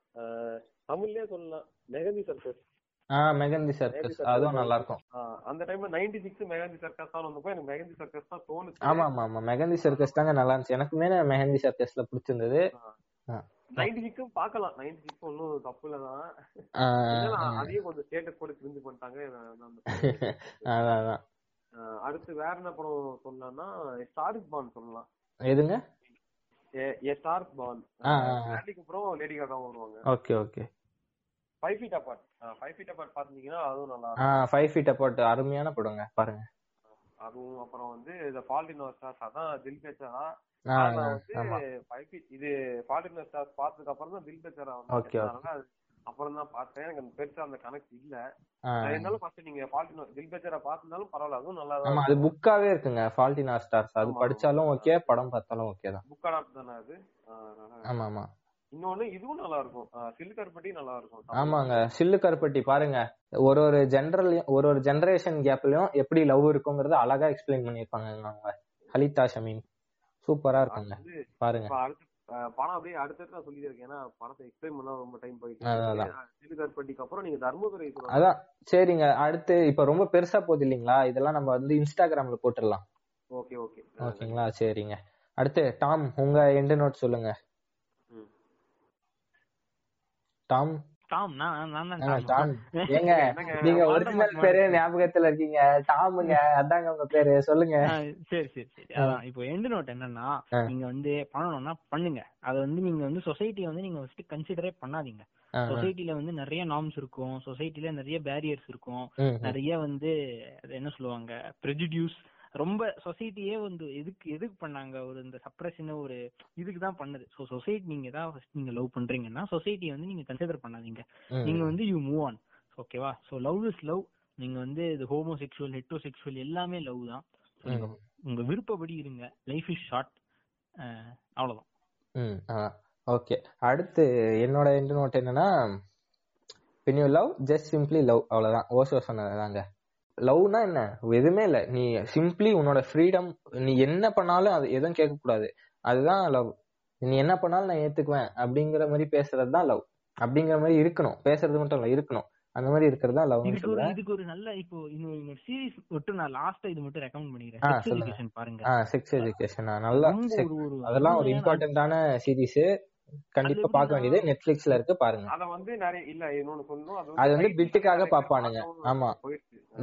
தமிழ்லயே சொல்லலாம். மெகந்தி சர்க்கஸ் மெகந்தி சர்க்கஸ் அதுவும் நல்லா இருக்கும் அந்த டைம்ல நைன்டி சிக்ஸ் மெகந்தி சர்க்கஸ் தான் வந்தப்போ எனக்கு மெகந்தி சர்க்கஸ் தான் தோணுச்சு. ஆமா ஆமா ஆமா மெகந்தி சர்க்கஸ் தாங்க நல்லா இருந்துச்சு. எனக்குமே மெஹந்தி சர்க்கஸ்ல பிடிச்சிருந்தது. நைன்டி சிக்ஸும் பார்க்கலாம். நைன்டி சிக்ஸ் ஒன்றும் தப்பு இல்லதான் அதையும் கொஞ்சம் ஸ்டேட்டஸ் கூட கிரிஞ்சு பண்ணிட்டாங்க. அதான் அடுத்து வேற என்ன படம் சொல்லலாம்னா ஸ்டாரிக் பான் சொல்லலாம். எதுங்க? ஏ ஸ்டார்க் பான் அப்புறம் லேடி காகாவும் வருவாங்க. Okay okay. Five feet apart five feet apart பாத்தீங்கன்னா அதுவும் நல்லா ஃபைவ் ஃபீட் அப்பார்ட் அருமையான படங்க பாருங்க. அதுவும் அப்புறம் வந்து இந்த ஃபால்ட் இன் ஸ்டார்ஸ் அதான் தில் பேச்சரா இது ஃபால்ட் இன் ஸ்டார்ஸ் பார்த்ததுக்கு அப்புறம் தான் தில் பேச்சரா வந்து அப்புறம் தான் பார்த்தேன். எனக்கு அந்த பெருசா அந்த கனெக்ட் இல்ல. இருந்தாலும் ஃபர்ஸ்ட் நீங்க ஃபால்ட் இன் தில் பேச்சரா பார்த்திருந்தாலும் பரவாயில்ல அதுவும் நல்லா தான் அது புக்காவே இருக்குங்க ஃபால்ட் இன் ஸ்டார்ஸ் அது படிச்சாலும். ஓகே படம் பார்த்தாலும் ஓகே தான். புக் அடாப்ட் தானே அது ஆமா ஆமா. இன்னொன்னு இதுவும் நல்லா இருக்கும் சில்லுக்கருப்பட்டி நல்லா இருக்கும் ஆமாங்க. சில்லு கருப்பட்டி பாருங்க. ஒரு ஒரு ஜென்ரல் ஒரு ஒரு ஜெனரேஷன் கேப்லயும் எப்படி லவ் இருக்குங்கறத அழகா எக்ஸ்பிளைன் பண்ணிருப்பாங்க அவங்க. ஹலிதா ஷமீம். சூப்பரா இருக்குங்க. பாருங்க. படம் அப்படியே அடுத்தடுத்து நான் சொல்லிட்டு இருக்கேன் ஏன்னா படத்தை எக்ஸ்பிளைன் பண்ணா ரொம்ப டைம் போயிட்டு. சில்லுக்கருப்பட்டிக்கு அப்புறம் நீங்க தர்மபுரி. அதான். சரிங்க. அடுத்து இப்ப ரொம்ப பெருசா போகுது இல்லைங்களா? இதெல்லாம் நம்ம வந்து இன்ஸ்டாகிராம்ல போட்டுடலாம். Okay okay. ஓகேங்களா? சரிங்க. அடுத்து டாம் உங்க எண்டு நோட் சொல்லுங்க ம். Tom Tom. டாம் ஏங்க நீங்க ஒரிஜினல் பேரே ஞாபகத்துல இருக்கீங்க. டாமுங்க அதாங்க உங்க பேரு. சொல்லுங்க. சரி சரி சரி. அதான் இப்போ எண்ட் நோட் என்னன்னா. நீங்க வந்து பண்ணணும்னா பண்ணுங்க. அத வந்து நீங்க வந்து சொசைட்டியை வந்து நீங்க ஃபர்ஸ்ட் கன்சிடரே பண்ணாதீங்க. சொசைட்டில வந்து நிறைய நார்ம்ஸ் இருக்கும். சொசைட்டில நிறைய பேரியர்ஸ் இருக்கும். நிறைய வந்து என்ன சொல்லுவாங்க? ப்ரெஜிடியூஸ் ரொம்ப சொசைட்டியே வந்து எதுக்கு எதுக்கு பண்ணாங்க? ஒரு இந்த சப்ரஷன் ஒரு இதுக்கு தான் பண்ணுது. ஸோ சொசைட்டி நீங்க தான் ஃபர்ஸ்ட் நீங்க லவ் பண்றீங்கன்னா சொசைட்டியை வந்து நீங்க கன்சிடர் பண்ணாதீங்க. நீங்க வந்து யூ மூவ் ஆன் ஓகேவா ஸோ லவ் இஸ் லவ் நீங்க வந்து இது ஹோமோசெக்சுவல் ஹெட்ரோசெக்சுவல் எல்லாமே லவ் தான். உங்க விருப்பப்படி இருங்க. லைஃப் இஸ் ஷார்ட் அவ்வளவுதான். ஓகே அடுத்து என்னோட எண்டு நோட் என்னன்னா when you love just simply love அவ்வளவுதான். ஓஷோ சொன்னதுதாங்க. லவ்னா என்ன? எதுவுமே இல்ல. நீ சிம்பிளி உன்னோட ஃப்ரீடம் நீ என்ன பண்ணாலும் அது எதுவும் கேட்க கூடாது அதுதான் லவ் நீ என்ன பண்ணாலும் நான் ஏத்துக்குவேன் அப்படிங்கிற மாதிரி பேசுறது தான் லவ் அப்படிங்கிற மாதிரி இருக்கணும். பேசுறது மட்டும் இல்ல இருக்கணும். அந்த மாதிரி இருக்கிறது தான் லவ்னு இதுக்கு ஒரு சொல்றேன் இதுக்கு ஒரு நல்ல இப்போ இன்னொரு சீரிஸ் மட்டும் நான் லாஸ்டா இது மட்டும் ரெக்கமெண்ட் பண்ணிக்கிறேன். செக்ஸ். எஜுகேஷன் பாருங்க. செக்ஸ் எஜுகேஷன் நல்லா அதெல்லாம் ஒரு இம்பார்ட்டன்டான சீரிஸ் கண்டிப்பா பார்க்க வேண்டியது நெட்ஃபிளிக்ஸ்ல இருக்கு பாருங்க. அத வந்து நிறைய இல்ல இன்னொன்னு சொல்லணும். அது வந்து பிட்டுக்காக பாப்பானுங்க. ஆமா.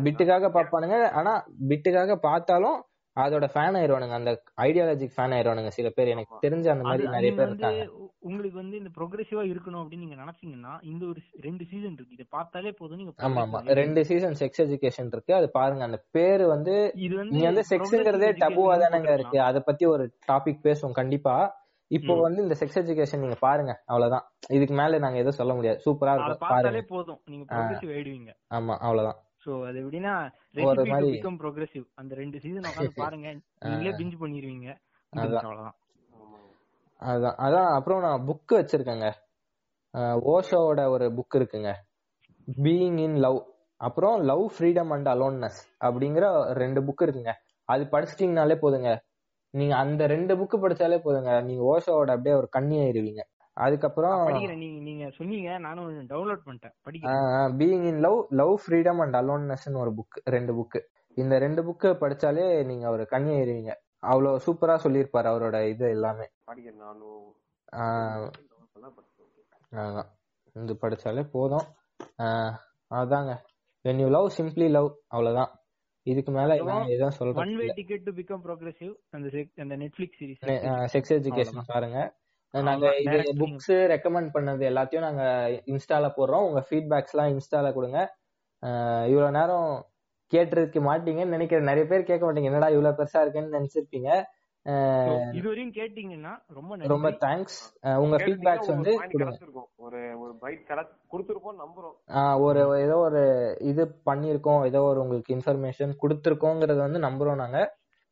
பிட்டுக்காக பார்ப்பானுங்க ஆனா பிட்டுக்காக பார்த்தாலும் அதோட ஃபேன் ஆயிடுவானுங்க அந்த ஐடியாலஜிக் ஃபேன் ஆயிடுவானுங்க சில பேர். எனக்கு. தெரிஞ்ச அந்த மாதிரி நிறைய பேர் வந்து இருக்காங்க. உங்களுக்கு வந்து இந்த ப்ரோக்ரெசிவா இருக்கணும் அப்படின்னு நீங்க நினைச்சீங்கன்னா இந்த ஒரு ரெண்டு சீசன் இருக்கு. இதை பார்த்தாலே போதும். நீங்க ஆமா ஆமா. ரெண்டு சீசன் செக்ஸ் எஜுகேஷன் இருக்கு. அது பாருங்க அந்த பேரு வந்து இது வந்து நீங்க வந்து செக்ஸ்ங்கிறதே டபுவா தானங்க இருக்கு. அத பத்தி ஒரு டாபிக் பேசுவோம். கண்டிப்பா. இப்போ. வந்து இந்த செக்ஸ் எஜுகேஷன் நீங்க பாருங்க அவ்வளவுதான். இதுக்கு மேல நாங்க எதுவும் சொல்ல முடியாது. சூப்பரா இருக்கும் பாருங்க. போதும். நீங்க ப்ரோக்ரெசிவ் ஆயிடுவீங்க. ஆமா அவ்வளவுதான். சோ அது எப்படின்னா ஒரு மாதிரி- பிகம் ப்ரோக்ரெசிவ் அந்த ரெண்டு சீசன் உட்காந்து பாருங்க. நீங்களே பிஞ்ச் பண்ணிடுவீங்க. அவ்வளவுதான். அதான். அதான் அப்புறம் நான் புக் வச்சிருக்கேங்க. ஓஷோவோட ஒரு புக் இருக்குங்க. பீயிங் இன் லவ் அப்புறம் லவ் ஃப்ரீடம் அண்ட் அலோன்னஸ் அப்படிங்கிற ரெண்டு புக் இருக்குங்க. அது படிச்சிட்டீங்கனாலே போதுங்க. நீங்க அந்த ரெண்டு புக் படிச்சாலே போதுங்க. நீங்க ஓஷோவோட அப்படியே ஒரு கண்ணி ஆயிருவீங்க அதுக்கப்புறம் படிக்கிறேன். நீங்க நீங்க சொன்னீங்க. நானும் டவுன்லோட் பண்ணிட்டேன். படிக்கிறேன். Being in love love freedom and அலோன்னஸ்னு ஒரு புக் ரெண்டு புக் இந்த ரெண்டு புக்கு படிச்சாலே நீங்க ஒரு கண்ணி ஆயிருவீங்க அவ்வளவு சூப்பரா சொல்லியிருப்பாரு அவரோட இது எல்லாமே. இது படிச்சாலே போதும். அதாங்க. When you love simply love அவ்வளவுதான் இதுக்கு மேல நான் எதுவும் ஒன் சொல்றது way ticket to become progressive அந்த அந்த நெட்ஃபிளிக்ஸ் சீரிஸ் செக்ஸ் எஜுகேஷன் பாருங்க. நாங்க. இது புக்ஸ் ரெக்கமெண்ட் பண்ணது எல்லாத்தையும் நாங்க இன்ஸ்டால போடுறோம். உங்க ஃபீட்பேக்ஸ் எல்லாம் இன்ஸ்டால கொடுங்க. இவ்வளவு நேரம் கேட்டிருக்க மாட்டீங்கன்னு நினைக்கிறேன். நிறைய பேர் கேட்க மாட்டீங்க. என்னடா இவ்வளவு பெருசா இருக்குன்னு நினைச்சிருப்பீங்க. இதுவரையும் கேட்டீங்கன்னா ரொம்ப ரொம்ப தேங்க்ஸ் உங்க ஃபீட்பேக்ஸ் வந்து. ஒரு ஒரு பைட் கொடுத்துருப்போம் நம்புறோம். ஒரு ஏதோ ஒரு இது பண்ணியிருக்கோம். ஏதோ ஒரு உங்களுக்கு இன்ஃபர்மேஷன் கொடுத்துருக்கோங்கிறது வந்து நம்புறோம் நாங்க.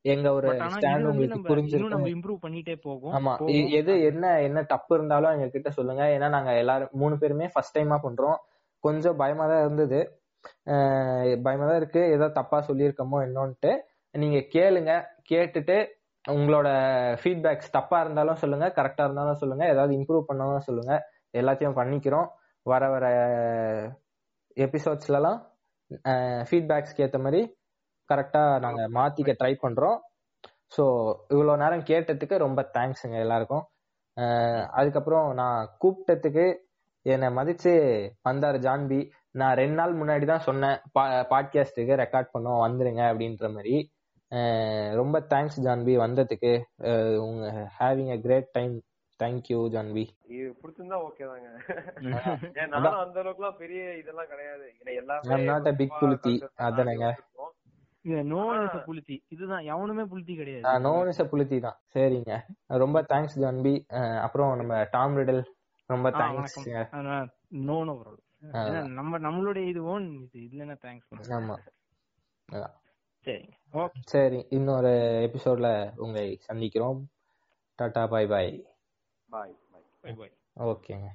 எங்க ஒரு ஸ்டாண்ட் உங்களுக்கு புரிஞ்சிருக்கும். நம்ம இம்ப்ரூவ் பண்ணிட்டே போகும். ஆமா எது என்ன என்ன தப்பு இருந்தாலும் எங்க கிட்ட சொல்லுங்க. ஏன்னா நாங்க எல்லாரும் மூணு பேருமே ஃபர்ஸ்ட் டைமா பண்றோம். கொஞ்சம் பயமா தான் இருந்தது. பயமா தான் இருக்கு. ஏதோ தப்பா சொல்லியிருக்கோமோ என்னன்ட்டு. நீங்க கேளுங்க. கேட்டுட்டு உங்களோட ஃபீட்பேக்ஸ் தப்பா இருந்தாலும் சொல்லுங்க கரெக்டா இருந்தாலும் சொல்லுங்க ஏதாவது இம்ப்ரூவ் பண்ணாலும் சொல்லுங்க. எல்லாத்தையும் பண்ணிக்கிறோம். வர வர எபிசோட்ஸ்லலாம் ஃபீட்பேக்ஸ்க்கு ஏற்ற மாதிரி கரெக்டாக நாங்கள் மாற்றிக்க ட்ரை பண்ணுறோம் ஸோ இவ்வளோ நேரம் கேட்டதுக்கு ரொம்ப தேங்க்ஸுங்க எல்லாருக்கும். அதுக்கப்புறம் நான் கூப்பிட்டதுக்கு என்னை மதித்து வந்தார் ஜான்பி நான் ரெண்டு நாள் முன்னாடி தான் சொன்னேன் பா பாட்காஸ்ட்டுக்கு ரெக்கார்ட் பண்ணோம் வந்துருங்க அப்படின்ற மாதிரி. ரொம்ப தேங்க்ஸ் ஜான்பி வந்ததுக்கு உங்க having a great time thank you Janbi இது பிடிச்சிருந்தா ஓகே தாங்க. நானும் அந்த அளவுக்குலாம் பெரிய இதெல்லாம் கிடையாது. a big ரொம்ப புளுத்தி. concept அதானேங்க. நோ புளுத்தி இதுதான் எவனுமே புளுத்தி கிடையாது. நோனிச புளுத்தி தான். சரிங்க. ரொம்ப தேங்க்ஸ் ஜான்பி அஹ் அப்புறம் நம்ம டாம் ரிடல். ரொம்ப வணக்கம். நோ நோ நம்ம நம்மளுடைய இது ஓன் இது. இல்லைன்னா தேங்க்ஸ் ஆமா. அதான். சரிங்க. சரி இன்னொரு எபிசோட்ல உங்களை சந்திக்கிறோம் tata bye bye Bye. Bye. Bye bye ஓகேங்க